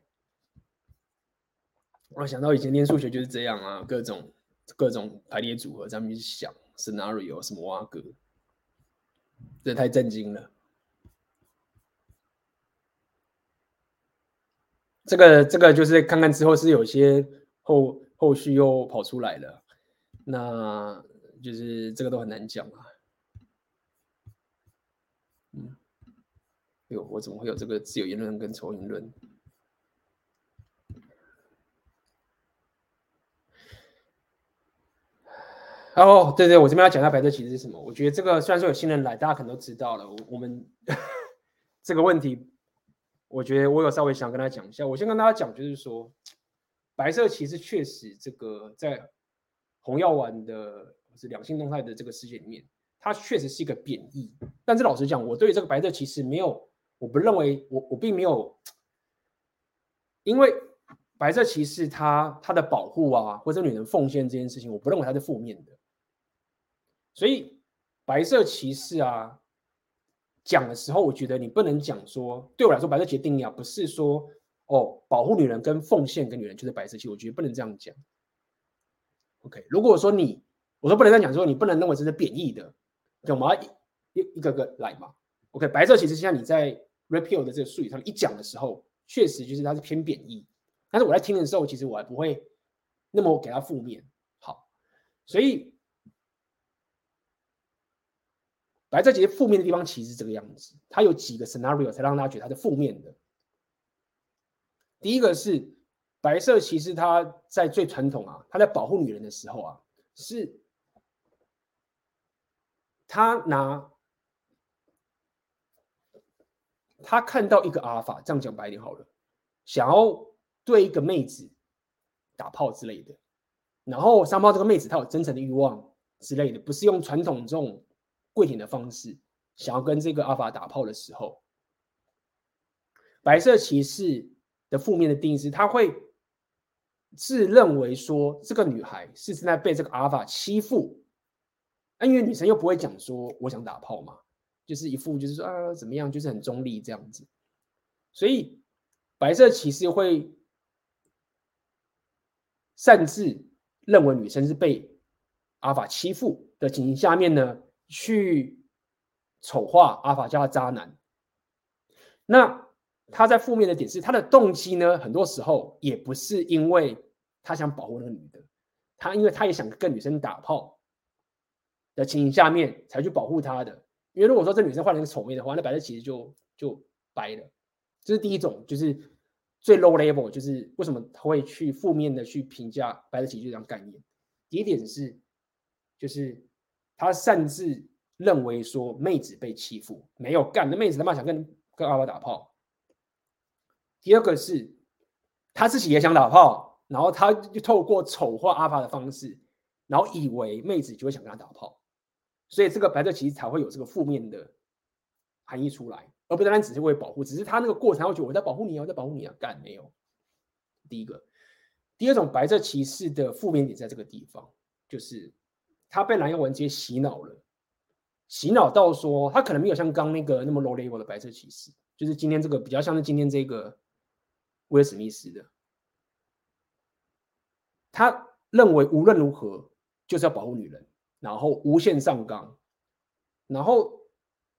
我想到以前念数学就是这样啊，各种各种排列组合，咱们去想 scenario 什么哇哥，这太震惊了。这个这个就是看看之后是有些后后续又跑出来了，那就是这个都很难讲啊。嗯，哎呦，我怎么会有这个自由言论跟仇言论？哦，对对，我这边要讲一下白色歧视是什么？我觉得这个虽然说有新人来，大家可能都知道了，我我们 这个问题。我觉得我有稍微想跟他讲一下。我先跟大家讲，就是说，白色骑士确实这个在红药丸的是两性动态的这个世界里面，它确实是一个贬义。但是老实讲，我对这个白色骑士没有，我不认为我我并没有，因为白色骑士它它的保护啊，或者女人奉献这件事情，我不认为它是负面的。所以白色骑士啊。讲的时候，我觉得你不能讲说，对我来说，白色骑士定义啊，不是说哦，保护女人跟奉献给女人就是白色系，我觉得不能这样讲。OK，如果说你，我说不能这样讲，说你不能认为这是贬义的，我们要一一个个来嘛。OK，白色其实像你在 repeal 的这个术语上面一讲的时候，确实就是它是偏贬义，但是我在听的时候，其实我还不会那么给它负面。好，所以。白色歧视负面的地方其实是这个样子，它有几个 scenario 才让大家觉得它是负面的。第一个是白色骑士，他在最传统啊，他在保护女人的时候啊，是他拿他看到一个阿尔法，这样讲白一点好了，想要对一个妹子打炮之类的，然后三炮这个妹子她有真诚的欲望之类的，不是用传统这种。跪舔的方式，想要跟这个阿尔法打炮的时候，白色骑士负面的定义是，他会自认为说这个女孩是正在被这个阿尔法欺负，因为女生又不会讲说我想打炮嘛，就是一副就是说啊怎么样，就是很中立这样子，所以白色骑士会擅自认为女生是被阿尔法欺负的情形下面呢。去丑化阿法，叫他渣男。那他在负面的点是，他的动机呢，很多时候也不是因为他想保护那个女的，他因为他也想跟女生打炮的情形下面才去保护她的。因为如果说这女生换了一个丑妹的话，那白色其实就就掰了。这是第一种，就是最 low level，就是为什么他会去负面的去评价白色奇迹这样概念。第一点是，就是他擅自认为说妹子被欺负，没有干，那妹子他妈想跟跟阿法打炮。第二个是，他自己也想打炮，然后他就透过丑化阿法的方式，然后以为妹子就会想跟他打炮。所以这个白色其实才会有这个负面的含义出来，而不单单只是为保护，只是他那个过程，会觉得我在保护你啊，我在保护你啊，干没有。第一个，第二种白色骑士的负面点在这个地方，就是他被蓝药丸直接洗脑了，洗脑到说他可能没有像刚那个那么 low level 的白色骑士，就是今天这个比较像是今天这个威尔史密斯的，他认为无论如何就是要保护女人。然后无限上纲，然后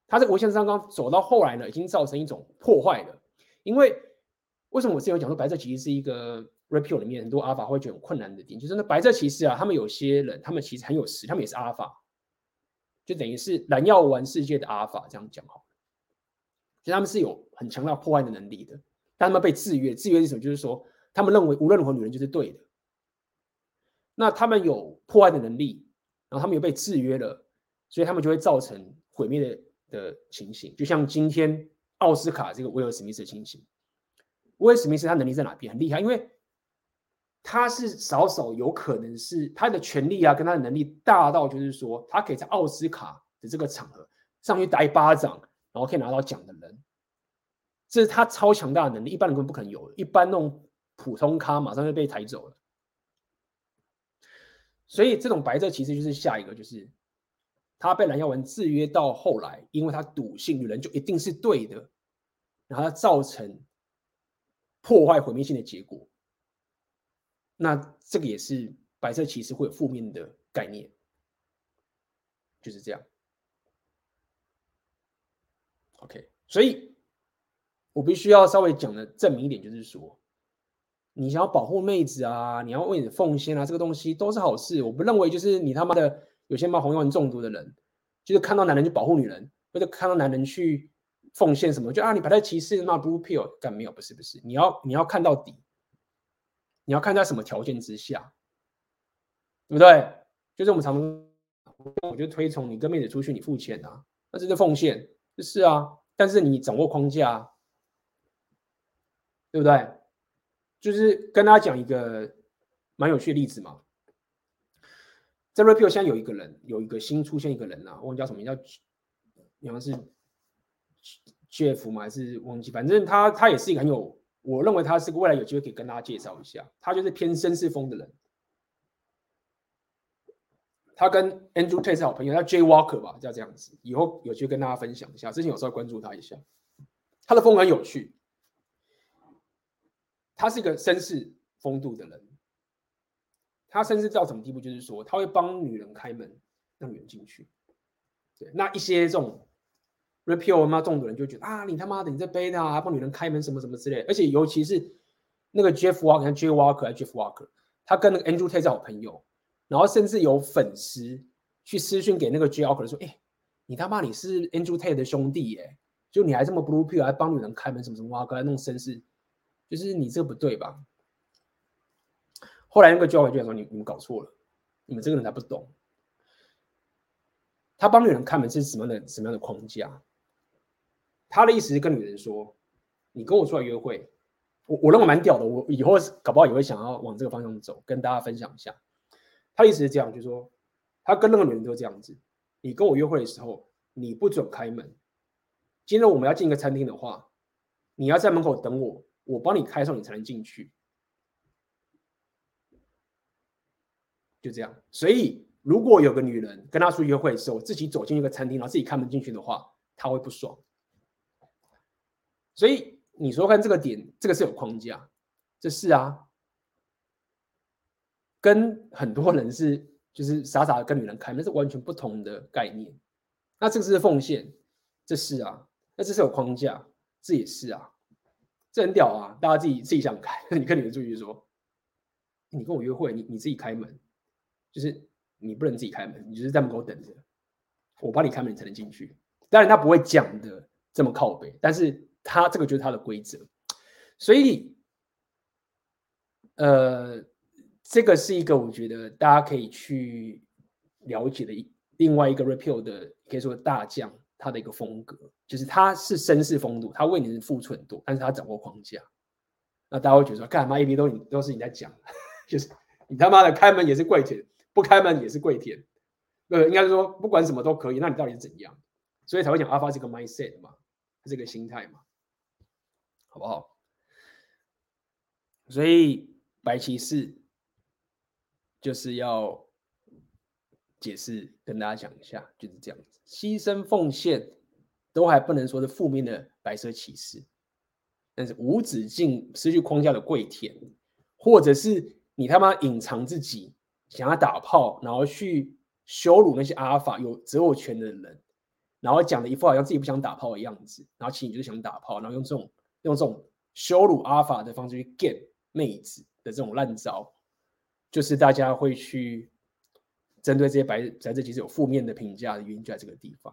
他这个无限上纲走到后来呢，已经造成一种破坏了。因为为什么我之前有讲说白色骑士是一个 repeal 里面很多阿法会觉得很困难的点，就是那白色骑士啊，他们有些人他们其实很有实，他们也是阿法，就等于是蓝药丸世界的阿法这样讲好了。其实他们是有很强大破坏的能力的，但他们被制约，制约是什么？就是说他们认为无论如何女人就是对的，那他们有破坏的能力。然后他们又被制约了，所以他们就会造成毁灭的的情形，就像今天奥斯卡这个威尔史密斯的情形。威尔史密斯他能力在哪边？很厉害，因为他是少少有可能是他的权力啊，跟他的能力大到就是说，他可以在奥斯卡的这个场合上去打一巴掌，然后可以拿到奖的人，这是他超强大的能力，一般人根本不可能有，一般那种普通咖马上就被抬走了。所以这种白色其实就是下一个，就是他被蓝药丸制约到后来，因为他笃信女人就一定是对的，然后他造成破坏毁灭性的结果。那这个也是白色其实会有负面的概念，就是这样。OK，所以我必须要稍微讲的证明一点，就是说。你想要保护妹子啊，你要为你的奉献啊，这个东西都是好事。我不认为就是你他妈的有些妈红药丸中毒的人，就是看到男人就保护女人，或者看到男人去奉献什么，就啊你把他歧视那 blue pill 干没有？不是不是，你要你要看到底，你要看在什么条件之下，对不对？就是我们常常，我就推崇你跟妹子出去你付钱啊，那这是奉献，就是啊，但是你掌握框架，对不对？就是跟大家讲一个蛮有趣的例子嘛，在 Repeal 现在有一个人，有一个新出现一个人啊，忘记叫什么名，叫好像是 Jeff 吗？还是忘记？反正他他也是一个很有，我认为他是个未来有机会可以跟大家介绍一下。他就是偏绅士风的人，他跟 Andrew Tate 是好朋友，叫 Jay Walker 吧，叫这样子。以后有机会跟大家分享一下。之前有稍微关注他一下，他的风格很有趣。他是一个绅士风度的人，他甚至到什么地步？就是说，他会帮女人开门，让女人进去。对，那一些这种 repeal 嘛，中毒人就觉得啊，你他妈的你在背他，还帮女人开门什么什么之类。而且尤其是那个 Jeff Walker，Jeff Walker，Jeff Walker，他跟那个 Andrew Tate 是好朋友，然后甚至有粉丝去私讯给那个 Jeff Walker 说：“哎、你他妈你是 Andrew Tate 的兄弟耶，就你还这么 blue pill，还帮女人开门什么什么哇，过来弄绅士。”就是你这个不对吧？后来那个教委就说：“你你们搞错了，你们这个人才不懂。他帮女人开门是什么样的什么样的框架？他的意思是跟女人说：你跟我出来约会，我我认为蛮屌的。我以后搞不好也会想要往这个方向走，跟大家分享一下。他意思是这样，就是说他跟那个女人都这样子。你跟我约会的时候，你不准开门。今天我们要进一个餐厅的话，你要在门口等我。”我帮你开上，你才能进去，就这样。所以，如果有个女人跟他出去约会的时候，自己走进一个餐厅，然后自己开门进去的话，他会不爽。所以，你说看这个点，这个是有框架，这是啊，跟很多人是就是傻傻的跟女人开门是完全不同的概念。那这个是奉献，这是啊，那这是有框架，这也是啊，这很屌啊！大家自己自己想看，你跟你的助理说，你跟我约会，你你自己开门，就是你不能自己开门，你就是在门口等着，我帮你开门，你才能进去。当然他不会讲的这么靠北，但是他这个就是他的规则，所以，呃，这个是一个我觉得大家可以去了解的一另外一个 repeal 的可以说大将他的一个风格，就是他是绅士风度，他为你付出很多，但是他掌握框架。那大家会觉得说，干嘛 A B 都你都是你在讲，就是你他妈的开门也是跪舔，不开门也是跪舔，呃，应该是说不管什么都可以，那你到底是怎样？所以才会讲阿发这个 mindset 嘛，这个心态嘛，好不好？所以白骑士就是要解释跟大家讲一下，就是这样子，牺牲奉献都还不能说是负面的白色骑士，但是无止境失去框架的跪舔，或者是你他妈隐藏自己想要打炮，然后去羞辱那些阿尔法有择偶权的人。然后讲的一副好像自己不想打炮的样子，然后其实你就是想打炮，然后用这种用这种羞辱阿尔法的方式去 get 妹子的这种烂招，就是大家会去针对这些白在这其实有负面的评价的原因就在这个地方。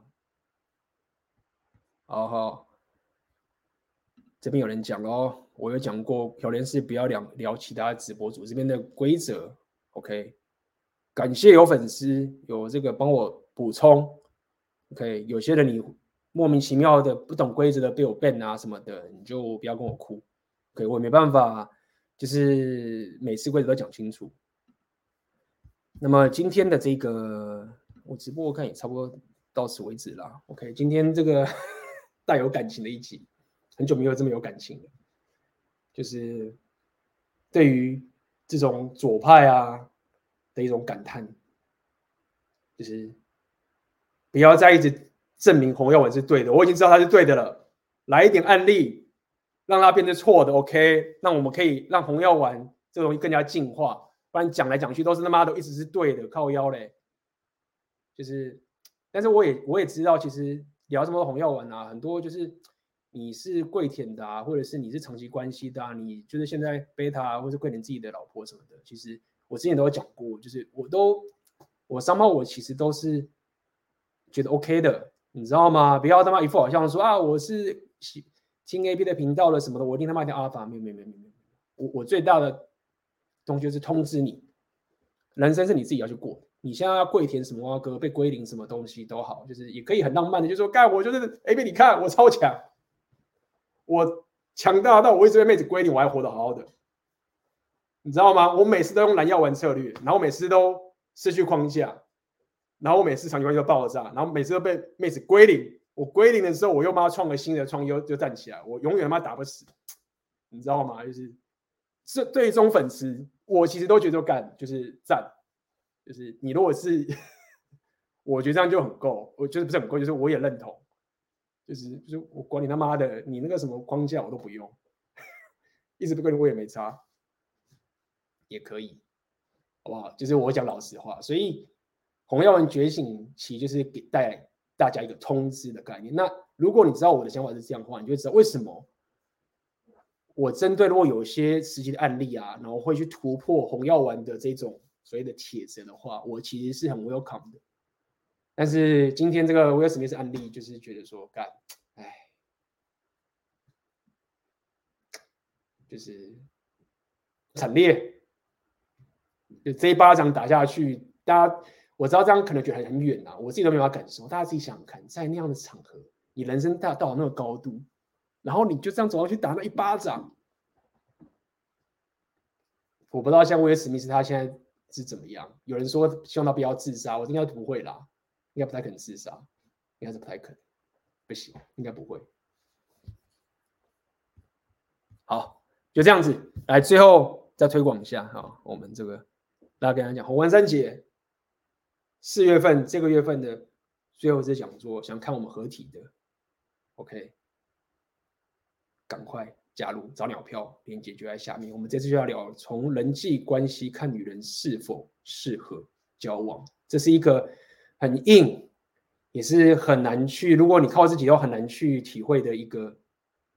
好好，这边有人讲哦，我有讲过，调联是不要聊聊其他直播主这边的规则。OK，感谢有粉丝有这个帮我补充。OK，有些人你莫名其妙的不懂规则的被我 ban 啊什么的，你就不要跟我哭。OK，我没办法，就是每次规则都讲清楚。那么今天的这个我直播我看也差不多到此为止了。OK，今天这个 带有感情的一集，很久没有这么有感情了，就是对于这种左派啊的一种感叹，就是。不要再一直证明洪耀文是对的，我已经知道他是对的了。来一点案例，让他变成错的，OK？那我们可以让洪耀文这东西更加进化，不然讲来讲去都是他妈的一直是对的，靠腰嘞。就是，但是我也我也知道，其实聊这么多红药丸啊，很多就是你是跪舔的啊，或者是你是长期关系的啊，你就是现在贝塔或者跪舔自己的老婆什么的，其实我之前都有讲过，就是我都我上报我其实都是。觉得 OK 的，你知道吗？不要他妈一副好像说啊，我是听 A B 的频道了什么的，我一定他妈听阿法，没有没有没有没有，我我最大的东西是通知你，人生是你自己要去过，你现在要跪舔什么歌，被归零什么东西都好，就是也可以很浪漫的，就是说干我就是 A B，你看我超强，我强大到我一直被妹子归零，我还活得好好的，你知道吗？我每次都用蓝药丸策略，然后每次都失去框架。然后我每次场景就爆炸，然后每次都被妹子归零。我归零的时候，我又妈创个新的创，又又站起来。我永远他妈打不死，你知道吗？就是这对于这种粉丝，我其实都觉得干就是赞，就是你如果是，我觉得这样就很够。我觉得不是很够，就是我也认同，就是就是我管你他妈的，你那个什么框架我都不用，一直不跟我也没差，也可以，好不好？就是我讲老实话，所以。洪耀文觉醒期就是给带大家一个通知的概念。那如果你知道我的想法是这样的话，你就知道为什么我针对如果有一些实际的案例啊，然后会去突破红药丸的这种所谓的铁则的话，我其实是很 welcome 的。但是今天这个威尔史密斯案例，就是觉得说，干，哎，就是惨烈，就这一巴掌打下去，大家。我知道这样可能觉得很很远啊，我自己都没法感受。大家自己想想看，在那样的场合，你人生大到了那个高度，然后你就这样走过去打那一巴掌，我不知道像威尔史密斯他现在是怎么样。有人说希望他不要自杀，我应该不会啦，应该不太可能自杀，应该是不太可能，不行，应该不会。好，就这样子，来最后再推广一下哈，我们这个大家跟他讲红丸三姐。四月份这个月份的最后一次讲座，想看我们合体的，OK，赶快加入，找鸟票，链接就在下面。我们这次就要聊从人际关系看女人是否适合交往，这是一个很硬也是很难去，如果你靠自己，都很难去体会的一个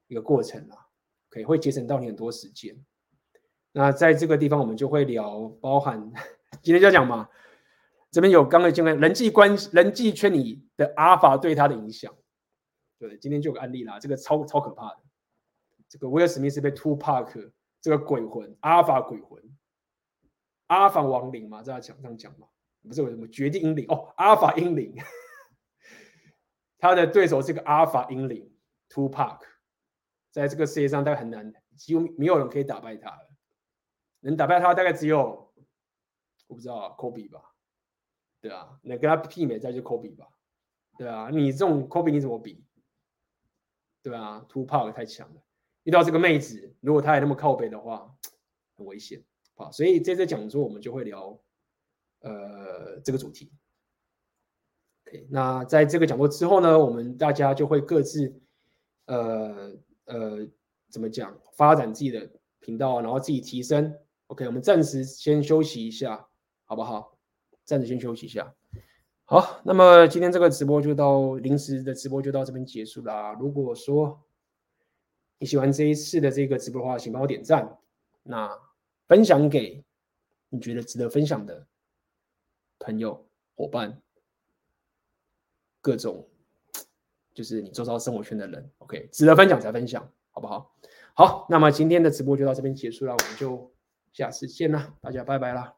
一个过程啦。可以会节省到你很多时间。那在这个地方，我们就会聊，包含今天就要讲嘛，这边有刚刚讲的人际关系、人际圈里的阿尔法对他的影响。对，今天就有个案例啦，这个超超可怕的，这个威尔史密斯被 Two Park 这个鬼魂阿尔法鬼魂，阿尔法亡灵嘛，在墙上讲嘛，不是为什么绝地英灵哦，阿尔法英灵。他的对手是个阿尔法英灵 Two Park，在这个世界上大概很难，几乎没有人可以打败他了。能打败他大概只有我不知道科比吧？对啊，能跟他媲美再就科比吧？对啊，你这种科比你怎么比？对啊，Two Park 太强了。遇到这个妹子，如果她还那么靠北的话，很危险啊。所以这次讲座我们就会聊呃这个主题。OK，那在这个讲座之后呢，我们大家就会各自，呃呃，怎么讲，发展自己的频道，然后自己提升。OK，我们暂时先休息一下，好不好？暂时先休息一下。好，那么今天这个直播就到临时的直播就到这边结束啦。如果说你喜欢这一次的这个直播的话，请帮我点赞，那分享给你觉得值得分享的朋友伙伴。各种就是你周遭生活圈的人，OK，值得分享才分享，好不好？好，那么今天的直播就到这边结束了，我们就下次见了，大家拜拜啦。